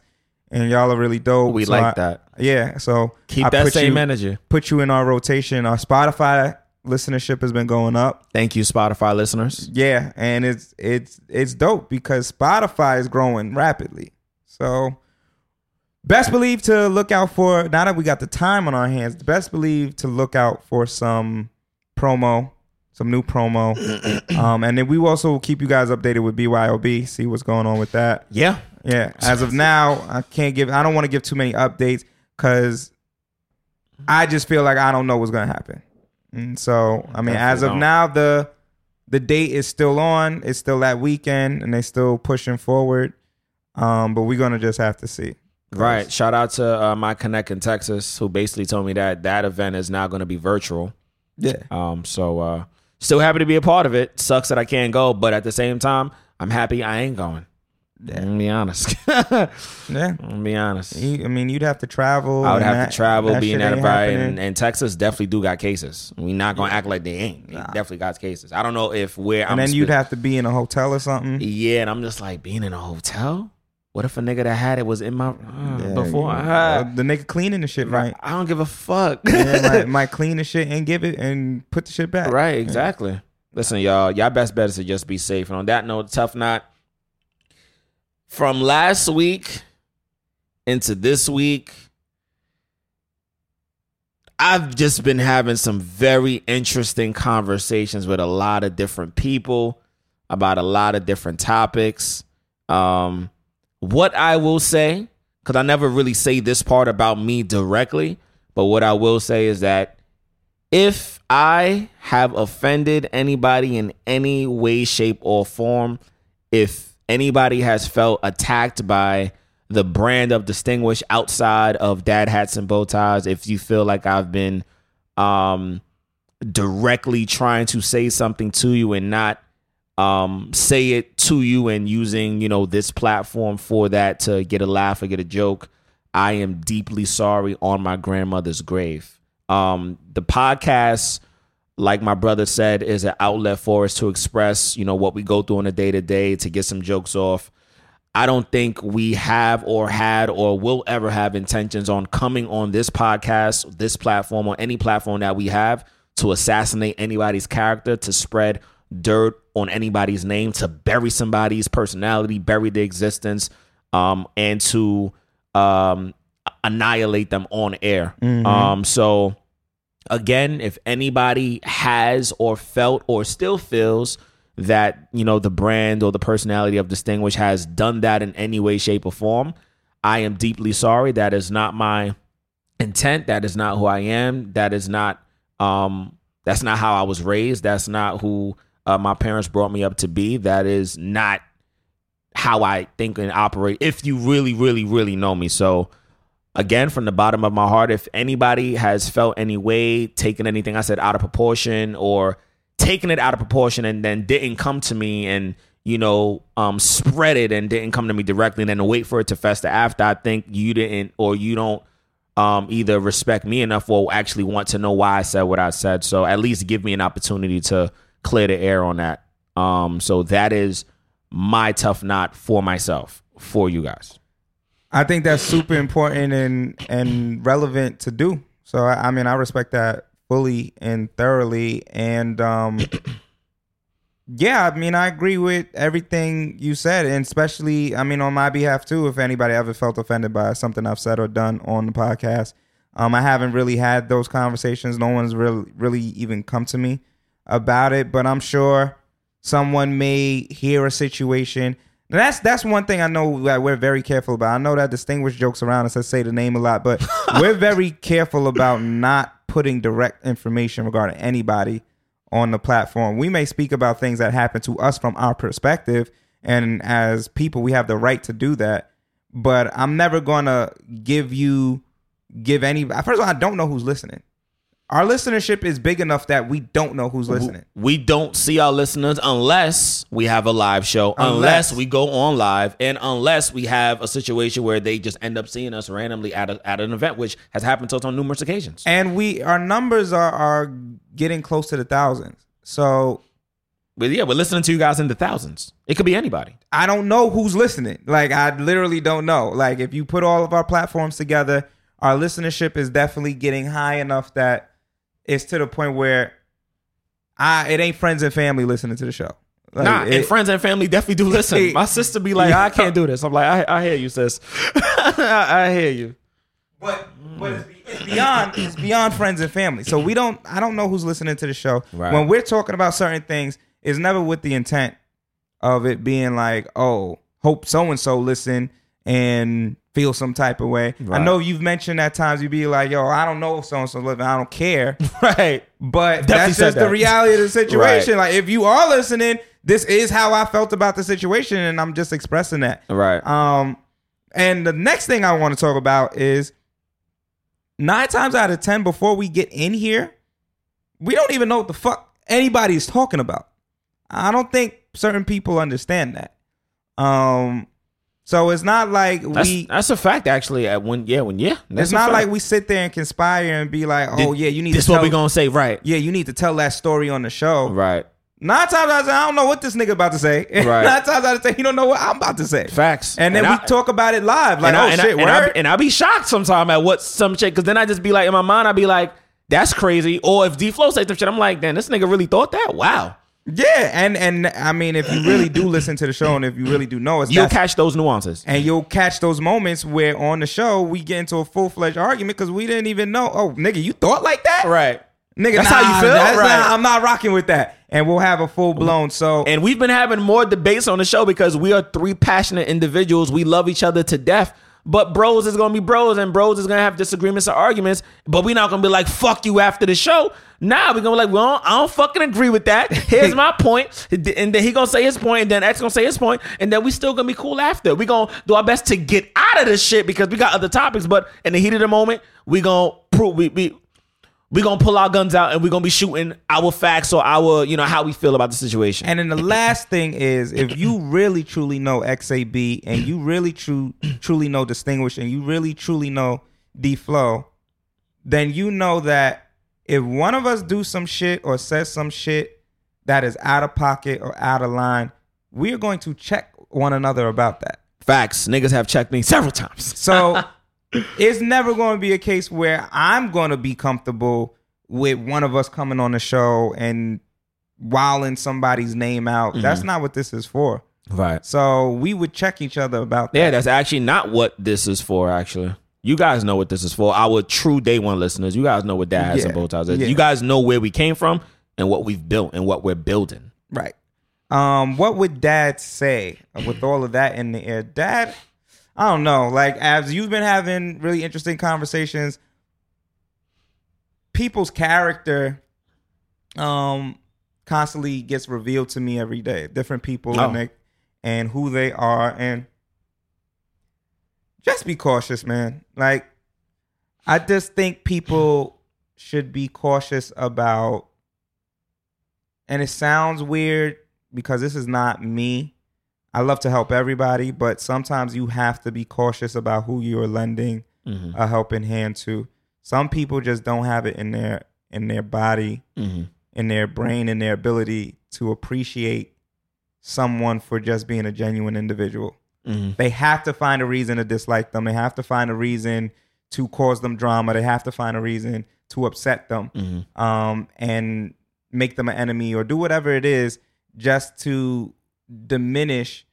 and y'all are really dope. We So like I- that. Yeah. So Keep I that same you, energy. Put you in our rotation. Our Spotify listenership has been going up. Thank you, Spotify listeners. Yeah, and it's it's it's dope because Spotify is growing rapidly. So best believe to look out for now that we got the time on our hands, best believe to look out for some promo, some new promo. um and then we will also keep you guys updated with BYOB, see what's going on with that. Yeah. Yeah, as of now, I can't give I don't want to give too many updates cuz I just feel like I don't know what's going to happen. And so, I mean, as of don't. now the the date is still on. It's still that weekend and they're still pushing forward. Um but we're going to just have to see. Right. Shout out to uh, my connect in Texas who basically told me that that event is now going to be virtual. Yeah. Um, so uh, still happy to be a part of it. Sucks that I can't go, but at the same time, I'm happy I ain't going. I'm gonna be honest. I'm Yeah. gonna be honest. You- I mean, you'd have to travel. I would have that- to travel, being be in shit that ain't environment, happening. and, and Texas definitely do got cases. We not gonna act like they ain't. They definitely got cases. I don't know if where I'm. And then you'd have to be in a hotel or something. Yeah, and I'm just like being in a hotel. What if a nigga that had it was in my uh, Yeah, before? you- I uh, the nigga cleaning the shit right. I don't give a fuck. yeah, might, might clean the shit and give it and put the shit back. Right, exactly. Listen, y'all, y'all best bet is to just be safe. And on that note, tough knot. From last week into this week, I've just been having some very interesting conversations with a lot of different people about a lot of different topics. Um, what I will say, because I never really say this part about me directly, but what I will say is that if I have offended anybody in any way, shape, or form, if anybody has felt attacked by the brand of distinguished outside of dad hats and bow ties, if you feel like I've been um, directly trying to say something to you and not um, say it to you and using you know this platform for that to get a laugh or get a joke, I am deeply sorry on my grandmother's grave. Um, the podcast, like my brother said, is an outlet for us to express, you know, what we go through on a day to day to get some jokes off. I don't think we have or had or will ever have intentions on coming on this podcast, this platform, or any platform that we have to assassinate anybody's character, to spread dirt on anybody's name, to bury somebody's personality, bury their existence, um, and to um, annihilate them on air. Um, so again, if anybody has or felt or still feels that you know the brand or the personality of Distinguish has done that in any way, shape, or form, I am deeply sorry. That is not my intent. That is not who I am. That is not um that's not how I was raised. That's not who uh, my parents brought me up to be. That is not how I think and operate. If you really, really, really know me, so again from the bottom of my heart if anybody has felt any way taken anything i said out of proportion or taken it out of proportion and then didn't come to me and you know um spread it and didn't come to me directly and then wait for it to fester after i think you didn't or you don't um either respect me enough or actually want to know why i said what i said so at least give me an opportunity to clear the air on that um so that is my tough knot for myself for you guys I think that's super important and and relevant to do. So I, I mean, I respect that fully and thoroughly. And um, yeah, I mean, I agree with everything you said, and especially, I mean, on my behalf too. If anybody ever felt offended by something I've said or done on the podcast, um, I haven't really had those conversations. No one's really really even come to me about it, but I'm sure someone may hear a situation. And that's that's one thing I know that we're very careful about. I know that distinguished jokes around us. I say the name a lot, but we're very careful about not putting direct information regarding anybody on the platform. We may speak about things that happen to us from our perspective, and as people, we have the right to do that. But I'm never gonna give you give any. First of all, I don't know who's listening. Our listenership is big enough that we don't know who's listening. we don't see our listeners unless we have a live show, unless, Unless. we go on live, and unless we have a situation where they just end up seeing us randomly at a, at an event, which has happened to us on numerous occasions. And we our numbers are are getting close to the thousands. So But yeah, we're listening to you guys in the thousands. It could be anybody. I don't know who's listening. Like I literally don't know. Like if you put all of our platforms together, our listenership is definitely getting high enough that it's to the point where I it ain't friends and family listening to the show. Like, Nah, it- and friends and family definitely do listen. My sister be like, I can't do this. I'm like, I, I hear you, sis. I, I hear you. But but it's, it's beyond it's beyond friends and family. So we don't I don't know who's listening to the show. Right. When we're talking about certain things, it's never with the intent of it being like, oh, hope so and so listen and feel some type of way. I know you've mentioned at times you'd be like, yo, I don't know if so and so living, I don't care. Right. But Definitely that's just the reality of the situation. Like if you are listening, this is how I felt about the situation, and I'm just expressing that. Right. Um, and the next thing I want to talk about is nine times out of ten before we get in here, we don't even know what the fuck anybody's talking about. I don't think certain people understand that. Um, so it's not like That's, we. that's a fact, actually. At when, yeah, when, yeah. It's not fact. like we sit there and conspire and be like, "Oh yeah, you need This to what tell, we gonna say, right? yeah, you need to tell that story on the show." Right. Nine times out of ten, I don't know what this nigga about to say. Right. Nine times out of ten, you don't know what I'm about to say. Facts. And then And we I- talk about it live, like, and oh I, shit, and, I, and I be shocked sometime at what some shit, because then I just be like, in my mind, I be like, that's crazy. Or if D Flow say some shit, I'm like, damn, this nigga really thought that? Wow. Yeah, and and I mean, if you really do listen to the show, and if you really do know, it's You'll catch those nuances. and you'll catch those moments where on the show we get into a full fledged argument because we didn't even know. Oh, nigga, you thought like that, Right. Nigga, That's nah, how you feel? that's Right. not- I'm not rocking with that, and we'll have a full blown. So And we've been having more debates on the show because we are three passionate individuals. We love each other to death. But bros is gonna be bros, and bros is gonna have disagreements or arguments. But we're not gonna be like "fuck you" after the show. Nah, we're gonna be like, "Well, I don't fucking agree with that. Here's my point," and then he gonna say his point, and then X gonna say his point, and then we still gonna be cool after. We gonna do our best to get out of this shit because we got other topics. But in the heat of the moment, we gonna prove we we we gonna pull our guns out and we're gonna be shooting our facts or our you know how we feel about the situation. And then the last thing is, if you really truly know XAB and you really true truly know Distinguish and you really truly know D Flow, then you know that if one of us do some shit or says some shit that is out of pocket or out of line, we are going to check one another about that. Facts. Niggas have checked me several times. So it's never going to be a case where I'm going to be comfortable with one of us coming on the show and wilding somebody's name out. Mm-hmm. That's not what this is for. Right. So we would check each other about that. Yeah, that's actually not what this is for. Actually, you guys know what this is for. Our true day one listeners, you guys know what Dad has Yeah. and bow ties is. Yeah. You guys know where we came from and what we've built and what we're building. Right. Um, what would dad say with all of that in the air? Dad, I don't know. Like as you've been having really interesting conversations, people's character um constantly gets revealed to me every day. Different people Oh. and they, and who they are and just be cautious, man. Like I just think people should be cautious about and it sounds weird because this is not me. I love to help everybody, but sometimes you have to be cautious about who you are lending Mm-hmm. a helping hand to. Some people just don't have it in their in their body, Mm-hmm. in their brain, in their ability to appreciate someone for just being a genuine individual. Mm-hmm. They have to find a reason to dislike them. They have to find a reason to cause them drama. They have to find a reason to upset them Mm-hmm. um, and make them an enemy or do whatever it is just to diminish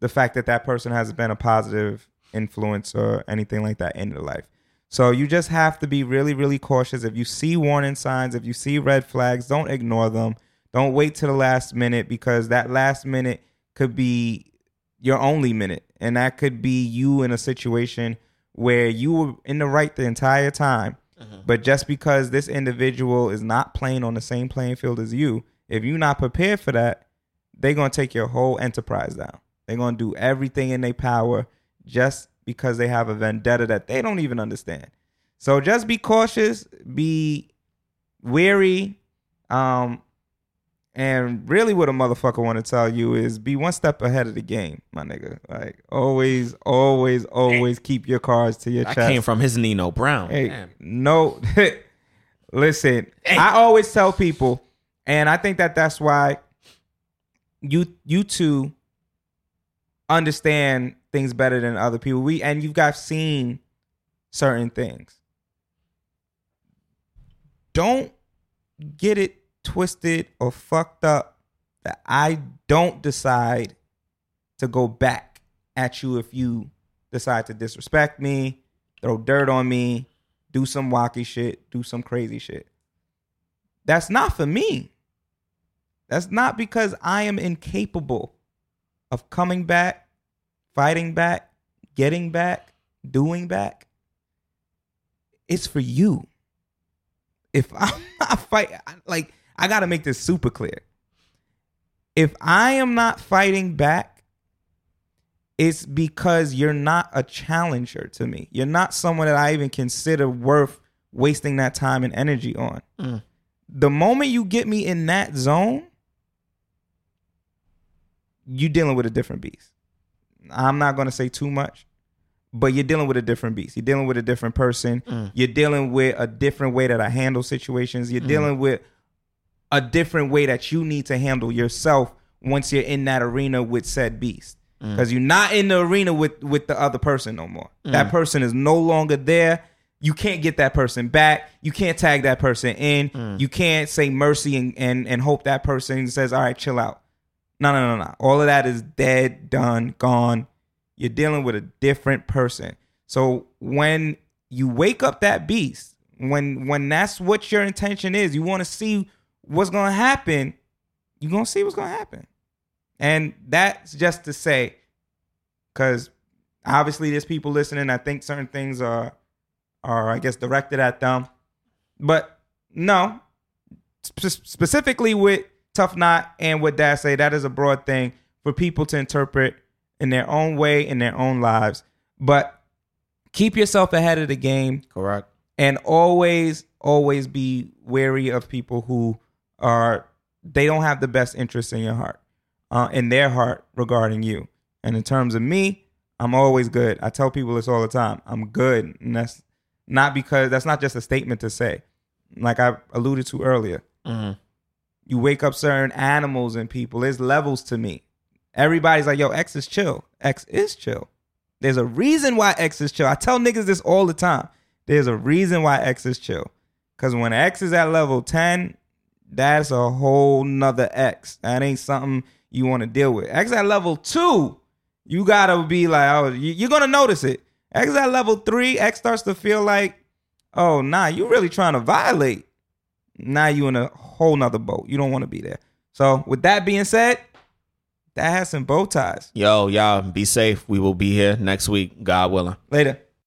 the fact that that person has been a positive influence or anything like that in their life. So you just have to be really, really cautious. If you see warning signs, if you see red flags, don't ignore them. Don't wait to the last minute because that last minute could be your only minute. And that could be you in a situation where you were in the right the entire time. Mm-hmm. But just because this individual is not playing on the same playing field as you, if you're not prepared for that, they're going to take your whole enterprise down. They're going to do everything in their power just because they have a vendetta that they don't even understand. So just be cautious, be wary, um, and really what a motherfucker want to tell you is be one step ahead of the game, my nigga. Like always, always, always keep your cards to your I chest. came from his Nino Brown. Hey, Damn. no, listen. I always tell people, and I think that that's why you you two understand things better than other people. We and you've got seen certain things. Don't get it twisted or fucked up that I don't decide to go back at you if you decide to disrespect me, throw dirt on me, do some wacky shit, do some crazy shit. That's not for me. That's not because I am incapable of coming back, fighting back, getting back, doing back. It's for you. If I'm not fight, like I got to make this super clear. If I am not fighting back, it's because you're not a challenger to me. You're not someone that I even consider worth wasting that time and energy on. Mm. The moment you get me in that zone, you dealing with a different beast. I'm not going to say too much, but you're dealing with a different beast. You're dealing with a different person. Mm. You're dealing with a different way that I handle situations. You're mm. dealing with a different way that you need to handle yourself once you're in that arena with said beast. Mm. Because you're not in the arena with with the other person no more. Mm. That person is no longer there. You can't get that person back. You can't tag that person in. You can't say mercy and, and and hope that person says, "All right, chill out." No, no, no, no. All of that is dead, done, gone. You're dealing with a different person. So when you wake up that beast, when when that's what your intention is, you want to see what's gonna happen. You're gonna see what's gonna happen. And that's just to say, because obviously there's people listening. I think certain things are are I guess directed at them, but no, Spe- specifically with Tough Knot and what Dad say, that is a broad thing for people to interpret in their own way in their own lives. But keep yourself ahead of the game. Correct. and always always be wary of people who are they don't have the best interest in your heart uh, in their heart regarding you. And in terms of me i'm always good. I tell people this all the time. I'm good. And that's not because that's not just a statement to say. Like i alluded to earlier. Mhm. You wake up certain animals and people there's levels to me Everybody's like, yo, X is chill. X is chill. There's a reason why X is chill. I tell niggas this all the time. There's a reason why X is chill. Cause when X is at level 10, that's a whole nother X. That ain't something you want to deal with. X at level two, you gotta be like, oh, you- you're gonna notice it. X at level three, X starts to feel like, oh, nah, you really trying to violate. Now you in a whole nother boat. You don't want to be there. So with that being said, that has some bow ties. Yo, y'all be safe. We will be here next week, God willing. Later.